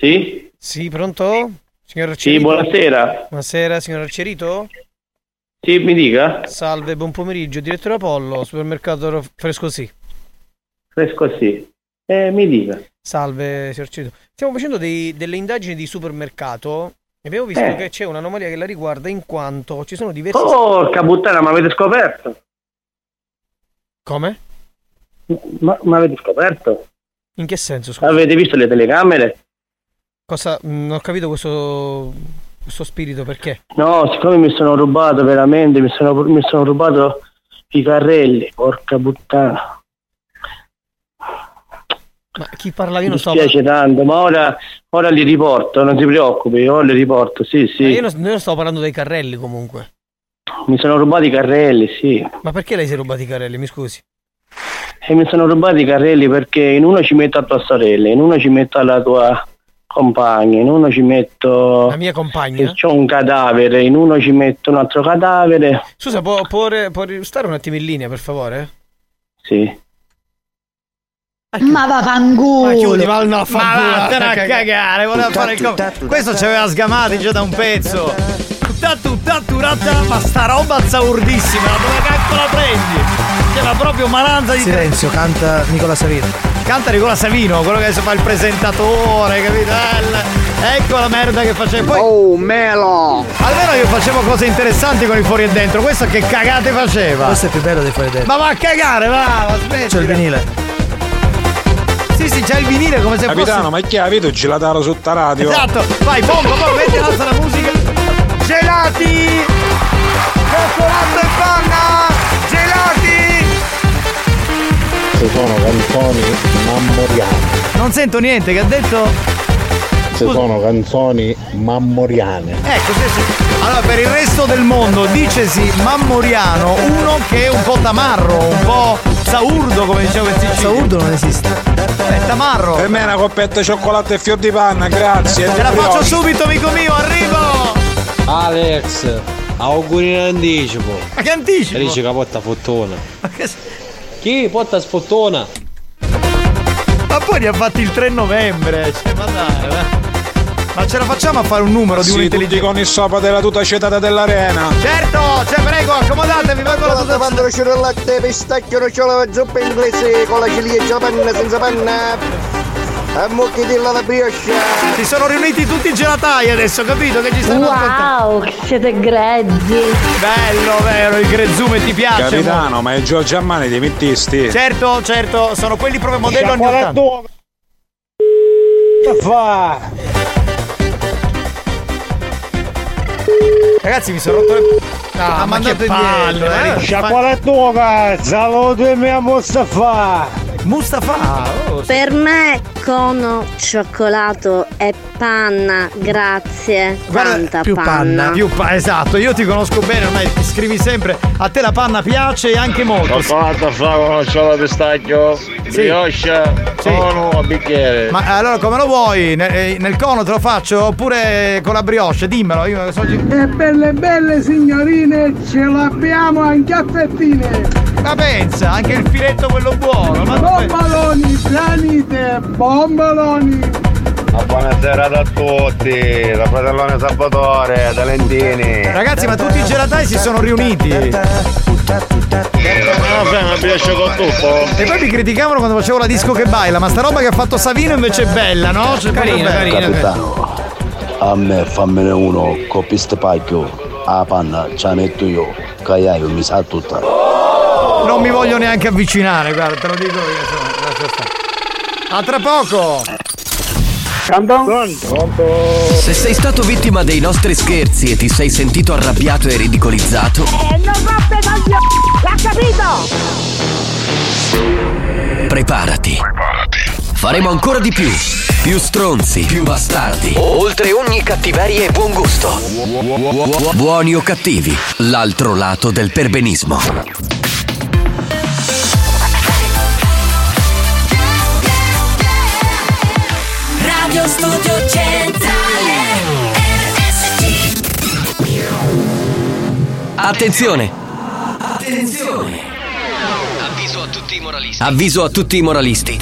Sì? Sì, pronto? Signor Sì, Arcerito? buonasera. Buonasera, signor Arcerito? Sì, mi dica. Salve, buon pomeriggio. Direttore Apollo, supermercato Fresco Sì. Fresco sì. Eh, mi dica. Salve, signor Arcerito. Stiamo facendo dei- delle indagini di supermercato e abbiamo visto Eh. che c'è un'anomalia che la riguarda in quanto ci sono diversi... Porca puttana, ma avete scoperto? Come? Ma, ma avete scoperto? In che senso, scusa? Avete visto le telecamere? Cosa... mm, Non ho capito questo... questo spirito, perché? No, siccome mi sono rubato veramente, mi sono, mi sono rubato i carrelli, porca puttana. Ma chi parla io Mi non sto... dispiace tanto, ma ora, ora li riporto, non si preoccupi, ora li riporto, sì, Ma sì. io non, non stavo parlando dei carrelli comunque. Mi sono rubati i carrelli, sì. Ma perché lei si è rubato i carrelli, mi scusi? E mi sono rubati i carrelli perché in uno ci metto a tua sorella, in uno ci metto alla tua compagna, in uno ci metto... La mia compagna? C'ho un cadavere, in uno ci metto un altro cadavere. Scusa, può, può, può stare un attimo in linea, per favore? Sì. Ma vaffanculo. Ma chiudi, ma no, fa Ma vattene a cagare. cagare, voleva fare il com- Questo ci aveva sgamati già da un pezzo. Tutta tutta turata, ma sta roba zaurdissima, dove cacchio la prendi? C'è la proprio malanza di Silenzio, canta Nicola Savino. Canta Nicola Savino, quello che adesso fa il presentatore, capito? Ecco la merda che faceva. Poi, Oh, melo! almeno io facevo cose interessanti con il fuori e dentro, questo che cagate faceva? Questo è più bello dei fuori dentro. Ma va a cagare, va, va smetti. C'è il vinile. Sì, sì, c'è il vinile come se Capitano, fosse. ma chi ha vedo gelataro sotto la radio? Esatto, vai, bomba, poi metti alza la musica. Gelati! cioccolato e panna! Se sono canzoni mammoriane. Non sento niente, che ha detto? Se sono canzoni mammoriane. Ecco, sì, sì. Allora, per il resto del mondo dicesi mammoriano uno che è un po' tamarro, un po' saurdo, come diceva in Sicilia. Saurdo non esiste. È tamarro. Per me una coppetta di cioccolato e fior di panna, grazie. Te la faccio subito, amico mio, arrivo! Alex, auguri in anticipo. Ma che anticipo? Dice che porta fottona. Ma che... Chi porta sfottona? Ma poi li ha fatti il 3 novembre, cioè, ma dai, va. Ma ce la facciamo a fare un numero di Sì, un'intelligenza? tutti con il sopra della tuta cetata dell'arena. Certo, cioè prego, accomodatevi, vengo la Quando quando c'è il latte, pistacchio, nocciola, zuppa inglese con la ciliegia, panna, senza panna. A mucchitilla la brioche. Si sono riuniti tutti i gelatai adesso, capito? Che ci stanno. Wow, che siete grezzi. Bello, vero, il grezzume ti piace? Capitano, ma è Giorgio Armani di Mittisti. Certo, certo, sono quelli proprio modello anni 80. Che fa? Ragazzi, mi sono rotto le. No, ha mandato indietro. eh. Sciacqualattuca, saluto e mia Mustafa. Mustafa? Oh, Per me cono, cioccolato e panna, grazie. Tanta più panna. Più pa- esatto, io ti conosco bene, ormai ti scrivi sempre. A te la panna piace e anche molto. Cioccolato, frago, nocciola, pistacchio, brioche, cono a bicchiere. Ma allora come lo vuoi? Nel, eh, nel cono te lo faccio oppure con la brioche? Dimmelo. Io so... E belle belle signorine, ce l'abbiamo anche a fettine. Ma pensa, anche il filetto quello buono. Ma Bombaloni, pianite, bombaloni. Ma buonasera a tutti, da fratellone Salvatore, da Lentini. Ragazzi, ma tutti i gelatai si sono riuniti. Vabbè, ma brioche con tuffo? E poi mi criticavano quando facevo la disco che baila, ma sta roba che ha fatto Savino invece è bella, no? Cioè, proprio bella. Capitano, a me fammene uno con pistepacchio. A panna ce la metto io. Cagliaio mi sa tutta. Non mi voglio neanche avvicinare, guarda, te lo dico io. insomma, lascia stare. A tra poco! Se sei stato vittima dei nostri scherzi e ti sei sentito arrabbiato e ridicolizzato, E non rompe coglioni! L'ha capito? preparati. Faremo ancora di più. Più stronzi, più bastardi. Oltre ogni cattiveria e buon gusto. Buoni o cattivi, l'altro lato del perbenismo. Radio Studio Centrale RSC Attenzione! Attenzione Avviso a tutti i moralisti.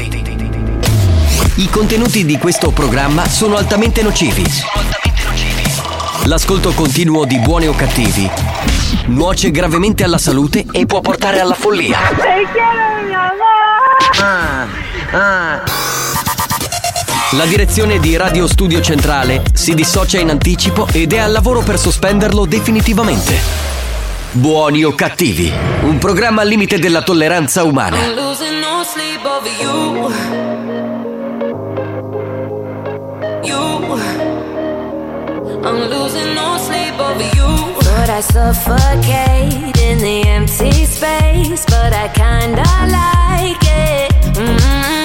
I contenuti di questo programma sono altamente nocivi. L'ascolto continuo di buoni o cattivi nuoce gravemente alla salute e può portare alla follia. La direzione di Radio Studio Centrale si dissocia in anticipo ed è al lavoro per sospenderlo definitivamente. Buoni o cattivi, un programma al limite della tolleranza umana. I'm losing no sleep over you. But I suffocate in the empty space But I kinda like it. Mm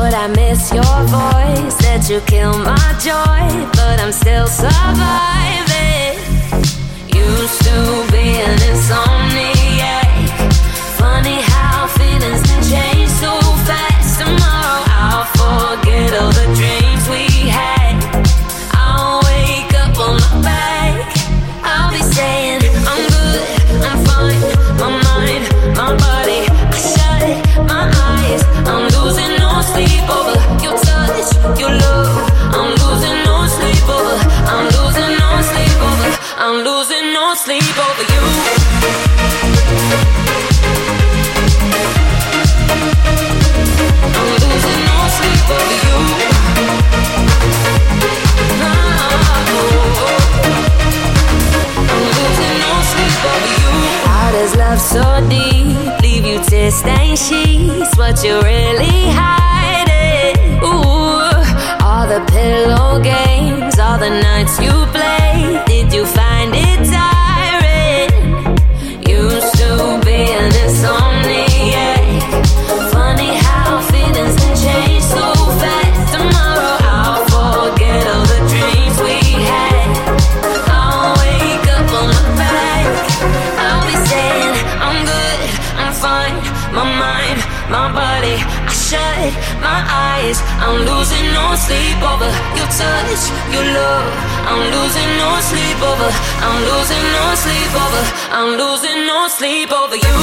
But I miss your voice. That you kill my joy But I'm still surviving. Used to be an so deep, leave you to stain sheets. What you really hiding? Ooh, all the pillow games, all the nights you play. Did you find it tiring? Used to be in this song. No sleep over your touch, your love. I'm losing no sleep over. I'm losing no sleep over. I'm losing no sleep over you.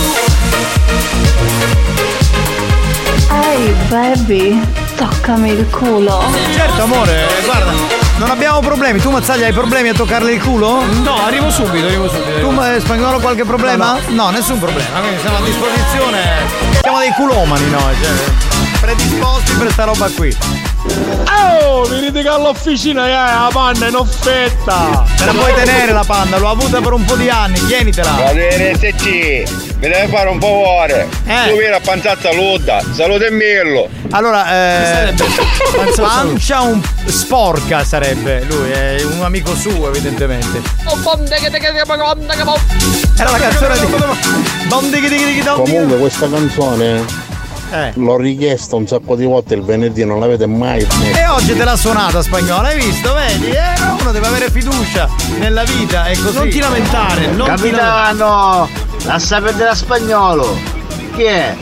Ehi baby, toccami il culo. Certo amore, guarda, non abbiamo problemi. Tu Mazzaglia hai problemi a toccarle il culo? No, arrivo subito, arrivo subito. Tu ma- spagnolo qualche problema? No, nessun problema, quindi siamo a disposizione. Siamo dei culomani noi, cioè, predisposti per sta roba qui. Oh, venite che all'officina eh, la panna in offerta! Te la puoi tenere la panda, l'ho avuta per un po' di anni, tienitela. Guarda RSC, mi deve fare un favore. Eh. Tu vieni a panzazza luda, salute Millo. Allora, eh, pancia un sporca sarebbe lui, è un amico suo evidentemente. Era la canzone di. Comunque questa canzone Eh. l'ho richiesta un sacco di volte il venerdì, non l'avete mai. E oggi te l'ha suonata spagnola, hai visto? Vedi? Eh, uno deve avere fiducia nella vita, è così. Non ti lamentare, non ti lamentare. Capitano, lascia perdere a spagnolo. Chi è?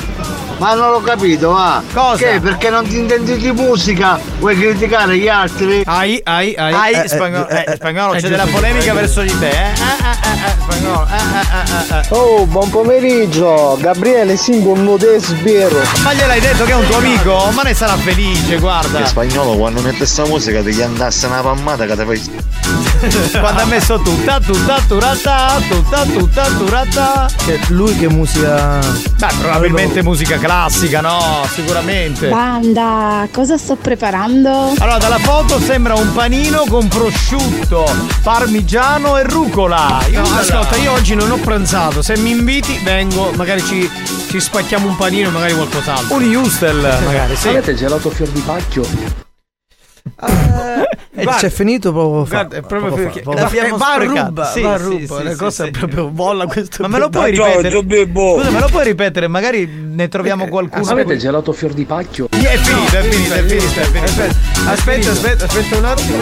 Ma non l'ho capito, ma. Cosa? Che? Perché non ti intendi di musica? Vuoi criticare gli altri? Ai, ai, ai. Ai, eh, spagnolo, eh, spagnolo, eh, c'è giusto, della polemica verso di te, eh? Eh, eh, eh, eh, spagnolo, eh, eh, eh. Oh, buon pomeriggio! Gabriele Singo Nude Sbero. Ma gliel'hai detto che è un tuo amico? Ma ne sarà felice, guarda. Che spagnolo quando mette sta musica ti andasse una pammata che ti fai. Quando ha messo tutta, tutta, turata, tutta, tutta, turata. Che lui che musica. Beh, probabilmente musica classica, no? Sicuramente. Banda, cosa sto preparando? Allora, dalla foto sembra un panino con prosciutto, parmigiano e rucola. No, Io- ascolta, io oggi non ho pranzato. Se mi inviti, vengo, magari ci, ci spacchiamo un panino, magari qualcos'altro. Un Justel, magari, sì. Avete gelato fior di pacchio? E c'è finito poco fa. Guarda, è proprio perché fa. fiamma va a sprecata. ruba, Sì, va ruba. sì, la sì, cosa sì. è proprio bolla questo. Ma me lo puoi ripetere? Scusa, me lo puoi ripetere? Magari ne troviamo qualcuno. Avete gelato fior di pacchio? È finito, è finito, è finito, è finito. Aspetta, aspetta, aspetta un attimo.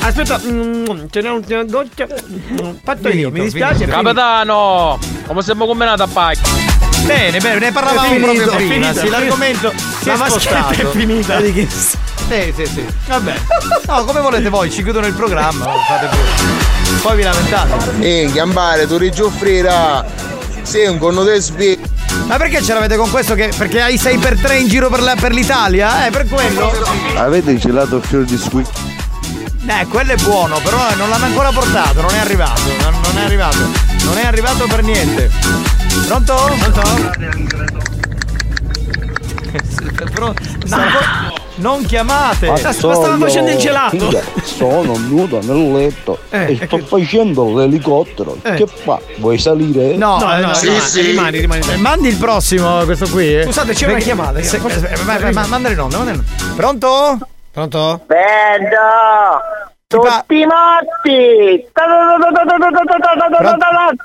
Aspetta, mm, ce n'è un'ultima goccia. Mm, Fatto io, mi dispiace. Capitano, come siamo combinati a pacchio? Bene, bene, ne parlavamo finito, proprio è prima. finito, Sì, è l'argomento finito. si La è spostato. è finita. Sì, sì, sì. Vabbè. No, come volete voi, ci chiudono il programma, fate pure. Poi vi lamentate. E gambare, tu rigioffrira. Sì, un conno del sbi. Ma perché ce l'avete con questo? Che, perché hai 6x3 in giro per, la- per l'Italia? Eh, per quello? Avete gelato fior di squid? Eh, quello è buono, però non l'hanno ancora portato, non è arrivato, non, non è arrivato. Non è arrivato per niente. Pronto? Pronto? Però- no, non chiamate! Figa, Sono nudo nel letto Eh, e sto facendo l'elicottero. Eh. Che fa? Vuoi salire? No, No, eh, no, no, rimani, rimani, rimani. Eh, Mandi il prossimo, questo qui. eh. Scusate, c'è una Perché- chiamata, se- forse- eh, ma- ma- ma- Mandali in onda, mandali in onda. Pronto? Pronto? Bello! Tutti morti!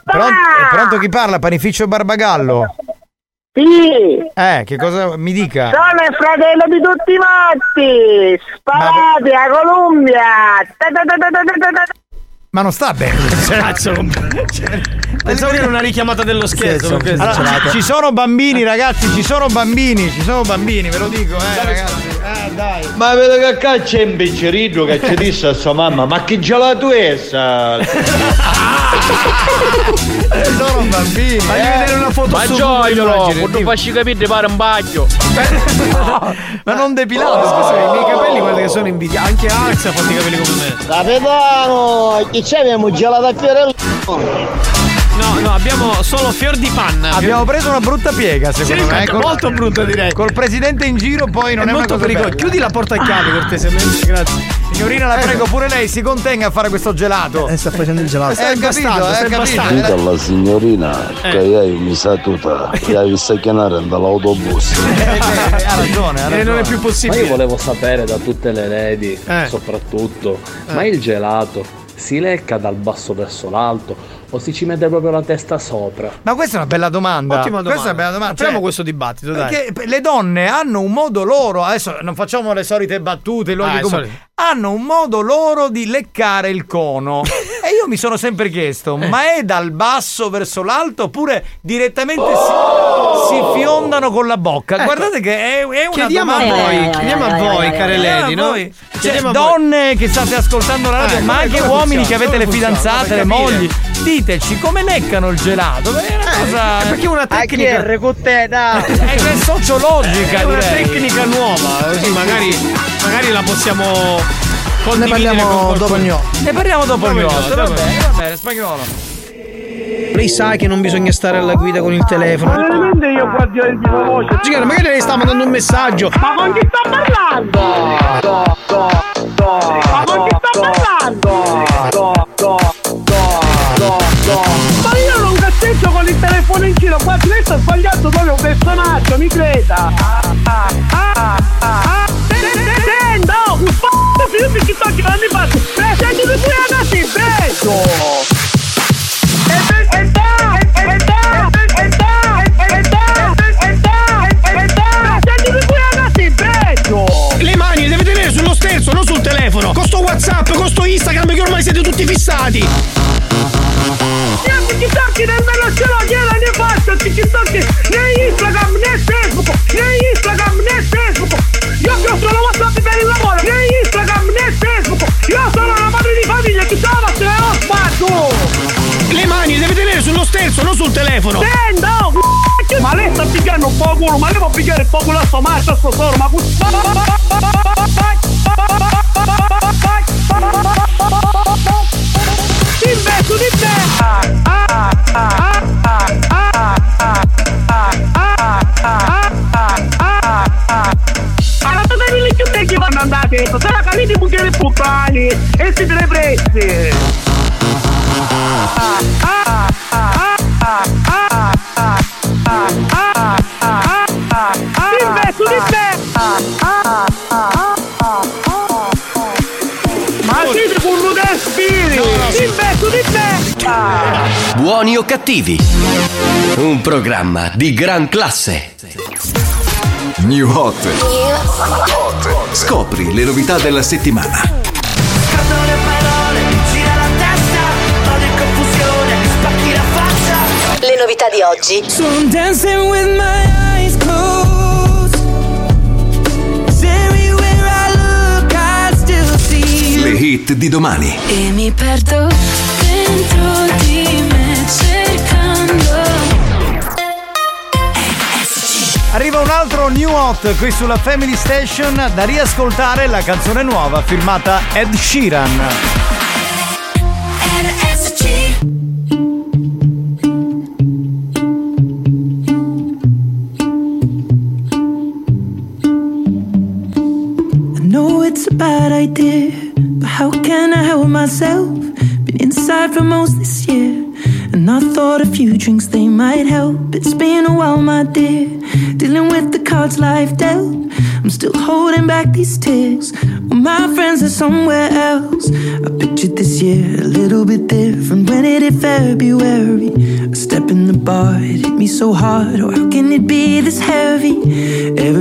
Pronto, pronto chi parla? Panificio Barbagallo? Sì! Eh, che cosa mi dica? Sono il fratello di tutti i morti! Sparati a Columbia! Ma non sta bene. Cazzo, Pensavo che era una richiamata dello scherzo. Sì. Allora, ci sono bambini, ragazzi, ci sono bambini, ci sono bambini, ve lo dico, eh, ragazzi. Eh, dai. Ma vedo che qua c'è un piccerino che ci disse a sua mamma, ma che gelato è sta? Ci sono bambini. Fagli vedere una foto Ma su gioiolo, dimmi. facci capire pare un bacchio. Ma non depilato, Scusa, i miei capelli guarda che sono invidiati. Anche Alex ha fatto i capelli come me. Capitano! Chi c'è? Abbiamo gelato a fiorello! No, no, abbiamo solo fior di panna. Abbiamo preso una brutta piega, secondo Sì, me. Col- molto brutta direi. Col presidente in giro poi non è è, molto pericoloso. Chiudi la porta a chiave cortesemente, grazie. Signorina, la prego, pure lei si contenga a fare questo gelato. Eh, sta facendo il gelato. Eh, capito, bastardo, eh, capito. bastardo. Dica alla signorina Eh. che lei mi sa tutta, che hai visto chiamare dall'autobus. Eh, ha ragione, ha E non ragione. è più Ma possibile. io volevo sapere da tutte le lady, Eh. soprattutto, ma il gelato si lecca dal basso verso l'alto o si ci mette proprio la testa sopra? Ma questa è una bella domanda. Ottima domanda. Questa è una bella domanda. Apriamo Cioè, questo dibattito, dai. Perché le donne hanno un modo loro, adesso non facciamo le solite battute, i luoghi Ah, comuni. Hanno un modo loro di leccare il cono. E io mi sono sempre chiesto, ma è dal basso verso l'alto oppure direttamente si, si fiondano con la bocca? Guardate che è, è una Chiediamo a domanda. voi, chiediamo a voi, care lady, no? voi. Cioè, a donne che state ascoltando la radio, Eh, ma anche uomini funziona? che avete le funziona? fidanzate, le mogli, diteci come leccano il gelato. Perché è una cosa. Perché è una tecnica è? con te, dai. È è sociologica, È una direi. tecnica nuova, così magari, magari la possiamo condividere parliamo dopo ogni Ne parliamo dopo il volta, va bene, va bene, spagnolo. Lei sa che non bisogna stare alla guida con il telefono. Ma veramente io qua di di voce. Signora, magari lei sta mandando un messaggio. Ma con chi sta parlando? Ma con chi sta parlando? In qua lei sta sbagliando proprio un personaggio, mi creda. Ah, ah, ah. Senta, oh, un f***o, io mi sto girando in faccia. Presenti di qui ragazzi, beso. E da, e da, e da, e da, e da, e da, e da. Presenti di qui ragazzi, beso. Le mani le deve tenere sullo sterzo, non sul telefono. Con sto WhatsApp, con sto Instagram che ormai siete tutti fissati. Niente TikTok nemmeno ce l'ho, gliela ne faccio TikTok né Instagram né Facebook né Instagram né Facebook Io che ho solo WhatsApp per il lavoro né Instagram né Facebook Io sono una madre di famiglia chi stava se ho spazio Le mani le deve tenere sullo sterzo, non sul telefono. Senta, oh, c***o, ma lei sta pigliando un po' culo, ma lei può pigliare un po' culo a sto macho, a sto solo, ma! Ah, ah, ah, ah, ah, ah, ah, ah, ah, ah, me, su di me ah, ah, che vanno andate sarà calini bucchiere puttani e siete Ah, ah, ah, ah. Ah. Buoni o cattivi? Un programma di gran classe. New Hot. Scopri le novità della settimana. le parole, gira la testa, odio e confusione, spacchi la faccia. Le novità di oggi. So I'm dancing with my eyes closed. everywhere I look, I still see you. Le hit di domani. E mi perdo dentro Arriva un altro new hot qui sulla Family Station da riascoltare la canzone nuova firmata Ed Sheeran. I know it's a bad idea, but how can I help myself? Been inside for most still holding back these tears. Well, my friends are somewhere else. I pictured this year a little bit different. When it hit February, a step in the bar, it hit me so hard. Or how can it be this heavy? Every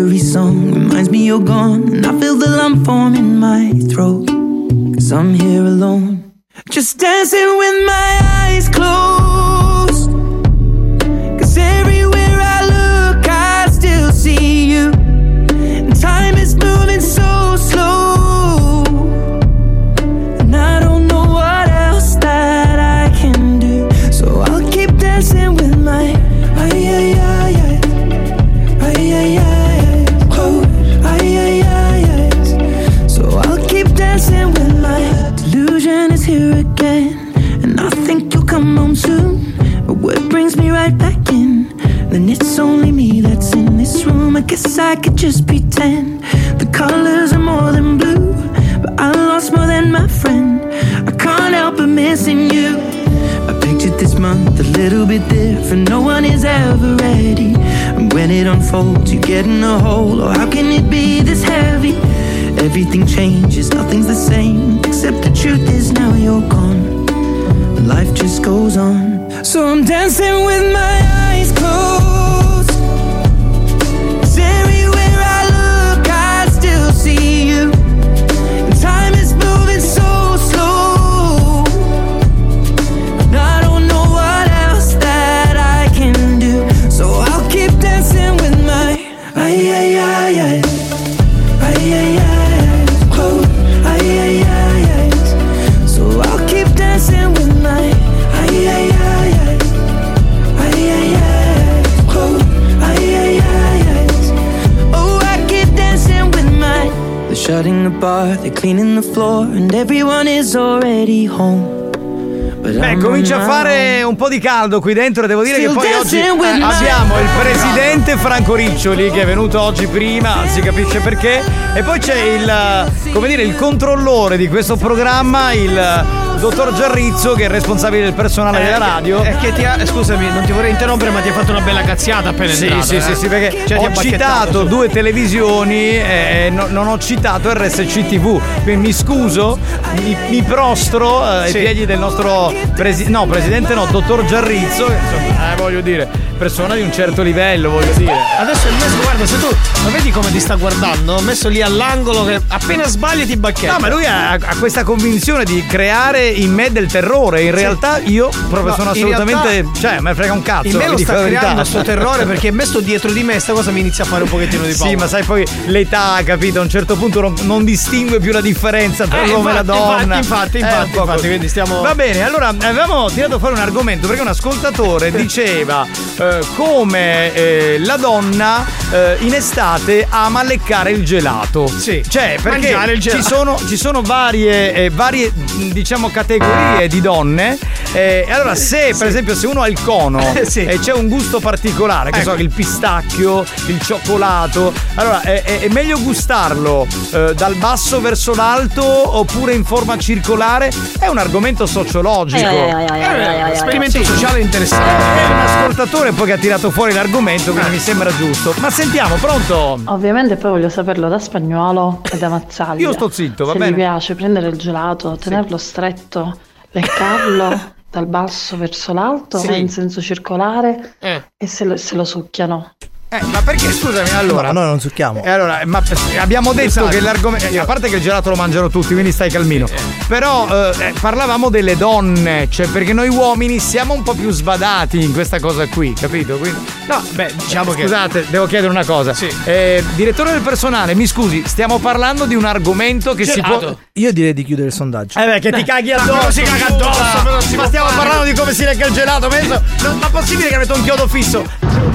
comincia a fare un po' di caldo qui dentro e devo dire che poi oggi eh, abbiamo il presidente Franco Riccioli che è venuto oggi prima, si capisce perché, e poi c'è il, eh, come dire, il controllore di questo programma, il eh, dottor Giarrizzo che è il responsabile del personale Eh, della radio. È che ti ha, eh, scusami, non ti vorrei interrompere, ma ti ha fatto una bella cazziata appena Sì, entrato. sì, eh. sì, sì, perché Cioè, ho citato su. due televisioni e no- non ho citato RSC TV. Quindi mi scuso, mi, mi prostro eh, ai Sì. piedi del nostro presi- no, presidente no, dottor Giarrizzo, che, insomma, eh, voglio dire, persona di un certo livello, voglio dire. Adesso è messo, guarda, se tu lo vedi come ti sta guardando, messo lì all'angolo che appena sbagli ti bacchetta. No, ma lui ha, ha questa convinzione di creare in me del terrore. In realtà io proprio No, sono assolutamente. realtà- cioè, me frega un cazzo. In me lo sta verità. creando sto terrore perché messo dietro di me sta cosa mi inizia a fare un pochettino di paura. Sì, ma sai poi l'età, capito? A un certo punto non, non distingue più la differenza tra Eh, l'uomo e la infatti, donna. infatti, infatti, Eh, infatti, po' infatti, così. quindi stiamo- Va bene, allora avevamo tirato fuori un argomento perché un ascoltatore diceva eh, come eh, la donna eh, in estate ama leccare il gelato. Sì. Cioè, perché Mangiare il gelato. ci sono, ci sono varie, eh, varie diciamo categorie di donne. eh, e allora se per esempio se uno ha il cono Sì. e c'è un gusto particolare, che Ecco. so, il pistacchio, il cioccolato, allora è, è- è meglio gustarlo eh, dal basso verso l'alto oppure in forma circolare? È un argomento sociologico. Eh, esperimento Sì. sociale interessante. È un ascoltatore poi che ha tirato fuori l'argomento, quindi mi sembra giusto. Ma sentiamo, pronto? Ovviamente poi voglio saperlo da spagnolo e da mazzaglia. Io sto zitto, va Se bene. gli piace prendere il gelato, tenerlo stretto, leccarlo dal basso verso l'alto Sì. in senso circolare Eh. e se lo, se lo succhiano. Eh, ma perché scusami, allora. No, noi non succhiamo. E allora, ma abbiamo detto Esatto. che l'argomento. A parte che il gelato lo mangiano tutti, quindi stai calmino. Però eh, eh, parlavamo delle donne, cioè perché noi uomini siamo un po' più sbadati in questa cosa qui, capito? Quindi, No, beh, diciamo che. Scusate, devo chiedere una cosa. Eh, direttore del personale, mi scusi, stiamo parlando di un argomento che si può. Gelato. Io direi di chiudere il sondaggio. Eh beh, che ti caghi Ma addosso. quello si caga addosso, Ma stiamo parlando di come si lecca il gelato, penso. No, ma possibile che avete un chiodo fisso?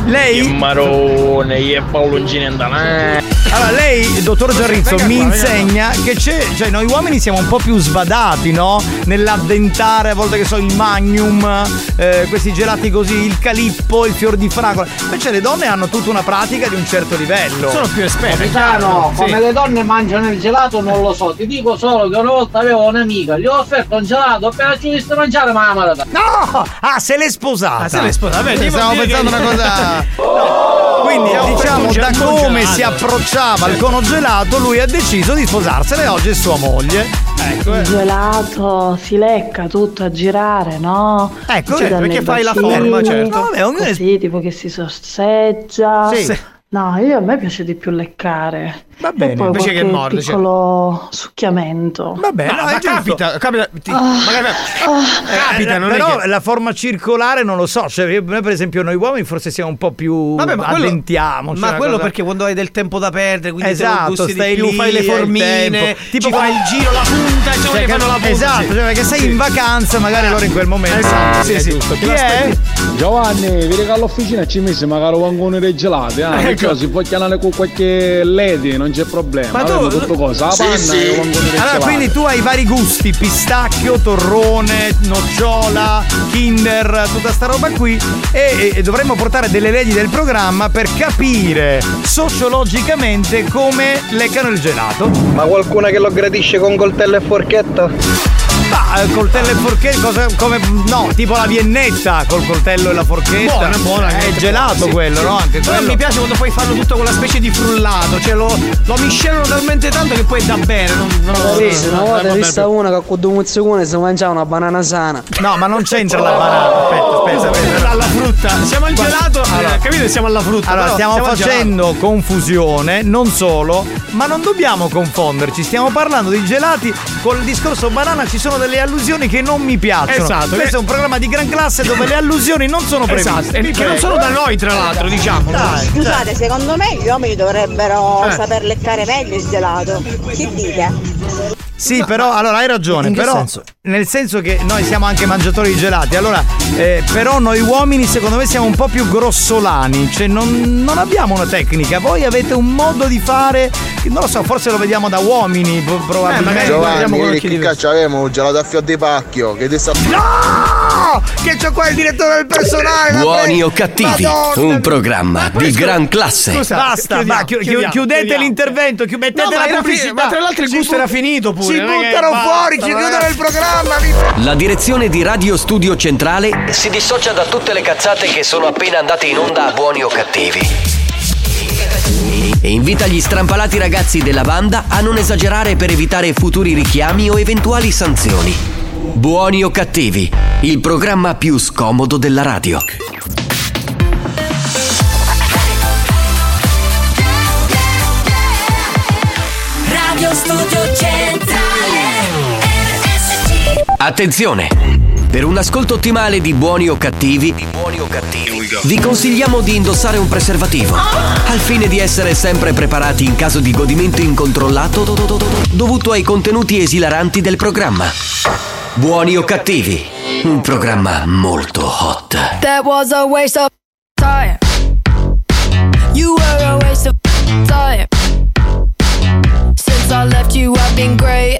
Lei. Marone, e Paolo Ginendana. Allora, lei, dottor Giarrizzo, Venga mi venga insegna che c'è, cioè noi uomini siamo un po' più sbadati, no? Nell'addentare a volte che so il magnum, eh, questi gelati così, il calippo, il fior di fragola. Invece le donne hanno tutta una pratica di un certo livello. Sono più esperti. Capitano, Sì. come le donne mangiano il gelato non lo so, ti dico solo che una volta avevo un'amica, gli ho offerto un gelato, appena ci ho visto mangiare ma la. No! Ah, se l'è sposata. Ah, se l'è sposata. Vabbè, Stavo pensando che- una cosa. No. Quindi Ho diciamo da come gelato. si approcciava al cono gelato, lui ha deciso di sposarsene e oggi è sua moglie. Ecco. Il eh. gelato si lecca tutto a girare, no? Ecco, cioè, danno perché fai la bacini, forma, certo. Vabbè, ognuno Così, tipo che si sorseggia. Sì. No, io a me piace di più leccare. Va bene. E poi Invece che mordere, cioè. piccolo succhiamento. Va bene, Ma, no, giusto. capita, capita, ti- Ah. magari- capita, Eh, non però è che... la forma circolare non lo so, cioè io- noi per esempio noi uomini forse siamo un po' più Vabbè, ma quello, addentiamo. cioè ma quello cosa- perché quando hai del tempo da perdere, quindi Esatto, stai di più, lì, fai le formine, tipo fai il giro, la punta, e Cioè, cioè, che- fanno la punta. esatto, cioè, perché sei Sì. in vacanza, magari loro in quel momento. Esatto, sì, sì. giusto. Chi Ti è? Giovanni, che all'officina ci messi magari vangone dei gelati, eh? Perciò si può chiamare con qualche lady, non c'è problema. Ma Ma tu- tutto cosa? La Sì, panna sì. e dei Allora, quindi tu hai vari gusti: pistacchio, torrone, nocciola, kinder, tutta sta roba qui. E, e- e dovremmo portare delle leggi del programma per capire sociologicamente come leccano il gelato. Ma qualcuno che lo gradisce con coltello e forchetta? Coltello e forchetta, cosa, come, no, tipo la viennetta col coltello e la forchetta. Buona, buona. È gelato Sì, quello, sì. no? Anche Però quello. mi piace quando poi fanno tutto quella specie di frullato, cioè lo, lo miscelano talmente tanto che poi dà bene. Non, non, Sì, una volta ho visto una che con due mozzicone si mangiava una banana sana. No, ma non c'entra la banana. Aspetta, aspetta, aspetta. alla frutta. Siamo al gelato, eh, capite? Siamo alla frutta. Allora, però stiamo gelato. facendo confusione, non solo, ma non dobbiamo confonderci. Stiamo parlando di gelati col discorso banana, ci sono delle allusioni che non mi piacciono. Esatto. Questo è un programma di gran classe dove le allusioni non sono previste. Esatto, e Mi che non sono da noi, tra l'altro, diciamo. Dai, Scusate, secondo me gli uomini dovrebbero Eh. saper leccare meglio il gelato. Che dite? Sì, però allora hai ragione, In che però senso? nel senso che noi siamo anche mangiatori di gelati. Allora, eh, però noi uomini secondo me siamo un po' più grossolani, cioè non, non abbiamo una tecnica. Voi avete un modo di fare, non lo so, forse lo vediamo da uomini, pro- probabilmente. Vediamo Giovanni, con che occhi che caccia avevamo un gelato a fior di pacchio che ti sta No! Che c'è qua il direttore del personale! Buoni o cattivi, Madonna un programma di gran classe. Scusa, basta, chiudiamo, va, chi- chi- chiudiamo, chiudete chiudiamo. l'intervento, chi- mettete No, ma la pubblicità. fi- ma tra l'altro il gusto bu- era finito pure, Si buttano basta, fuori, ci chiudono il programma. La direzione di Radio Studio Centrale si dissocia da tutte le cazzate che sono appena andate in onda a buoni o cattivi. E invita gli strampalati ragazzi della banda a non esagerare per evitare futuri richiami o eventuali sanzioni. Buoni o cattivi, il programma più scomodo della radio. Radio Studio Centrale Attenzione! Per un ascolto ottimale di buoni o cattivi, vi consigliamo di indossare un preservativo, al fine di essere sempre preparati in caso di godimento incontrollato do- do- do- do- dovuto ai contenuti esilaranti del programma. Buoni o cattivi, un programma molto hot. That was a waste of time. You were a waste of time. Since I left you, I've been great.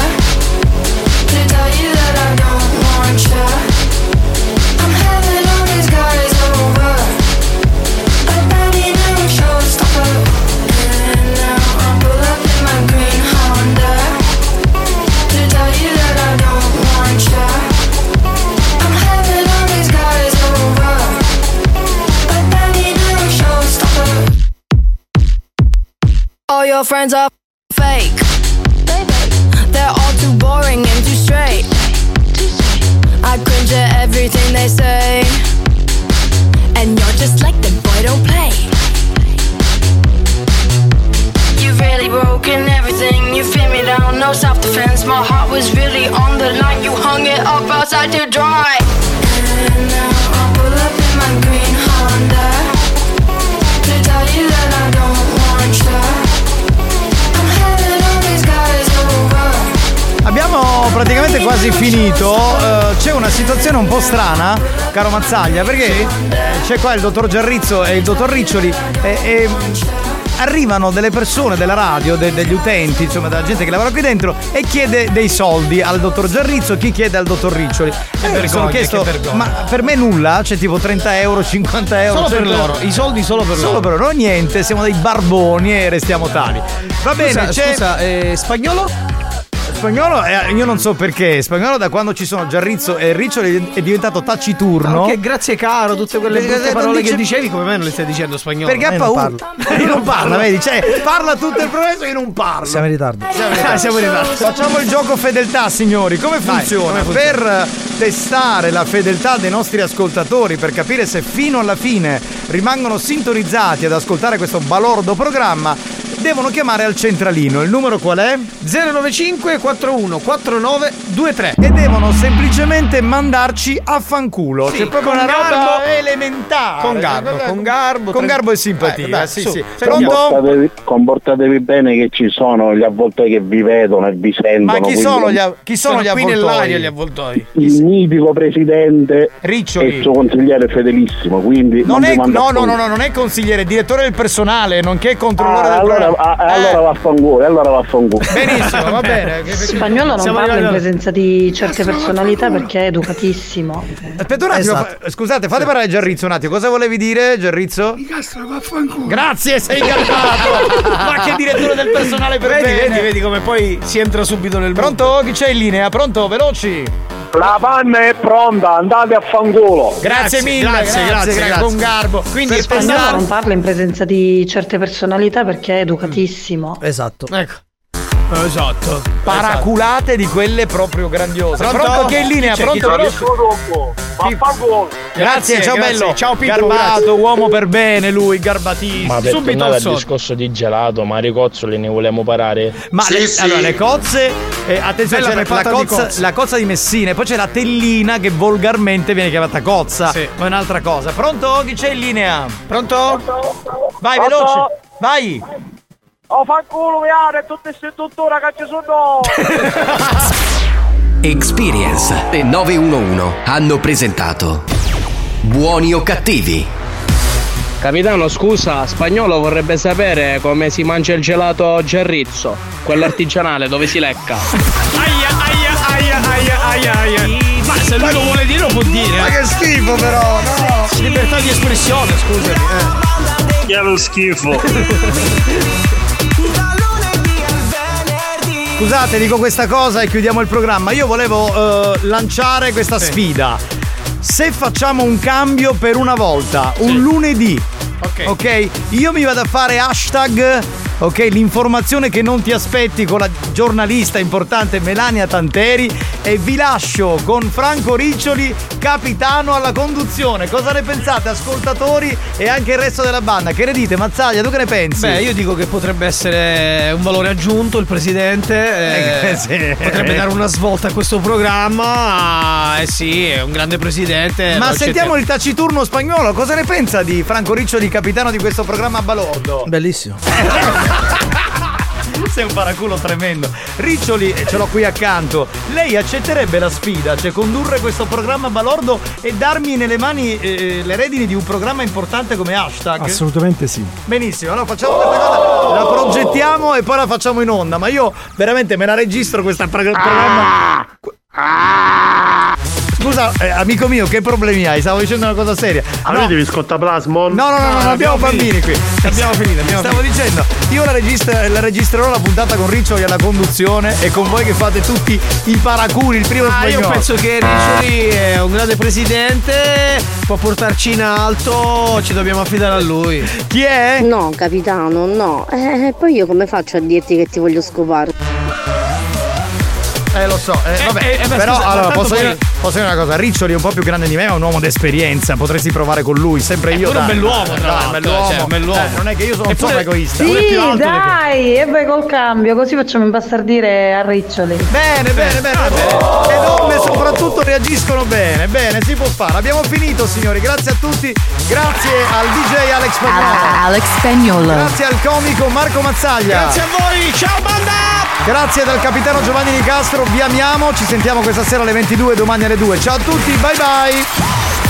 your friends are fake. They're all too boring and too straight. I cringe at everything they say. And you're just like them, boy, don't play. You've really broken everything. You fit me down, no self defense. My heart was really on the line. You hung it up outside to dry. Praticamente quasi finito. Eh, c'è una situazione un po' strana, caro Mazzaglia, perché eh, c'è qua il dottor Giarrizzo e il dottor Riccioli e, e, mm, arrivano delle persone della radio, de- degli utenti, insomma della gente che lavora qui dentro e chiede dei soldi al dottor Giarrizzo, chi chiede al dottor Riccioli. E mi vergogna, sono chiesto, che ma per me nulla, c'è tipo 30 euro, 50 euro. Solo per 100 loro, i soldi solo per Solo loro. per loro, niente, siamo dei barboni e restiamo tali. Va bene, Scusa, c'è... scusa, eh, spagnolo? Spagnolo, eh, io non so perché. Spagnolo, da quando ci sono Giarrizzo e Riccioli, è diventato taciturno. Che grazie caro, tutte quelle Perché brutte non parole dice- che dicevi, come me non le stai dicendo spagnolo? Perché ha Eh, non paura. parlo. Io non parlo, vedi? Cioè, parla tutto il progresso e io non parlo. Siamo in ritardo. Ah, siamo in ritardo. Facciamo il gioco fedeltà, signori. Come funziona? come funziona? Per testare la fedeltà dei nostri ascoltatori, per capire se fino alla fine rimangono sintonizzati ad ascoltare questo balordo programma, devono chiamare al centralino. Il numero qual è? 095 41 49 23 E devono semplicemente mandarci a fanculo. Sì, C'è proprio una roba garbo. elementare. Con garbo, con garbo, Con garbo e simpatia. Eh, dai, sì, su, sì. Comportatevi, comportatevi bene che ci sono gli avvoltoi che vi vedono e vi sentono. Ma chi quindi sono gli, av- chi sono Sono gli qui avvoltoi? nell'aria gli avvoltoi. Il mitico presidente Riccioli. e il suo consigliere fedelissimo, quindi Non non, è, no, no, no, no, non è consigliere, è direttore del personale, nonché controllore Ah, del allora, programma. ah, allora vaffanculo, allora vaffanculo. Benissimo, va bene. Spagnolo non Siamo parla in presenza di certe personalità perché è educatissimo. Aspetta un attimo, Esatto. fa- scusate, fate parlare Giarrizzo un attimo. Cosa volevi dire, Giarrizzo? Grazie, sei garbato! Ma che direttore del personale per Vedi, bene. vedi, vedi come poi si entra subito nel mondo. Pronto? Chi c'è in linea? Pronto? Veloci! La panna è pronta, andate a fanculo. Grazie, mille, grazie, grazie, grazie. con garbo. Quindi Per Spagnolo non parla in presenza di certe personalità perché è educatissimo. Esatto. Ecco. Esatto. Paraculate di quelle proprio grandiose. Pronto? Pronto? Chi è in linea? Chi c'è? Pronto? Chi c'è? Grazie, ciao grazie. bello. Ciao, Pippo, Garbato, grazie. uomo per bene lui, garbatissimo. Ma per Subito tornare al discorso di gelato, ma ricozzoli ne volevamo parare? Ma le, allora, le cozze, eh, attenzione, c'è la, cozza, la cozza di Messina e poi c'è la tellina che volgarmente viene chiamata cozza. Sì. Ma è un'altra cosa. Pronto? Chi c'è in linea? Pronto? Vai, Pronto? veloce. Vai. Oh fanculo viare tutte queste tuttora che ci sono Experience e 911 hanno presentato Buoni o cattivi? Capitano, scusa, spagnolo vorrebbe sapere come si mangia il gelato Gerrizzo, quello artigianale dove si lecca. Aia, aia, aia, aia, aia, aia. Ma se lui lo vuole dire lo può dire. Ma che schifo però, no. Libertà di espressione, scusami. Eh. Che è lo schifo. Scusate, dico questa cosa e chiudiamo il programma. Io volevo eh, lanciare questa sfida. Se facciamo un cambio per una volta, un lunedì, ok? Io mi vado a fare hashtag, ok? L'informazione che non ti aspetti con la giornalista importante Melania Tanteri e vi lascio con Franco Riccioli, capitano alla conduzione. Cosa ne pensate, ascoltatori e anche il resto della banda? Che ne dite, Mazzaglia? Tu che ne pensi? Beh, io dico che potrebbe essere un valore aggiunto il presidente. eh, Eh, sì. Potrebbe dare una svolta a questo programma. Eh sì, è un grande presidente. Ma sentiamo il taciturno spagnolo, cosa ne pensa di Franco Riccioli, capitano di questo programma a balordo? Bellissimo. Sei un paraculo tremendo. Riccioli, eh, ce l'ho qui accanto. Lei accetterebbe la sfida, cioè condurre questo programma a balordo e darmi nelle mani eh, le redini di un programma importante come hashtag? Assolutamente sì. Benissimo, allora facciamo questa cosa, la progettiamo e poi la facciamo in onda. Ma io veramente me la registro questa pro- programma. Scusa, eh, amico mio, che problemi hai? Stavo dicendo una cosa seria. A me devi scottare plasmon. No, no, no, no, non abbiamo bambini qui. Abbiamo finito, abbiamo Stavo dicendo, io la, registra- la registrerò la puntata con Riccioli alla conduzione e con voi che fate tutti i paraculi, il primo Ah, io spagnolo. penso che Riccioli è un grande presidente, può portarci in alto, ci dobbiamo affidare a lui. Chi è? No, capitano, no. Eh, poi io come faccio a dirti che ti voglio scopare? Eh lo so, eh, vabbè, eh, eh, beh, però scusa, allora posso, poi- dire, posso dire una cosa, Riccioli è un po' più grande di me, è un uomo d'esperienza, potresti provare con lui, sempre io. pure un bell'uomo, tra l'altro, bell'uomo. cioè, un bell'uomo. Eh, non è che io sono un sono egoista. Sì, dai, e beh col cambio, così facciamo imbastardire a Riccioli. Bene, bene, bene, bene. Le donne soprattutto reagiscono bene, bene, si può fare. Abbiamo finito, signori. Grazie a tutti. Grazie al DJ Alex Spagnolo. Alex Spagnolo. Grazie al comico Marco Mazzaglia. Grazie a voi, ciao banda! Grazie dal capitano Giovanni Di Castro. Vi amiamo. Ci sentiamo questa sera alle 22, domani alle 2. Ciao a tutti, bye bye.